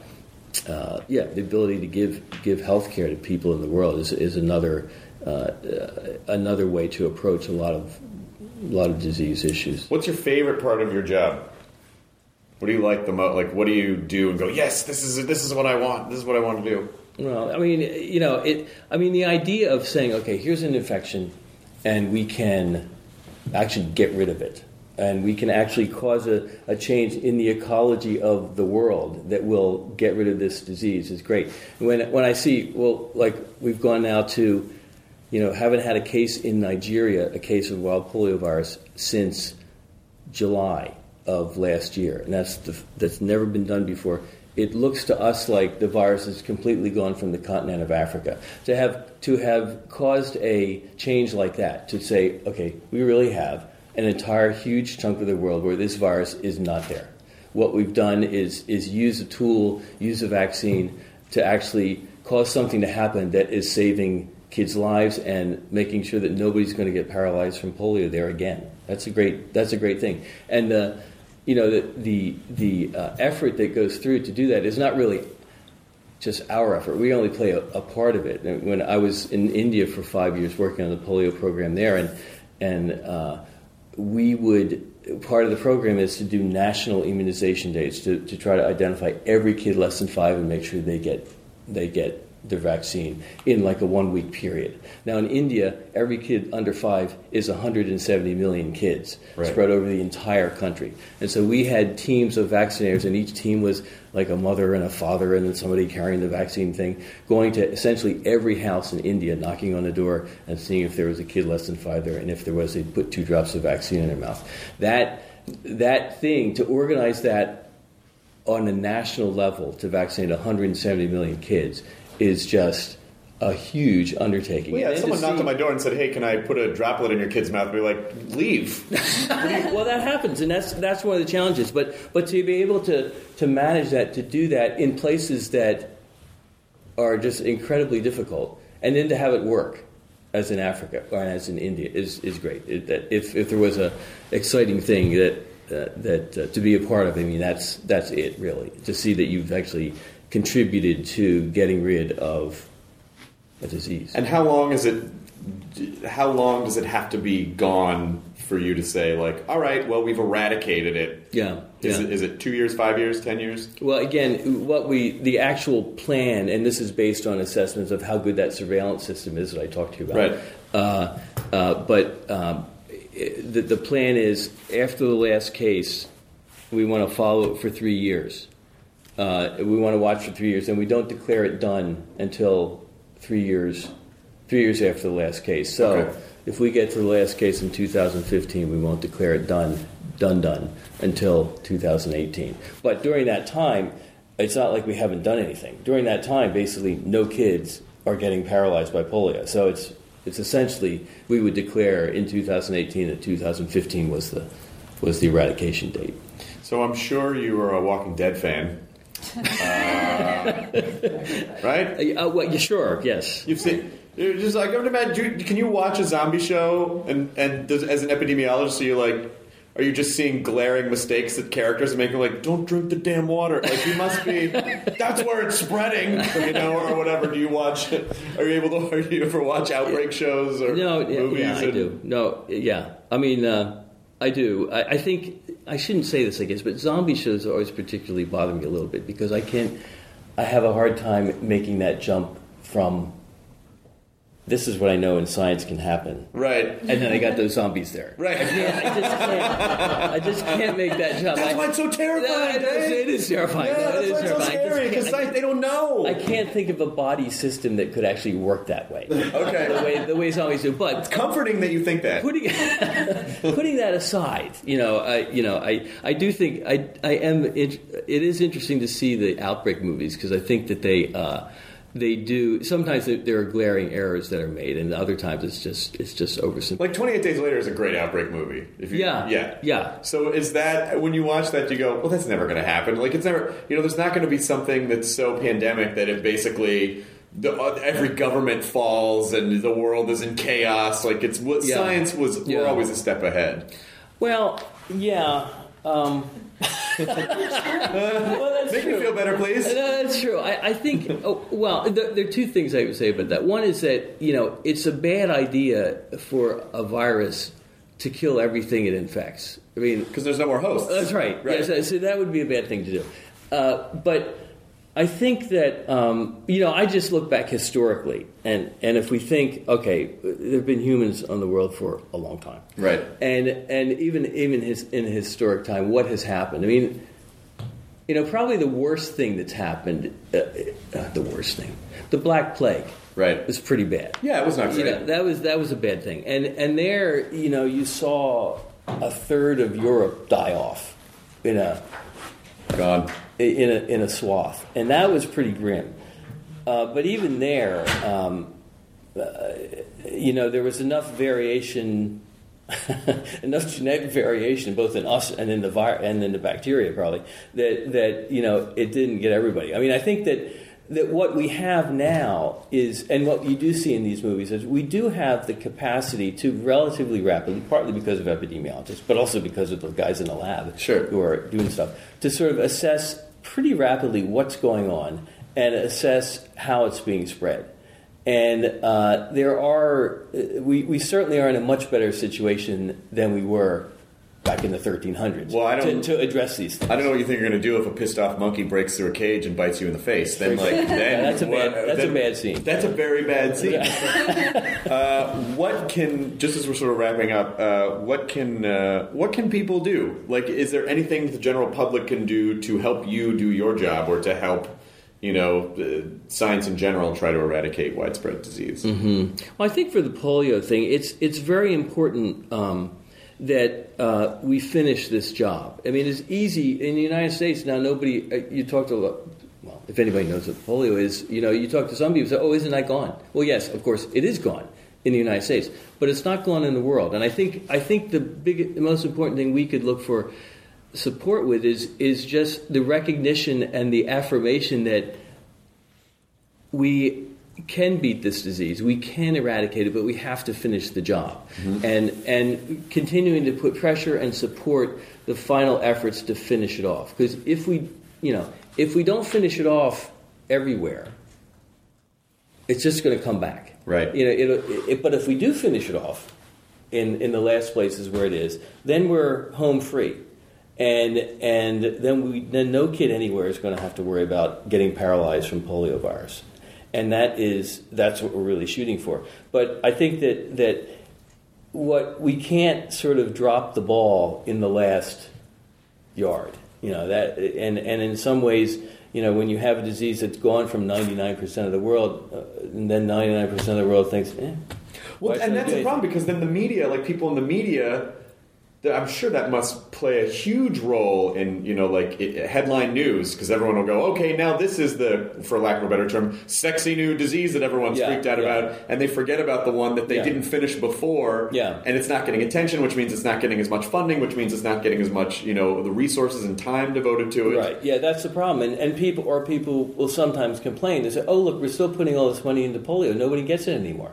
uh, yeah, the ability to give give health care to people in the world is, is another uh, uh, another way to approach a lot of a lot of disease issues.
What's your favorite part of your job? What do you like the most? Like, what do you do and go? Yes, this is this is what I want. This is what I want to do.
Well, I mean, you know, it. I mean, the idea of saying, okay, here's an infection, and we can actually get rid of it, and we can actually cause a, a change in the ecology of the world that will get rid of this disease is great. When when I see, well, like we've gone now to, you know, haven't had a case in Nigeria, a case of wild polio virus since July of last year, and that's the, that's never been done before. It looks to us like the virus has completely gone from the continent of Africa. To have to have caused a change like that, to say, okay, we really have an entire huge chunk of the world where this virus is not there. What we've done is is use a tool, use a vaccine to actually cause something to happen that is saving kids' lives and making sure that nobody's going to get paralyzed from polio there again. That's a great that's a great thing. And uh, you know the the, the uh, effort that goes through to do that is not really just our effort. We only play a, a part of it. And when I was in India for five years working on the polio program there, and and uh, we would part of the program is to do national immunization days to, to try to identify every kid less than five and make sure they get they get their vaccine in like a one week period. Now in India, every kid under five is 170 million kids
Right.
spread over the entire country. And so we had teams of vaccinators, and each team was like a mother and a father, and then somebody carrying the vaccine thing, going to essentially every house in India, knocking on the door and seeing if there was a kid less than five there, and if there was, they'd put two drops of vaccine in their mouth. That that thing to organize that on a national level to vaccinate 170 million kids is just a huge undertaking.
Well, yeah,
And
someone knocked
see-
on my door and said, "Hey, can I put a droplet in your kid's mouth?" Be like, "Leave."
well, that happens, and that's that's one of the challenges. But but to be able to to manage that, to do that in places that are just incredibly difficult, and then to have it work. as in Africa or as in India is, is great. It, that if, if there was a exciting thing that uh, that uh, to be a part of, I mean that's that's it really. To see that you've actually contributed to getting rid of a disease.
And how long is it? How long does it have to be gone for you to say like, all right, well, we've eradicated it?
Yeah.
Is,
yeah.
it, is it two years, five years, ten years?
Well, again, what we the actual plan, and this is based on assessments of how good that surveillance system is that I talked to you about.
Right.
Uh, uh, but um, the, the plan is after the last case, we want to follow it for three years. Uh, we want to watch for three years, and we don't declare it done until three years, three years after the last case. So,
Okay.
if we get to the last case in 2015, we won't declare it done, done, done until 2018. But during that time, it's not like we haven't done anything. During that time, basically, no kids are getting paralyzed by polio. So it's it's essentially we would declare in 2018 that 2015 was the was the eradication date.
So I'm sure you are a Walking Dead fan, uh, right?
Uh, well, yeah, sure, yes.
You've seen. You're just like, imagine. Can you watch a zombie show and and does, as an epidemiologist, are you like, are you just seeing glaring mistakes that characters are making? Like, don't drink the damn water. Like, you must be. that's where it's spreading, you know, or whatever. Do you watch? Are you able to? Are you ever watch outbreak shows or
No, yeah,
movies?
yeah, I
and-
do. No, yeah. I mean, uh, I do. I, I think I shouldn't say this, I guess, but zombie shows always particularly bother me a little bit because I can't. I have a hard time making that jump from. This is what I know in science can happen,
Right.
and then I got those zombies there.
Right.
I, can't, I just can't. I just can't make that jump.
That's
I-
why it's so terrifying.
No, it is- it is terrifying.
Yeah, that's
is
why it's so
terrifying. I
scary because they don't know.
I can't think of a body system that could actually work that way.
Okay.
The way the way zombies do, but
It's comforting that you think that.
putting putting that aside, you know, I you know, I, I do think I I am. It, it is interesting to see the outbreak movies because I think that they uh, they do. Sometimes there- are glaring errors that are made, and other times it's just it's just oversimplified.
Like 28 Days Later is a great outbreak movie. If you,
Yeah.
yeah,
Yeah.
So is that when you watch that, you go, well, that's never going to happen. Like it's never, you know, there's not going to be something that's so pandemic that it basically. The, uh, every government falls and the world is in chaos. Like it's what
Yeah.
science was.
Yeah.
We're always a step ahead.
Well, yeah. Um, well, that's
Make
true.
me feel better, please.
No, that's true. I, I think. Oh, well, there, there are two things I would say about that. One is that you know it's a bad idea for a virus to kill everything it infects. I mean,
Because there's no more hosts.
that's right.
Right.
Yes, uh, so that would be a bad thing to do. Uh, but I think that um, you know I just look back historically, and and if we think, okay, there have been humans on the world for a long time,
Right.
and and even even his, in historic time, what has happened? I mean, you know, probably the worst thing that's happened, uh, uh, the worst thing, the Black Plague,
Right.
was pretty bad.
Yeah, it was not
You know, that was that was a bad thing, and and there, you know, you saw a third of Europe die off in a
Gone.
in a in a swath, and that was pretty grim. Uh, but even there, um, uh, you know, there was enough variation, enough genetic variation, both in us and in the vir- and in the bacteria, probably that that you know it didn't get everybody. I mean, I think that that what we have now is, and what you do see in these movies is, we do have the capacity to relatively rapidly, partly because of epidemiologists, but also because of the guys in the lab
Sure.
who are doing stuff, to sort of assess pretty rapidly what's going on and assess how it's being spread. And uh, there are, we, we certainly are in a much better situation than we were back in the 1300s
Well, I don't-
to, to address these things.
I don't know what you think you're going to do if a pissed off monkey breaks through a cage and bites you in the face. Then, like, then
That's a bad-
what-
that's a bad scene.
That's a very bad scene. uh, what can just as we're sort of wrapping up? Uh, what can uh, what can people do? Like, is there anything the general public can do to help you do your job, or to help? You know, uh, science in general try to eradicate widespread disease.
Well, I think for the polio thing, it's it's very important um, that uh, we finish this job. I mean, it's easy in the United States now. Nobody uh, you talk to. Well, if anybody knows what polio is, you know, you talk to some people say, "Oh, isn't that gone?" Well, yes, of course, it is gone in the United States, but it's not gone in the world. And I think I think the big, the most important thing we could look for support with is is just the recognition and the affirmation that we can beat this disease. We can eradicate it, but we have to finish the job. Mm-hmm. And and continuing to put pressure and support the final efforts to finish it off. Because if we, you know, if we don't finish it off everywhere, it's just going to come back.
Right.
You know, it'll, it, but if we do finish it off in, in the last places where it is, then we're home free. And, and then, we, then no kid anywhere is going to have to worry about getting paralyzed from polio virus. And that is, that's what we're really shooting for. But I think that, that what we can't sort of drop the ball in the last yard. You know that, and and in some ways, you know, when you have a disease that's gone from 99% of the world, uh, and then 99% of the world thinks, eh.
Well, and that's the problem because then the media, like people in the media, I'm sure that must play a huge role in you know like it, headline news because everyone will go, okay, now this is the, for lack of a better term, sexy new disease that everyone's
Yeah,
freaked out
yeah.
about, and they forget about the one that they
Yeah.
didn't finish before,
Yeah.
and it's not getting attention, which means it's not getting as much funding, which means it's not getting as much you know the resources and time devoted to it.
Right. Yeah, that's the problem. And, and people or people will sometimes complain. They say, "Oh, look, we're still putting all this money into polio. Nobody gets it anymore."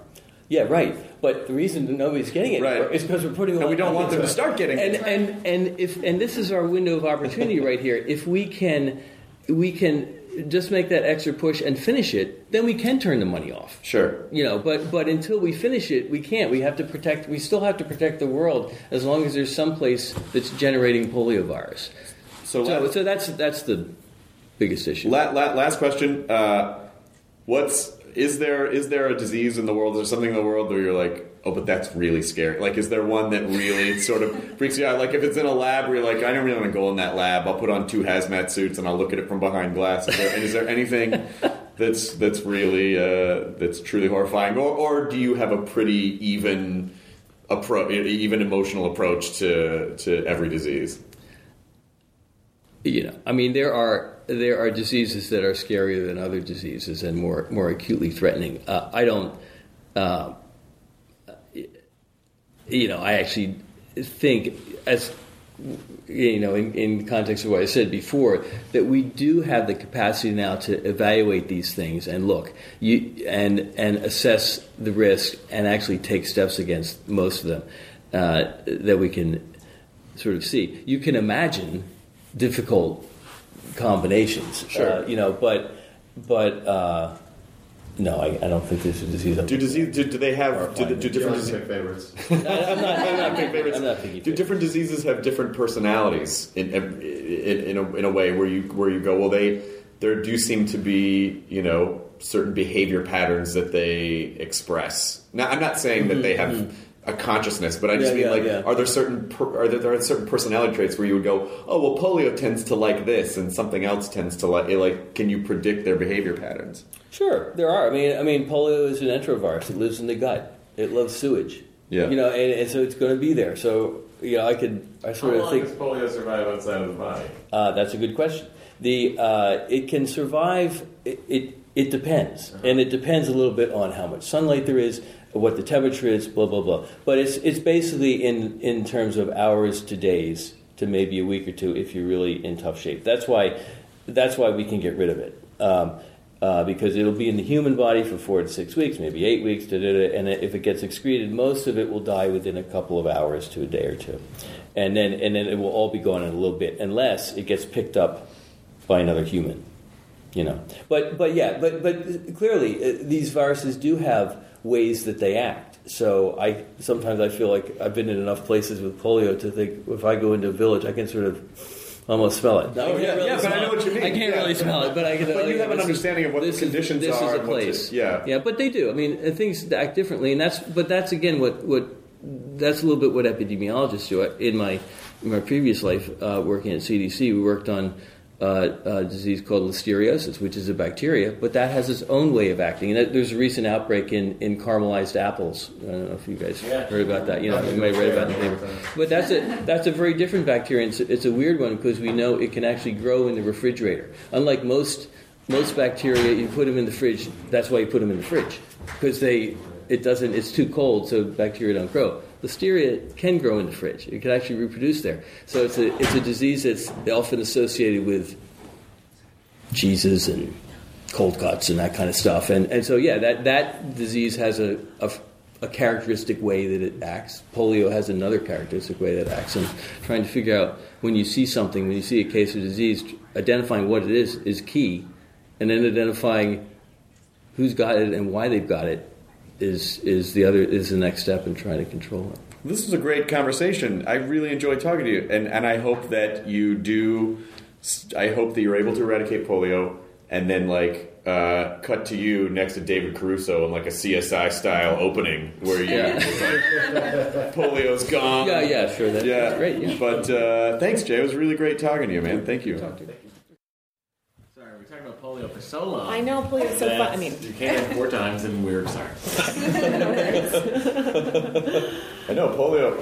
Yeah, right. But the reason that nobody's getting it
Right.
is because we're putting.
And we don't want them to start getting
and,
it.
And and if and this is our window of opportunity right here. If we can, we can just make that extra push and finish it. Then we can turn the money off.
Sure.
You know, but but until we finish it, we can't. We have to protect. We still have to protect the world as long as there's some place that's generating polio virus.
So,
So, so that's that's the biggest issue.
La- la- last question: uh, What's is there is there a disease in the world? Is there something in the world where you're like, oh, but that's really scary? Like, is there one that really sort of freaks you out? Like, if it's in a lab where you're like, I don't really want to go in that lab. I'll put on two hazmat suits and I'll look at it from behind glass. Is there, and is there anything that's that's really uh, that's truly horrifying, or or do you have a pretty even approach, even emotional approach to to every disease?
you know, I mean, there are there are diseases that are scarier than other diseases and more more acutely threatening. Uh, I don't, uh, you know, I actually think as you know, in, in context of what I said before, that we do have the capacity now to evaluate these things and look, you and and assess the risk and actually take steps against most of them uh, that we can sort of see. You can imagine difficult combinations,
Sure.
uh, you know, but but uh, no, I, I don't think there's a disease.
Do disease do, do they have do, do different diseases?
favorites.
I'm not, I'm not,
Pick favorites.
I'm not picking
Do different diseases have different personalities in in, in, a, in a way where you where you go well they there do seem to be you know certain behavior patterns that they express. Now I'm not saying that they have a consciousness, but I just.
Yeah,
mean
yeah,
like
yeah.
are there certain per, are there, there are certain personality traits where you would go oh well polio tends to like this and something else tends to like like can you predict their behavior patterns?
Sure, there are. I mean, I mean, polio is an enterovirus. It lives in the gut. It loves sewage.
Yeah.
You know, and, and so it's going to be there. So you know, I could, I
How
sort of
long
think
does polio survive outside of the body?
uh, that's a good question. The uh, it can survive. It, it it depends, and it depends a little bit on how much sunlight there is, what the temperature is, blah blah blah. But it's it's basically in in terms of hours to days to maybe a week or two if you're really in tough shape. That's why that's why we can get rid of it. Um, uh, because it'll be in the human body for four to six weeks, maybe eight weeks, da, da, da, and if it gets excreted, most of it will die within a couple of hours to a day or two, and then and then it will all be gone in a little bit, unless it gets picked up by another human, you know. But but yeah, but but clearly uh, these viruses do have ways that they act. So I sometimes I feel like I've been in enough places with polio to think if I go into a village, I can sort of almost smell it. No,
Oh, yeah,
really
yeah, but I know what you mean.
I can't
Yeah.
really smell it, but I can.
But you have an
this is-
understanding of what the
this is- this
are
is a
and what to-
place.
yeah.
yeah, but they do. I mean, uh, things act differently, and that's but that's again what what that's a little bit what epidemiologists do. In my in my previous life, uh, working at CDC, we worked on uh, a disease called listeriosis, which is a bacteria, but that has its own way of acting. And that, there's a recent outbreak in, in caramelized apples. I don't know if you guys heard about that. You know, you may have read about it in the paper. But that's a that's a very different bacteria. And it's, it's a weird one because we know it can actually grow in the refrigerator. Unlike most most bacteria, you put them in the fridge. That's why you put them in the fridge because they it doesn't. It's too cold, so bacteria don't grow. Listeria can grow in the fridge. It can actually reproduce there. So it's a it's a disease that's often associated with cheeses and cold cuts and that kind of stuff. And and so yeah, that that disease has a, a a characteristic way that it acts. Polio has another characteristic way that it acts. And trying to figure out when you see something, when you see a case of disease, identifying what it is is key, and then identifying who's got it and why they've got it is is the other is the next step in trying to control it.
This was a great conversation. I really enjoyed talking to you, and and I hope that you do. I hope that you're able to eradicate polio, and then like uh, cut to you next to David Caruso in like a CSI style opening where you it's like, polio's gone.
Yeah, yeah, sure. That,
yeah,
That's great. Yeah.
But uh, thanks, Jay. It was really great talking to you, man. Thank you.
Sorry, we talked about polio for so long.
I know polio is so fun. I mean,
you came in four times and we're sorry.
I know polio.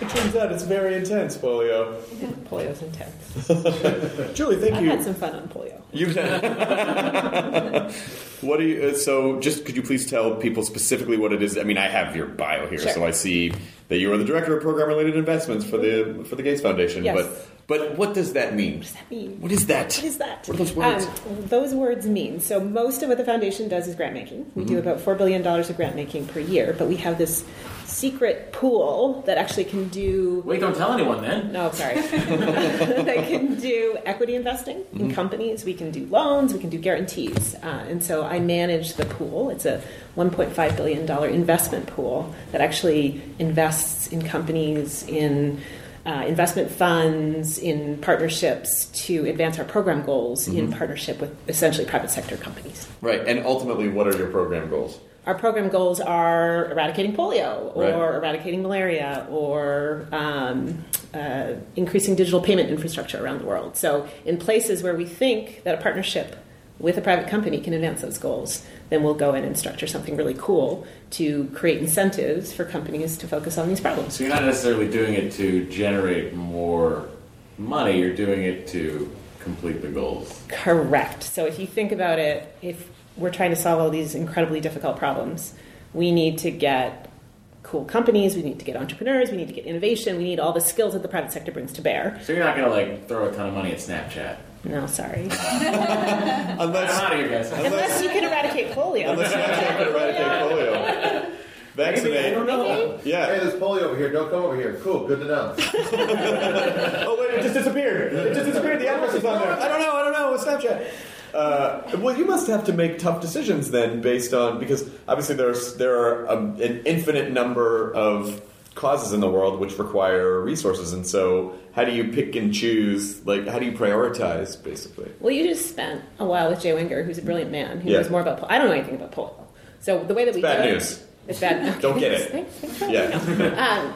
It turns out it's very intense, polio.
polio's intense.
Julie, thank you.
I've
you.
had some fun on polio.
You've what do you? Uh, so, just could you please tell people specifically what it is? I mean, I have your bio here,
Sure.
so I see that you are the director of program-related investments for the for the Gates Foundation.
Yes.
But but what does that mean? What does
that mean?
What is that?
What is that?
What are those words?
Um, those words mean so. Most of what the foundation does is grant making. We do
Mhm.
about four billion dollars of grant making per year, but we have this secret pool that actually can do.
Wait, don't tell anyone then.
No, sorry. that can do equity investing in
Mhm.
companies. We can do loans. We can do guarantees. Uh, and so I manage the pool. It's a 1.5 billion dollar investment pool that actually invests in companies in. Uh, investment funds in partnerships to advance our program goals in
Mhm.
partnership with essentially private sector companies.
Right, and ultimately, what are your program goals?
Our program goals are eradicating polio, or
Right.
eradicating malaria, or um, uh, increasing digital payment infrastructure around the world. So, in places where we think that a partnership with a private company can advance those goals, then we'll go in and structure something really cool to create incentives for companies to focus on these problems.
So you're not necessarily doing it to generate more money, you're doing it to complete the goals.
Correct. So if you think about it, if we're trying to solve all these incredibly difficult problems, we need to get cool companies, we need to get entrepreneurs, we need to get innovation, we need all the skills that the private sector brings to bear.
So you're not going to like throw a ton of money at Snapchat.
No, sorry.
Unless,
I'm out of here, guys.
Unless you can eradicate polio.
Unless you actually can eradicate polio. Vaccinate.
I don't know.
Yeah.
Hey, there's polio over here. Don't come over here. Cool. Good to know.
oh wait, it just disappeared. It just disappeared. The address is on there. I don't know. I don't know. It's Snapchat. Uh, well, you must have to make tough decisions then, based on because obviously there's there are a, an infinite number of causes in the world which require resources, and so how do you pick and choose? Like, how do you prioritize, basically?
Well, you just spent a while with Jay Wenger, who's a brilliant man who
Yeah.
knows more about polio. I don't know anything about polio. So the way that we
bad
do it-
news.
It's bad.
Don't get it.
Thanks, thanks
Yeah.
letting me know. Um,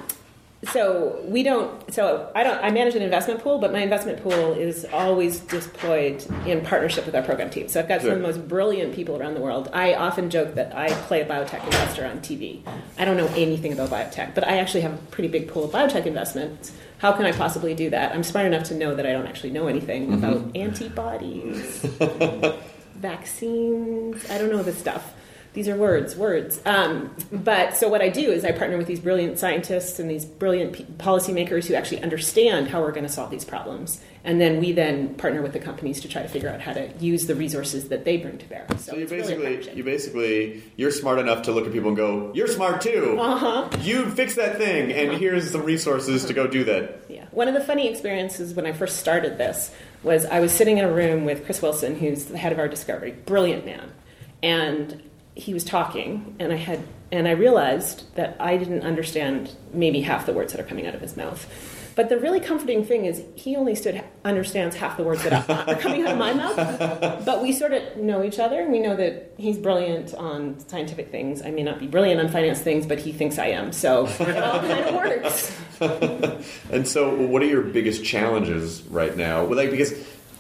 so we don't. So I don't. I manage an investment pool, but my investment pool is always deployed in partnership with our program team. So I've got some of the most brilliant people around the world. I often joke that I play a biotech investor on TV. I don't know anything about biotech, but I actually have a pretty big pool of biotech investments. How can I possibly do that? I'm smart enough to know that I don't actually know anything
Mhm.
about antibodies, vaccines. I don't know this stuff. These are words, words. Um, but so what I do is I partner with these brilliant scientists and these brilliant pe- policymakers who actually understand how we're going to solve these problems, and then we then partner with the companies to try to figure out how to use the resources that they bring to bear. So,
So you
it's really
basically, you basically, you're smart enough to look at people and go, "You're smart too.
Uh-huh.
You fix that thing, and here's some resources to go do that."
Yeah. One of the funny experiences when I first started this was I was sitting in a room with Chris Wilson, who's the head of our discovery, brilliant man, and he was talking, and I had and I realized that I didn't understand maybe half the words that are coming out of his mouth. But the really comforting thing is he only stood understands half the words that are coming out of my mouth. But we sort of know each other. And we know that he's brilliant on scientific things. I may not be brilliant on finance things, but he thinks I am. So it all kind of works.
And so, what are your biggest challenges right now? Like, because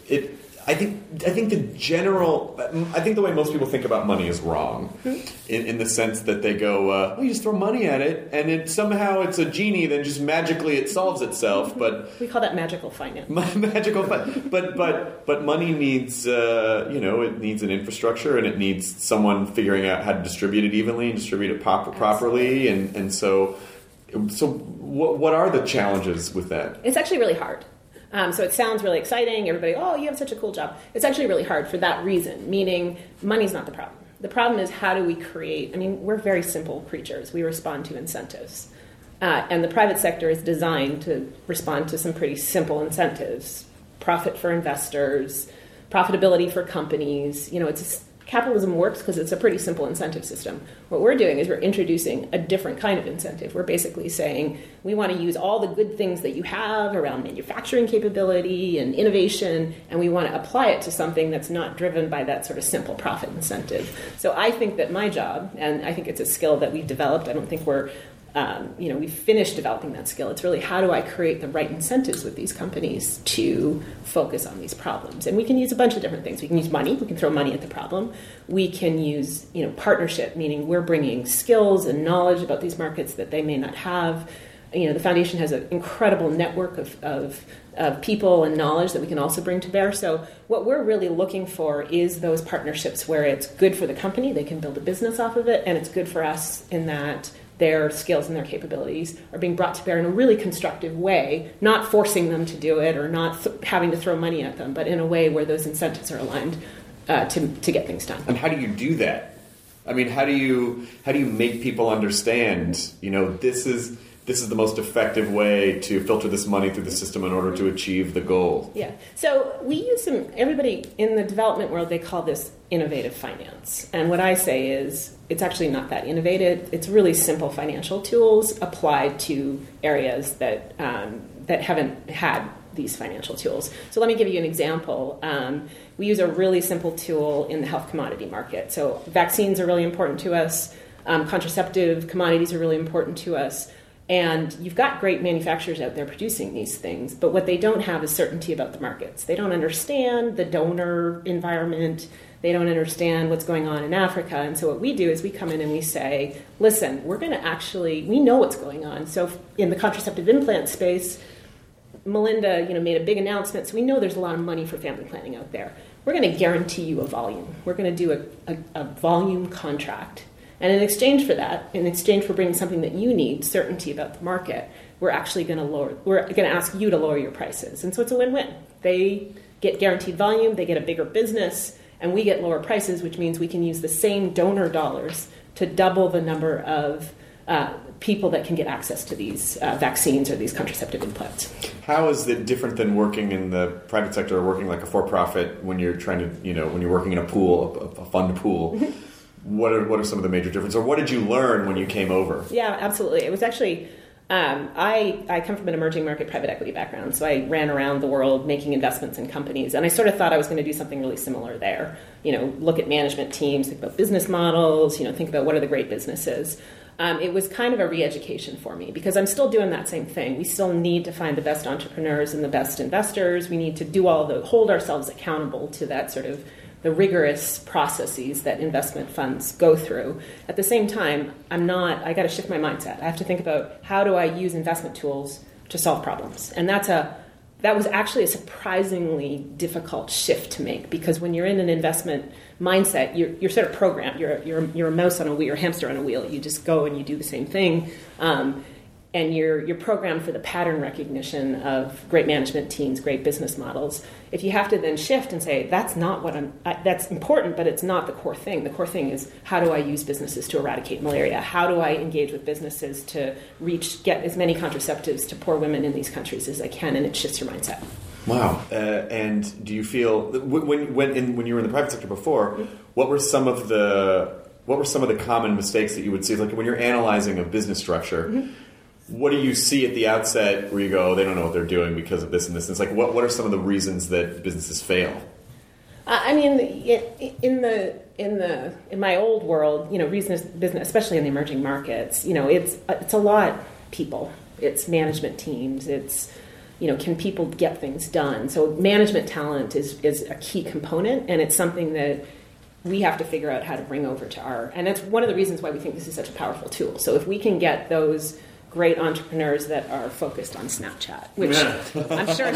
it, I think, I think the general, I think the way most people think about money is wrong, in, in the sense that they go, uh, "Well, you just throw money at it, and it somehow it's a genie, then just magically it solves itself." But
We call that magical finance.
magical fun. But but but money needs uh, you know it needs an infrastructure and it needs someone figuring out how to distribute it evenly and distribute it pop- properly and and so so what what are the challenges with that?
It's actually really hard. Um, so it sounds really exciting. Everybody, oh, you have such a cool job. It's actually really hard for that reason, meaning money's not the problem. The problem is how do we create? I mean, we're very simple creatures. We respond to incentives. Uh, and the private sector is designed to respond to some pretty simple incentives profit for investors, profitability for companies. You know, it's capitalism works because it's a pretty simple incentive system. What we're doing is we're introducing a different kind of incentive. We're basically saying we want to use all the good things that you have around manufacturing capability and innovation, and we want to apply it to something that's not driven by that sort of simple profit incentive. So I think that my job, and I think it's a skill that we've developed, I don't think we're um, you know, we've finished developing that skill. It's really how do I create the right incentives with these companies to focus on these problems? And we can use a bunch of different things. We can use money. We can throw money at the problem. We can use, you know, partnership, meaning we're bringing skills and knowledge about these markets that they may not have. You know, the foundation has an incredible network of, of, of people and knowledge that we can also bring to bear. So, what we're really looking for is those partnerships where it's good for the company, they can build a business off of it, and it's good for us in that their skills and their capabilities are being brought to bear in a really constructive way, not forcing them to do it or not th- having to throw money at them, but in a way where those incentives are aligned uh, to, to get things done.
And how do you do that? I mean, how do you how do you make people understand? You know, this is this is the most effective way to filter this money through the system in order to achieve the goal.
Yeah. So we use some, everybody in the development world, they call this innovative finance. And what I say is it's actually not that innovative. It's really simple financial tools applied to areas that, um, that haven't had these financial tools. So let me give you an example. Um, we use a really simple tool in the health commodity market. So vaccines are really important to us. Um, contraceptive commodities are really important to us. And you've got great manufacturers out there producing these things, but what they don't have is certainty about the markets. They don't understand the donor environment. They don't understand what's going on in Africa. And so what we do is we come in and we say, listen, we're going to actually, we know what's going on. So in the contraceptive implant space, Melinda, you know, made a big announcement. So we know there's a lot of money for family planning out there. We're going to guarantee you a volume. We're going to do a, a, a volume contract and in exchange for that, in exchange for bringing something that you need, certainty about the market, we're actually going to lower, we're going to ask you to lower your prices. And so it's a win win. They get guaranteed volume, they get a bigger business, and we get lower prices, which means we can use the same donor dollars to double the number of uh, people that can get access to these uh, vaccines or these contraceptive implants.
How is it different than working in the private sector or working like a for-profit when you're trying to, you know, when you're working in a pool, a, a fund pool? What are what are some of the major differences, or what did you learn when you came over?
Yeah, absolutely. It was actually. Um, I, I come from an emerging market private equity background, so I ran around the world making investments in companies, and I sort of thought I was going to do something really similar there. You know, look at management teams, think about business models, you know, think about what are the great businesses. Um, it was kind of a re-education for me because I'm still doing that same thing. We still need to find the best entrepreneurs and the best investors. We need to do all the hold ourselves accountable to that sort of the rigorous processes that investment funds go through. At the same time, I'm not, I got to shift my mindset. I have to think about how do I use investment tools to solve problems. And that's a, that was actually a surprisingly difficult shift to make because when you're in an investment mindset, you're, you're sort of programmed. You're, you're, you're a mouse on a wheel, you're a hamster on a wheel. You just go and you do the same thing. Um, and you're, you're programmed for the pattern recognition of great management teams, great business models. If you have to then shift and say, that's not what I'm, that's important, but it's not the core thing. The core thing is how do I use businesses to eradicate malaria? How do I engage with businesses to reach, get as many contraceptives to poor women in these countries as I can? And it shifts your mindset.
Wow. Uh, and do you feel, when, when, in, when you were in the private sector before, what were some of the, what were some of the common mistakes that you would see? Like when you're analyzing a business structure, mm-hmm what do you see at the outset where you go, oh, they don't know what they're doing because of this and this? And it's like, what, what are some of the reasons that businesses fail?
I mean, in the in the in my old world, you know, business business, especially in the emerging markets, you know, it's it's a lot people, it's management teams, it's you know, can people get things done? So management talent is is a key component, and it's something that we have to figure out how to bring over to our. And that's one of the reasons why we think this is such a powerful tool. So if we can get those great entrepreneurs that are focused on Snapchat, which I'm sure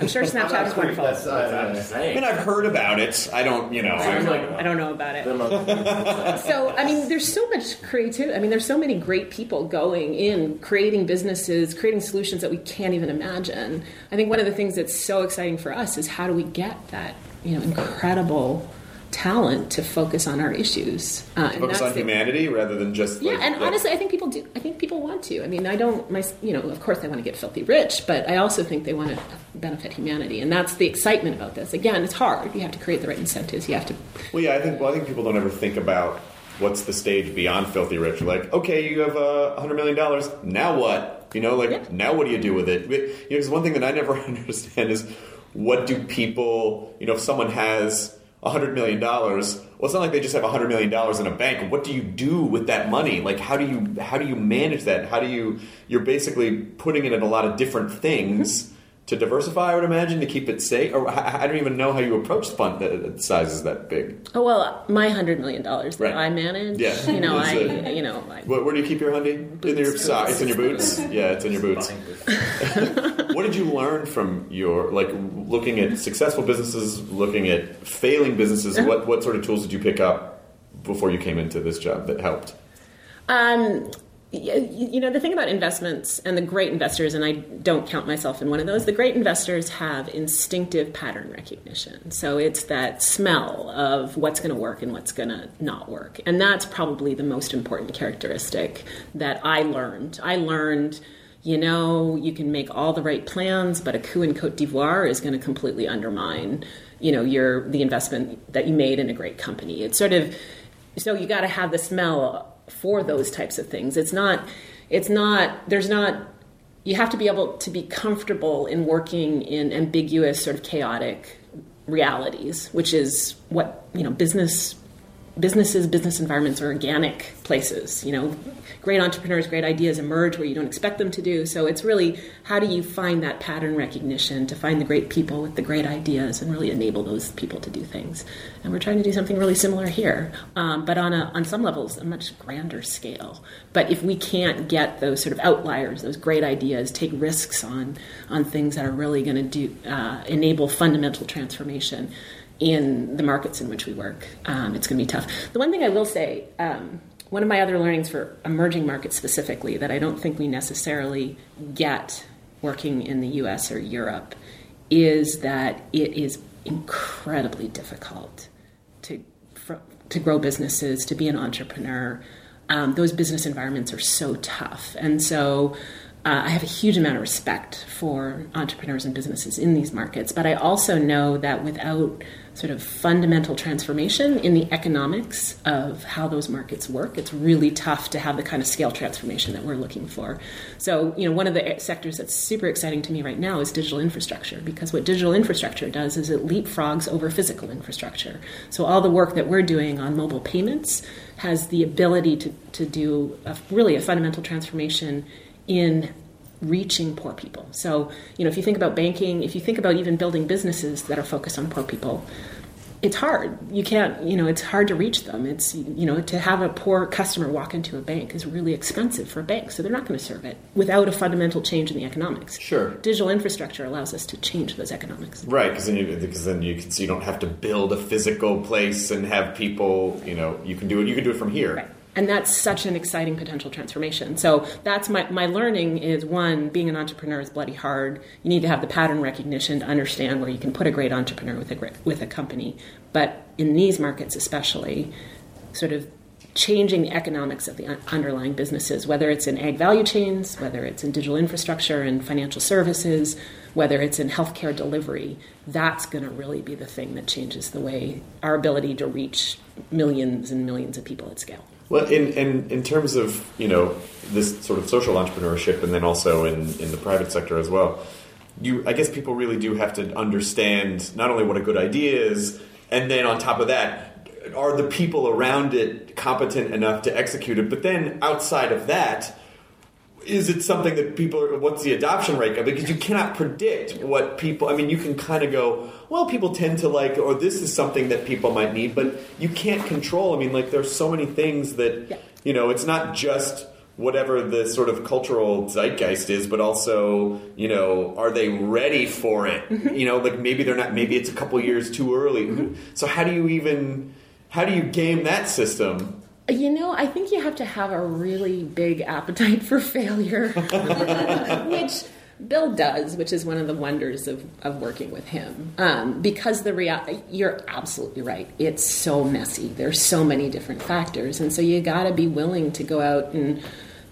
I'm sure Snapchat is wonderful.
I mean, I've heard about it. I don't, you know.
I don't know, I don't know about it. so, I mean, there's so much creativity. I mean, there's so many great people going in, creating businesses, creating solutions that we can't even imagine. I think one of the things that's so exciting for us is how do we get that, you know, incredible talent to focus on our issues. Uh, and
Focus on
the-
humanity rather than just.
yeah,
like,
and honestly, I think people do. I think people want to. I mean, I don't. My, you know, of course, they want to get filthy rich, but I also think they want to benefit humanity, and that's the excitement about this. Again, it's hard. You have to create the right incentives. You have to.
Well, yeah, I think. Well, I think people don't ever think about what's the stage beyond filthy rich. Like, okay, you have a uh, hundred million dollars. Now what? You know, like now what do you do with it? But, You know, because one thing that I never understand is what do people? You know, if someone has hundred million dollars, well, it's not like they just have hundred million dollars in a bank. What do you do with that money? Like, how do you how do you manage that? How do you? You're basically putting it in a lot of different things. To diversify, I would imagine to keep it safe. Or I I don't even know how you approach fund that that sizes that big.
Oh well, my hundred million dollars that
Right.
I manage.
Yeah.
You know,
It's
I.
a-
You know, I,
Where, where do you keep your hundy? in your socks. It's in your boots. Yeah, it's in your boots. what did you learn from your like looking at successful businesses, looking at failing businesses? What what sort of tools did you pick up before you came into this job that helped?
Um, y- you know, the thing about investments and the great investors, and I don't count myself in one of those, the great investors have instinctive pattern recognition. So it's that smell of what's going to work and what's going to not work. And that's probably the most important characteristic that I learned. I learned. You know, you can make all the right plans, but a coup in Cote d'Ivoire is going to completely undermine, you know, your the investment that you made in a great company. It's sort of so you got to have the smell for those types of things. It's not it's not there's not you have to be able to be comfortable in working in ambiguous sort of chaotic realities which is what you know business businesses business environments are organic places. You know great entrepreneurs great ideas emerge where you don't expect them to do. So it's really how do you find that pattern recognition to find the great people with the great ideas and really enable those people to do things? And we're trying to do something really similar here. Um, but on a on some levels a much grander scale. But if we can't get those sort of outliers those great ideas take risks on on things that are really going to do uh, enable fundamental transformation in the markets in which we work. Um, it's going to be tough. The one thing I will say, um, one of my other learnings for emerging markets specifically that I don't think we necessarily get working in the US or Europe is that it is incredibly difficult to, fr- to grow businesses, to be an entrepreneur. Um, those business environments are so tough. And so uh, I have a huge amount of respect for entrepreneurs and businesses in these markets, but I also know that without sort of fundamental transformation in the economics of how those markets work, it's really tough to have the kind of scale transformation that we're looking for. So, you know, one of the sectors that's super exciting to me right now is digital infrastructure, because what digital infrastructure does is it leapfrogs over physical infrastructure. So, all the work that we're doing on mobile payments has the ability to, to do a, really a fundamental transformation in reaching poor people. So, you know, if you think about banking, if you think about even building businesses that are focused on poor people, it's hard. You can't, you know, it's hard to reach them. It's, you know, to have a poor customer walk into a bank is really expensive for a bank, so they're not going to serve it without a fundamental change in the economics.
Sure.
Digital infrastructure allows us to change those economics.
Right, because then you because then you can so you don't have to build a physical place and have people. You know, you can do it. You can do it from here.
And that's such an exciting potential transformation. So that's my, my learning is one being an entrepreneur is bloody hard. You need to have the pattern recognition to understand where you can put a great entrepreneur with a with a company. But in these markets especially sort of changing the economics of the underlying businesses whether it's in ag value chains whether it's in digital infrastructure and financial services whether it's in healthcare delivery that's going to really be the thing that changes the way our ability to reach millions and millions of people at scale
Well, in, in in terms of you know this sort of social entrepreneurship, and then also in in the private sector as well, you I guess people really do have to understand not only what a good idea is, and then on top of that, are the people around it competent enough to execute it? But then outside of that. Is it something that people are, what's the adoption rate? Because you cannot predict what people, I mean, you can kind of go, well, people tend to like, or this is something that people might need, but you can't control. I mean, like, there's so many things that, you know, it's not just whatever the sort of cultural zeitgeist is, but also, you know, are they ready for it? Mm-hmm. You know, like maybe they're not. Maybe it's a couple years too early. Mm-hmm. So how do you even how do you game that system?
You know, I think you have to have a really big appetite for failure, which Bill does, which is one of the wonders of, of working with him. Um, because the real, you're absolutely right. It's so messy. There's so many different factors, and so you got to be willing to go out and,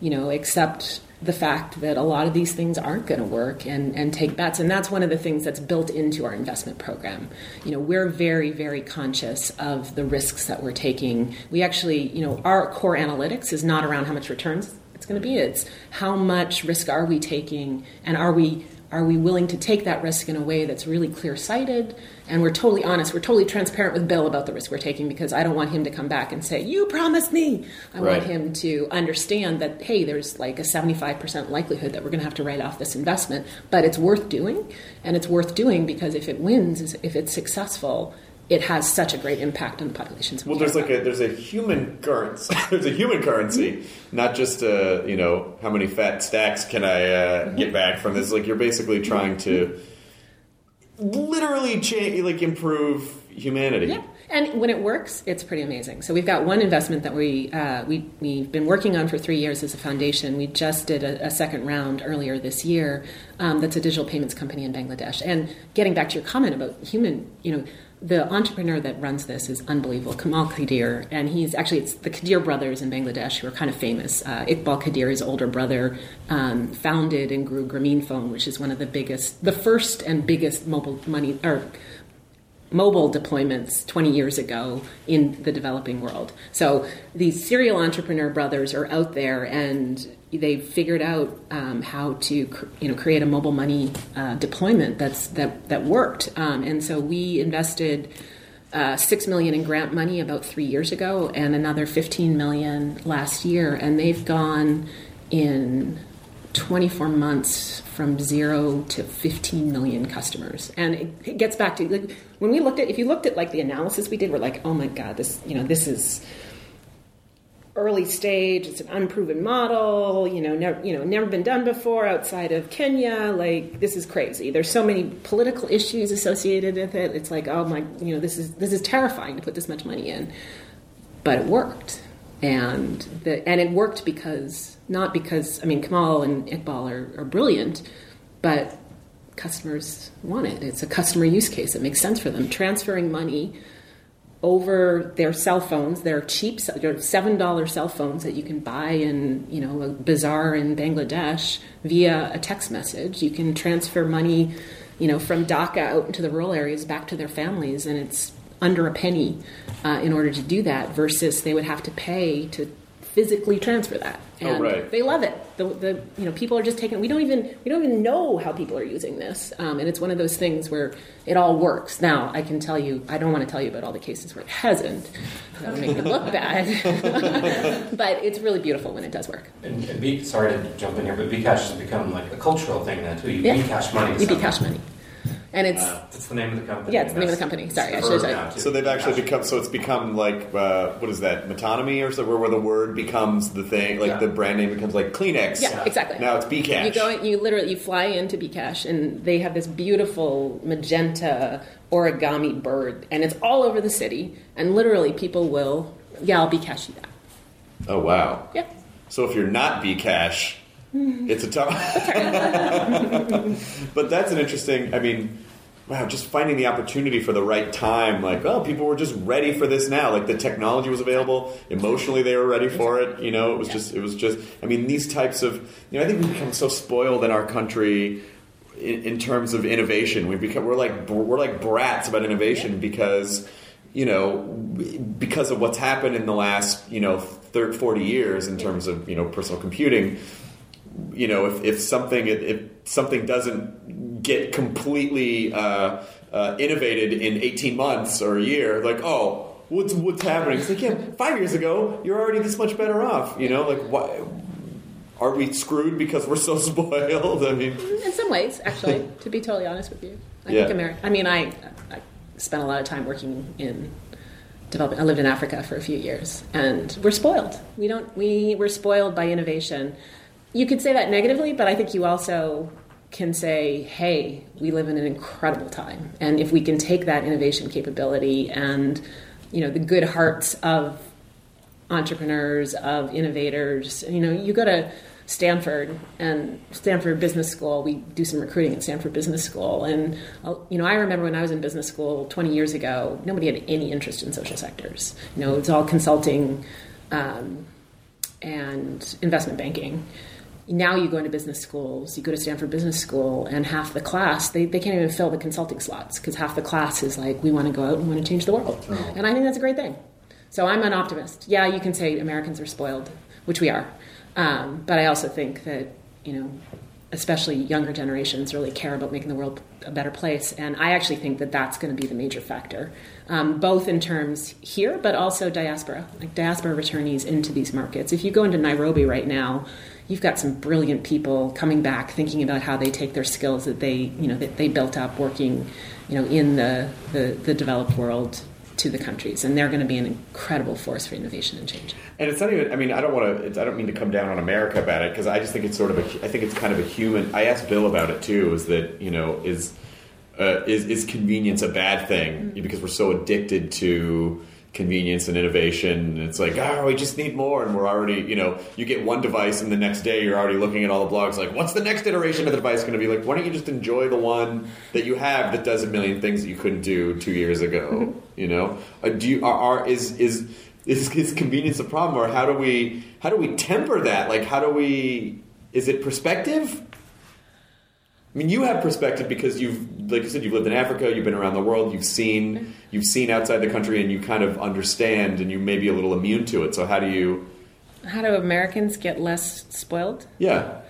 you know, accept the fact that a lot of these things aren't going to work and, and take bets. And that's one of the things that's built into our investment program. You know, we're very, very conscious of the risks that we're taking. We actually, you know, our core analytics is not around how much returns it's going to be. It's how much risk are we taking and are we are we willing to take that risk in a way that's really clear sighted and we're totally honest we're totally transparent with bill about the risk we're taking because i don't want him to come back and say you promised me i
Right.
want him to understand that hey there's like a 75% likelihood that we're going to have to write off this investment but it's worth doing and it's worth doing because if it wins if it's successful it has such a great impact on the populations we
Well, there's like a there's a human currency. there's a human currency, not just uh, you know how many fat stacks can I uh, get back from this. Like you're basically trying to literally change, like improve humanity.
Yeah. And when it works, it's pretty amazing. So we've got one investment that we uh, we we've been working on for three years as a foundation. We just did a, a second round earlier this year. Um, that's a digital payments company in Bangladesh. And getting back to your comment about human, you know, the entrepreneur that runs this is unbelievable, Kamal Quadir, and he's actually it's the Quadir brothers in Bangladesh who are kind of famous. Uh, Iqbal Quadir, his older brother, um, founded and grew Grameenphone, which is one of the biggest, the first and biggest mobile money or mobile deployments 20 years ago in the developing world. So these serial entrepreneur brothers are out there and they've figured out um, how to cr- you know create a mobile money uh, deployment that's that that worked. Um, and so we invested uh, six million in grant money about three years ago, and another 15 million last year, and they've gone in 24 months from zero to 15 million customers and it, it gets back to like when we looked at if you looked at like the analysis we did we're like oh my god this you know this is early stage it's an unproven model you know never you know never been done before outside of kenya like this is crazy there's so many political issues associated with it it's like oh my you know this is this is terrifying to put this much money in but it worked and the and it worked because not because I mean Kamal and Iqbal are, are brilliant, but customers want it. It's a customer use case. It makes sense for them. Transferring money over their cell phones, their cheap seven dollar cell phones that you can buy in you know a bazaar in Bangladesh via a text message. You can transfer money, you know, from Dhaka out into the rural areas back to their families, and it's under a penny uh, in order to do that. Versus they would have to pay to physically transfer that.
Oh,
And
right.
They love it. The, the you know people are just taking. We don't even we don't even know how people are using this, um, and it's one of those things where it all works. Now I can tell you. I don't want to tell you about all the cases where it hasn't. That would make it look bad. but it's really beautiful when it does work.
And, and B, sorry to jump in here, but bKash has become like a cultural thing now too. You
Yeah.
bKash money. to
You. bKash money, and it's
Uh, that's the name of the company.
Yeah, it's the name of the company. Sorry, I
superb
should have
now,
said.
So they've actually become. So it's become like uh, what is that? Metonymy or something, where the word becomes the thing. Like
Yeah.
the brand name becomes like Kleenex.
yeah, exactly.
Now it's bKash.
You go, you literally you fly into bKash, and they have this beautiful magenta origami bird, and it's all over the city. And literally, people will, yeah, I'll bKash you that.
Oh wow.
Yeah.
So if you're not bKash, it's a tough. but that's an interesting. I mean, wow, just finding the opportunity for the right time. Like, oh, people were just ready for this now. Like the technology was available. Emotionally, they were ready for it. You know, it was just. It was just. I mean, these types of. You know, I think we've become so spoiled in our country. In, in terms of innovation, we become we're like we're like brats about innovation because you know, because of what's happened in the last, you know, 30, 40 years in terms of, you know, personal computing, you know, if, if something if something doesn't get completely uh, uh, innovated in 18 months or a year, like, oh, what's what's happening? It's like, yeah, five years ago, you're already this much better off. You know, like, why are we screwed because we're so spoiled? I mean,
In some ways, actually, to be totally honest with you, I
Yeah.
think America. I mean, I, I spent a lot of time working in developing. I lived in Africa for a few years, and we're spoiled. We don't. We we're spoiled by innovation. You could say that negatively, but I think you also can say, "Hey, we live in an incredible time, and if we can take that innovation capability and you know the good hearts of entrepreneurs, of innovators, you know, you go to Stanford and Stanford Business School. We do some recruiting at Stanford Business School, and uh, you know, I remember when I was in business school 20 years ago, nobody had any interest in social sectors. You know, it's all consulting um, and investment banking. Now you go into business schools, you go to Stanford Business School, and half the class they, they can't even fill the consulting slots because half the class is like, we want to go out and want to change the world, and I think that's a great thing. So I'm an optimist. Yeah, you can say Americans are spoiled, which we are. Um, but I also think that, you know, especially younger generations really care about making the world a better place. And I actually think that that's going to be the major factor, um, both in terms here, but also diaspora, like diaspora returnees into these markets. If you go into Nairobi right now, you've got some brilliant people coming back thinking about how they take their skills that they, you know, that they built up working, you know, in the, the, the developed world to the countries, and they're going to be an incredible force for innovation and change.
And it's not even. I mean, I don't want to. I don't mean to come down on America about it because I just think it's sort of a. I think it's kind of a human. I asked Bill about it too. Is that you know is uh, is is convenience a bad thing because we're so addicted to convenience and innovation. It's like oh we just need more. And we're already you know you get one device and the next day you're already looking at all the blogs like what's the next iteration of the device going to be like? Why don't you just enjoy the one that you have that does a million things that you couldn't do two years ago you know? Uh, do you are, are is is is, is convenience a problem? Or how do we how do we temper that? Like how do we is it perspective? I mean, you have perspective because you've, like you said, you've lived in Africa, you've been around the world, you've seen, you've seen outside the country, and you kind of understand, and you may be a little immune to it. So, how do you?
How do Americans get less spoiled?
Yeah.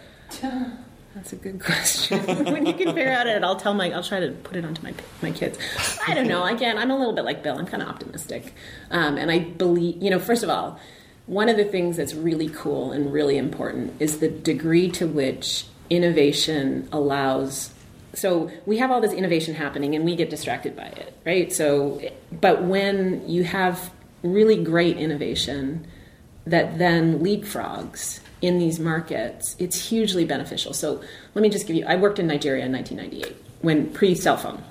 That's a good question. when you can figure out it, I'll tell my. I'll try to put it onto my my kids. I don't know. Again, I'm a little bit like Bill. I'm kind of optimistic, um, and I believe. You know, first of all, one of the things that's really cool and really important is the degree to which innovation allows. So we have all this innovation happening, and we get distracted by it, right? So, but when you have really great innovation that then leapfrogs in these markets, it's hugely beneficial. So let me just give you I worked in Nigeria in 1998 when pre cell phone.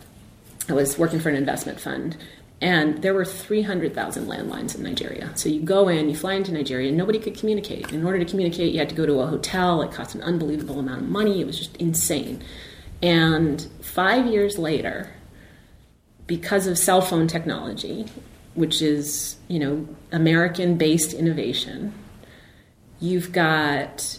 I was working for an investment fund, and there were 300,000 landlines in Nigeria. So you go in, you fly into Nigeria, and nobody could communicate. In order to communicate, you had to go to a hotel. It cost an unbelievable amount of money. It was just insane. And five years later, because of cell phone technology, which is you know American-based innovation, you've got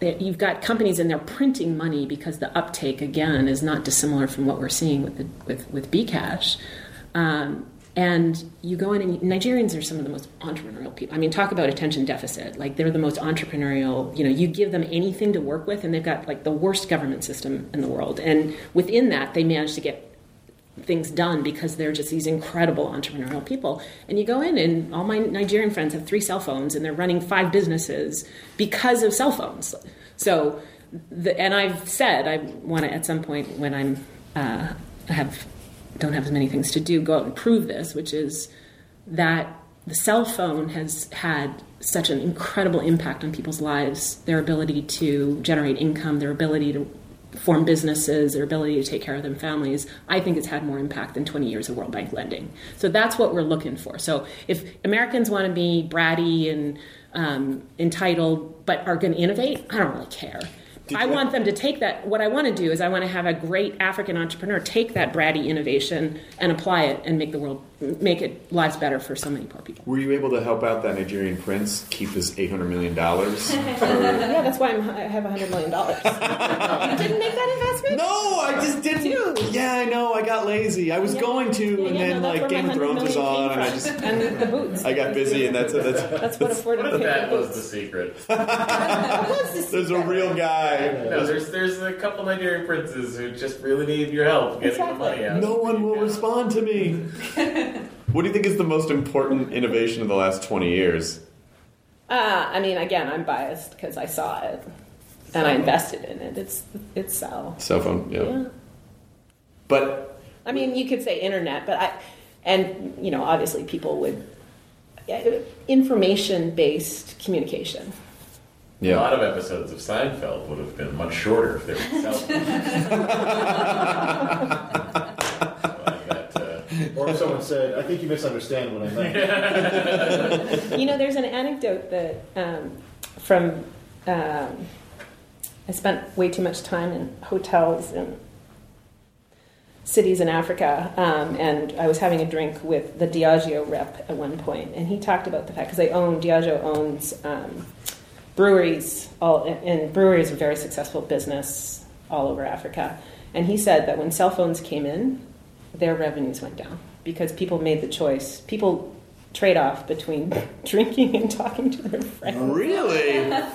you've got companies and they're printing money because the uptake again is not dissimilar from what we're seeing with the, with with bKash. Um, and you go in and Nigerians are some of the most entrepreneurial people. I mean, talk about attention deficit. Like they're the most entrepreneurial. You know, you give them anything to work with, and they've got like the worst government system in the world. And within that, they manage to get things done because they're just these incredible entrepreneurial people. And you go in, and all my Nigerian friends have three cell phones, and they're running five businesses because of cell phones. So, the, and I've said I want to at some point when I'm uh, have don't have as many things to do, go out and prove this, which is that the cell phone has had such an incredible impact on people's lives, their ability to generate income, their ability to form businesses, their ability to take care of their families, I think it's had more impact than 20 years of World Bank lending. So that's what we're looking for. So if Americans want to be bratty and um, entitled but are going to innovate, I don't really care. I want them to take that. What I want to do is I want to have a great African entrepreneur take that bratty innovation and apply it and make the world, make it lives better for so many poor people.
Were you able to help out that Nigerian prince keep his eight hundred million dollars?
yeah, that's why I'm, I have a hundred million dollars. you didn't make that investment?
No, I just didn't. Yeah, I know. I got lazy. I was going to, and
Yeah,
then
no,
like Game of Thrones was on, and I just
from. and the boots.
I got busy, and that's that's
That's what afforded me.
That was the secret.
There's a real guy.
No, there's there's a couple Nigerian princes who just really need your help getting the money out.
No one will respond to me. What do you think is the most important innovation of the last 20 years?
Uh, I mean, again, I'm biased because I saw it and I invested in it. It's it's cell.
Cell phone, yeah.
Yeah.
But
I mean, you could say internet, but I, and you know, obviously, people would information based communication.
A lot of episodes of Seinfeld would have been much shorter if they were cell
Or if someone said, I think you misunderstand what I meant.
you know, there's an anecdote that um, from um, I spent way too much time in hotels in cities in Africa, um, and I was having a drink with the Diageo rep at one point, and he talked about the fact because they own Diageo owns um, breweries, all and breweries are a very successful business all over Africa, and he said that when cell phones came in, their revenues went down because people made the choice. People trade off between drinking and talking to their friends.
Really?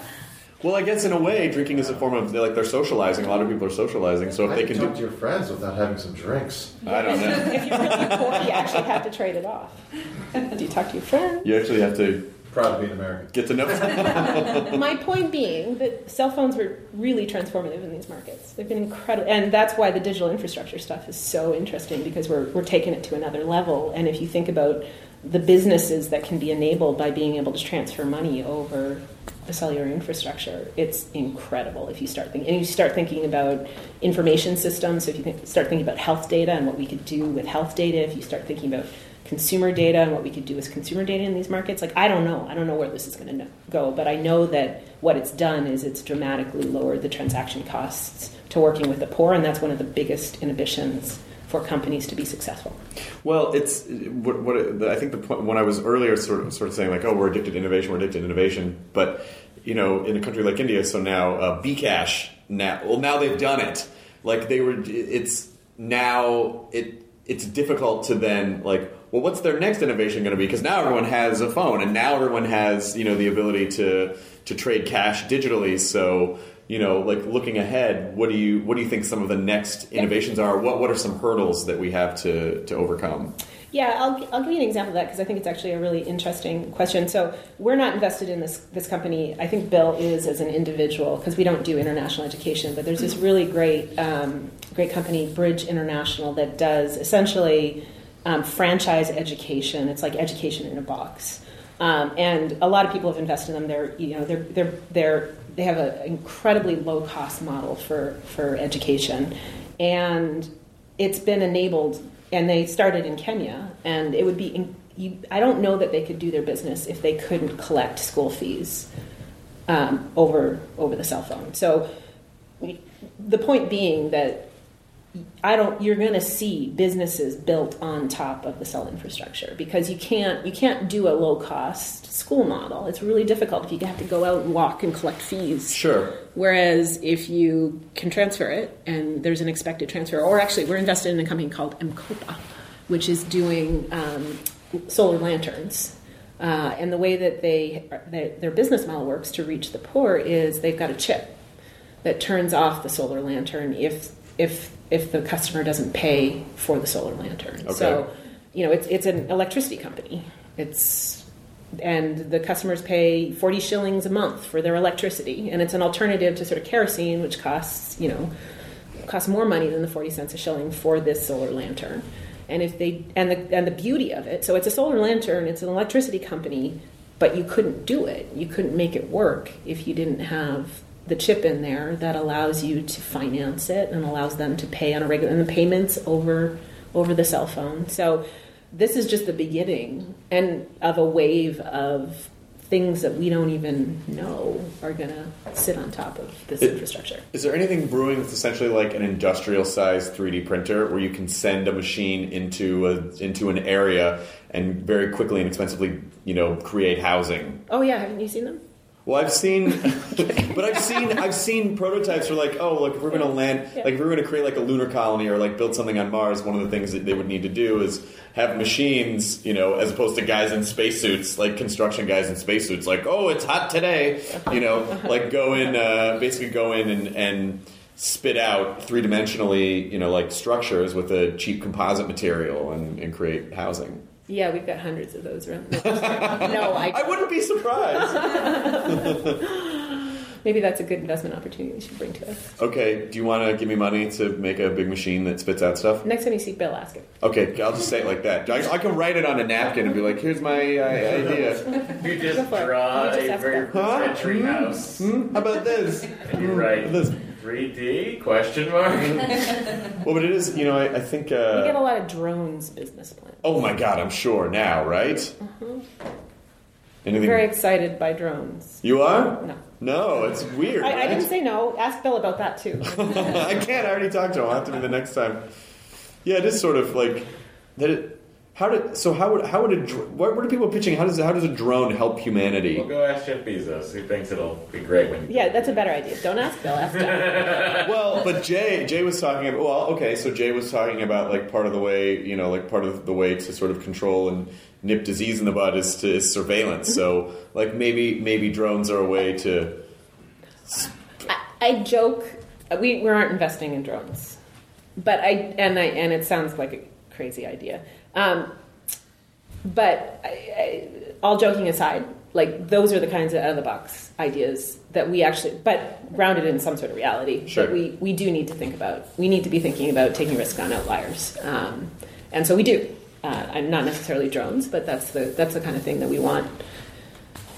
Well, I guess in a way, drinking is a form of like they're socializing. A lot of people are socializing, so if
How
they
do you
can
talk
do,
to your friends without having some drinks?
I don't know.
if you're really poor, you actually have to trade it off. Do you talk to your friends?
You actually have to
proud to be an American.
Get to know.
My point being that cell phones were really transformative in these markets. They've been incredible, and that's why the digital infrastructure stuff is so interesting because we're we're taking it to another level. And if you think about the businesses that can be enabled by being able to transfer money over the cellular infrastructure, it's incredible if you start thinking and you start thinking about information systems. So if you think, start thinking about health data and what we could do with health data, if you start thinking about consumer data and what we could do with consumer data in these markets, like I don't know, I don't know where this is going to go, but I know that what it's done is it's dramatically lowered the transaction costs to working with the poor, and that's one of the biggest inhibitions for companies to be successful.
Well, it's what, what I think the point when I was earlier sort of sort of saying like, oh, we're addicted to innovation, we're addicted to innovation, but you know, in a country like India, so now uh, bKash now, well, now they've done it. Like they were, it's now it it's difficult to then like, well, what's their next innovation going to be? Because now everyone has a phone, and now everyone has you know the ability to to trade cash digitally. So you know, like looking ahead, what do you what do you think some of the next innovations are? What what are some hurdles that we have to to overcome?
Yeah, I'll, I'll give you an example of that because I think it's actually a really interesting question. So we're not invested in this this company. I think Bill is as an individual because we don't do international education. But there's this really great um, great company, Bridge International, that does essentially um, franchise education. It's like education in a box. Um, and a lot of people have invested in them. They're you know they're they're they're they have an incredibly low cost model for for education, and it's been enabled. And they started in Kenya, and it would be. In, you, I don't know that they could do their business if they couldn't collect school fees um, over over the cell phone. So the point being that I don't. You're going to see businesses built on top of the cell infrastructure because you can't. You can't do a low cost school model. It's really difficult if you have to go out and walk and collect fees.
Sure.
Whereas if you can transfer it and there's an expected transfer, or actually, we're invested in a company called M-KOPA, which is doing um, solar lanterns. Uh, and the way that they, they their business model works to reach the poor is they've got a chip that turns off the solar lantern if if if the customer doesn't pay for the solar lantern.
Okay.
So, you know, it's it's an electricity company. It's and the customers pay 40 shillings a month for their electricity and it's an alternative to sort of kerosene which costs, you know, costs more money than the 40 cents a shilling for this solar lantern. And if they and the and the beauty of it, so it's a solar lantern, it's an electricity company, but you couldn't do it. You couldn't make it work if you didn't have the chip in there that allows you to finance it and allows them to pay on a regular and the payments over over the cell phone. So this is just the beginning and of a wave of things that we don't even know are going to sit on top of this
It-
infrastructure.
Is there anything brewing that's essentially like an industrial sized 3D printer where you can send a machine into a into an area and very quickly and inexpensively, you know, create housing?
Oh yeah, haven't you seen them?
Well, I've seen, but I've seen I've seen prototypes for like, oh, look, if we're going to land,
Yeah.
like if we're going to create like a lunar colony or like build something on Mars, one of the things that they would need to do is have machines, you know, as opposed to guys in spacesuits, like construction guys in spacesuits, like, oh, it's hot today, you know, like go in, uh, basically go in and and spit out three dimensionally, you know, like structures with a cheap composite material and, and create housing.
Yeah, we've got hundreds of those around. no, I
I wouldn't be surprised.
maybe that's a good investment opportunity you should bring to us.
Okay, do you want to give me money to make a big machine that spits out stuff?
Next time you see Bill, ask it.
Okay, I'll just say it like that. I, I can write it on a napkin and be like, "Here's my uh, idea."
You just
Go for it.
draw
You just
a
ask
very
Bill.
rudimentary house.
Hmm? How about this?
And you write 3D question mark.
Well, but it is. You know, I, I think.
We get a
Uh,
lot of drones business plans.
oh my God, I'm sure now, right?
I'm very excited by drones.
You are?
No.
No, it's weird.
I, I didn't say no. Ask Bill about that too.
I can't. I already talked to him. I'll have to be the next time. Yeah, it is sort of like that. It, how did so? How would how would a dr- what, what are people pitching? How does how does a drone help humanity?
We'll go ask Jeff Bezos, He thinks it'll be great when.
yeah, that's a better idea. Don't ask Bill. Ask Jeff.
well, but Jay Jay was talking about well, okay, so Jay was talking about like part of the way you know like part of the way to sort of control and nip disease in the bud is to is surveillance. So like maybe maybe drones are a way to
I, I joke. We, we aren't investing in drones, but I and I and it sounds like a crazy idea. Um, but I, I, all joking aside, like those are the kinds of out of the box ideas that we actually, but grounded in some sort of reality
Sure.
that we we do need to think about. We need to be thinking about taking risk on outliers, um, and so we do. Uh, I'm not necessarily drones, but that's the that's the kind of thing that we want.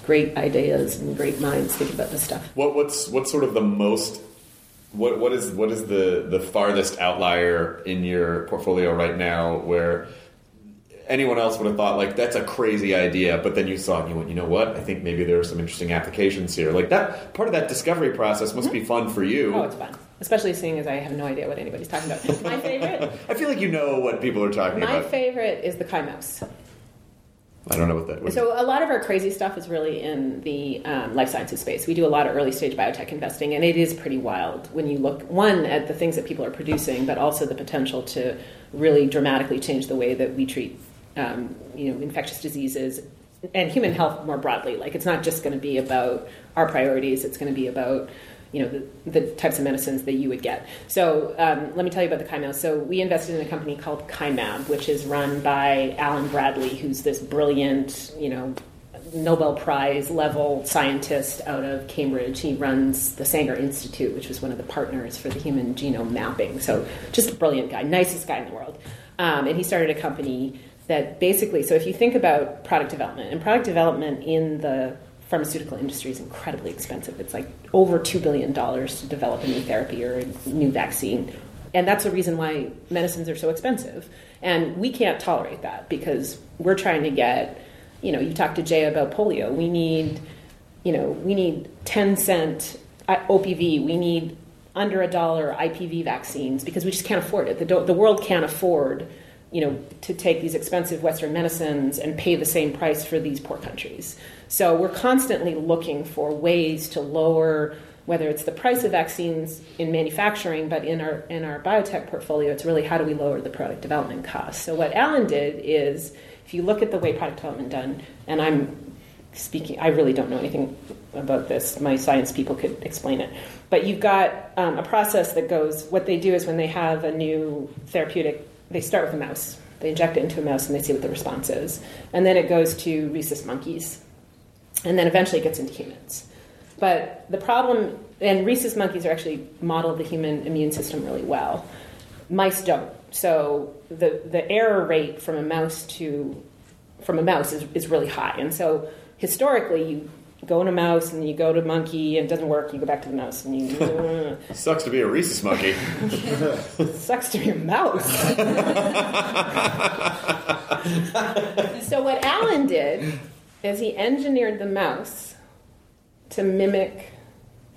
Great ideas and great minds think about this stuff.
What what's what's sort of the most what what is what is the the farthest outlier in your portfolio right now where anyone else would have thought like that's a crazy idea, but then you saw it and you went, you know what? I think maybe there are some interesting applications here. Like that part of that discovery process must be fun for you.
Oh, it's fun. Especially seeing as I have no idea what anybody's talking about. My favorite,
I feel like you know what people are talking
my
about.
My favorite is the Kai mouse.
I don't know what that was.
So a lot of our crazy stuff is really in the um, life sciences space. We do a lot of early stage biotech investing, and it is pretty wild when you look one at the things that people are producing, but also the potential to really dramatically change the way that we treat, um, you know, infectious diseases and human health more broadly. Like it's not just going to be about our priorities; it's going to be about you know the, the types of medicines that you would get. So um, let me tell you about the Kai. So we invested in a company called Kymab, which is run by Allan Bradley, who's this brilliant, you know, Nobel Prize level scientist out of Cambridge. He runs the Sanger Institute, which was one of the partners for the human genome mapping. So just a brilliant guy, nicest guy in the world. Um, and he started a company that basically, so if you think about product development, and product development in the pharmaceutical industry is incredibly expensive. It's like over $2 billion to develop a new therapy or a new vaccine. And that's the reason why medicines are so expensive. And we can't tolerate that because we're trying to get, you know, you talked to Jay about polio. We need, you know, we need 10 cent uh, OPV. We need under a dollar IPV vaccines because we just can't afford it. The, the world can't afford, you know, to take these expensive Western medicines and pay the same price for these poor countries. So we're constantly looking for ways to lower whether it's the price of vaccines in manufacturing, but in our in our biotech portfolio, it's really how do we lower the product development costs. So what Allan did is, if you look at the way product development done, and I'm speaking, I really don't know anything about this. My science people could explain it, but you've got um, a process that goes. What they do is when they have a new therapeutic, they start with a mouse. They inject it into a mouse and they see what the response is, and then it goes to rhesus monkeys, and then eventually it gets into humans. But the problem, and rhesus monkeys are actually model the human immune system really well. Mice don't. So the, the error rate from a mouse to from a mouse is, is really high. And so historically, you go in a mouse and you go to monkey and it doesn't work. You go back to the mouse and you.
Sucks to be a rhesus monkey.
sucks to be a mouse. so what Allan did is he engineered the mouse to mimic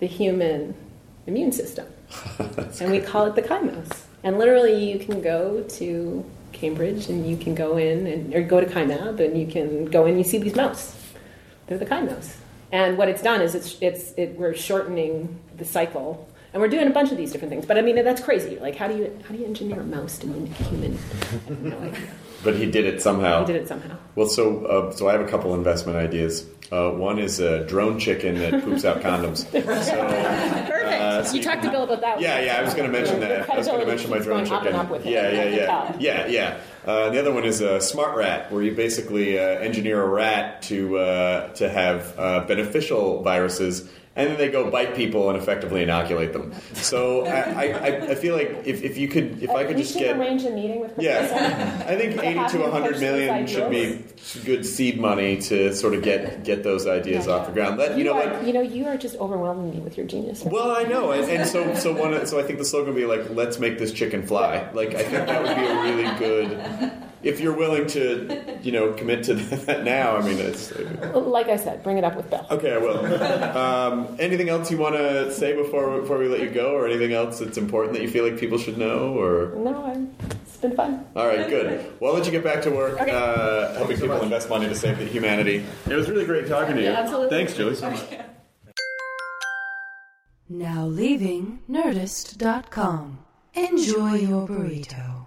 the human immune system. and we call it the Kymouse. And literally, you can go to Cambridge and you can go in and or go to Kymab and you can go in and you see these mouse. They're the Kymouse. And what it's done is it's it's it, we're shortening the cycle. And we're doing a bunch of these different things. But I mean that's crazy. Like how do you how do you engineer a mouse to mimic a human? I have no idea.
But he did it somehow.
He did it somehow.
Well, so uh, so I have a couple investment ideas. Uh, one is a drone chicken that poops out condoms. So,
Perfect.
uh, so
you talked to Bill about that. One.
Yeah, yeah, I was going to mention that. I was going to mention my drone
up
chicken.
up him.
yeah, yeah, yeah, yeah, yeah. Uh, the other one is a smart rat, where you basically uh, engineer a rat to uh, to have uh, beneficial viruses, and then they go bite people and effectively inoculate them. So I, I, I feel like if, if you could, if I could just get
arrange a meeting with
yeah, I think eighty to hundred million should be good seed money to sort of get get those ideas off the ground. Let you know,
are,
like
you know, you are just overwhelming me with your genius.
well, I know, and, and so so one. So I think the slogan would be like, "Let's make this chicken fly." Like I think that would be a really good. If you're willing to, you know, commit to that now, I mean, it's
Like I said, bring it up with Bill.
okay. I will. Um, anything else you want to say before before we let you go, or anything else that's important that you feel like people should know, or?
No, I'm, it's been fun.
All right, good. Well, I'll let you get back to work,
Okay.
uh, helping people invest money to save the humanity. It was really great talking to you.
Yeah, absolutely.
Thanks, Julie.
Now leaving Nerdist.com. Enjoy your burrito.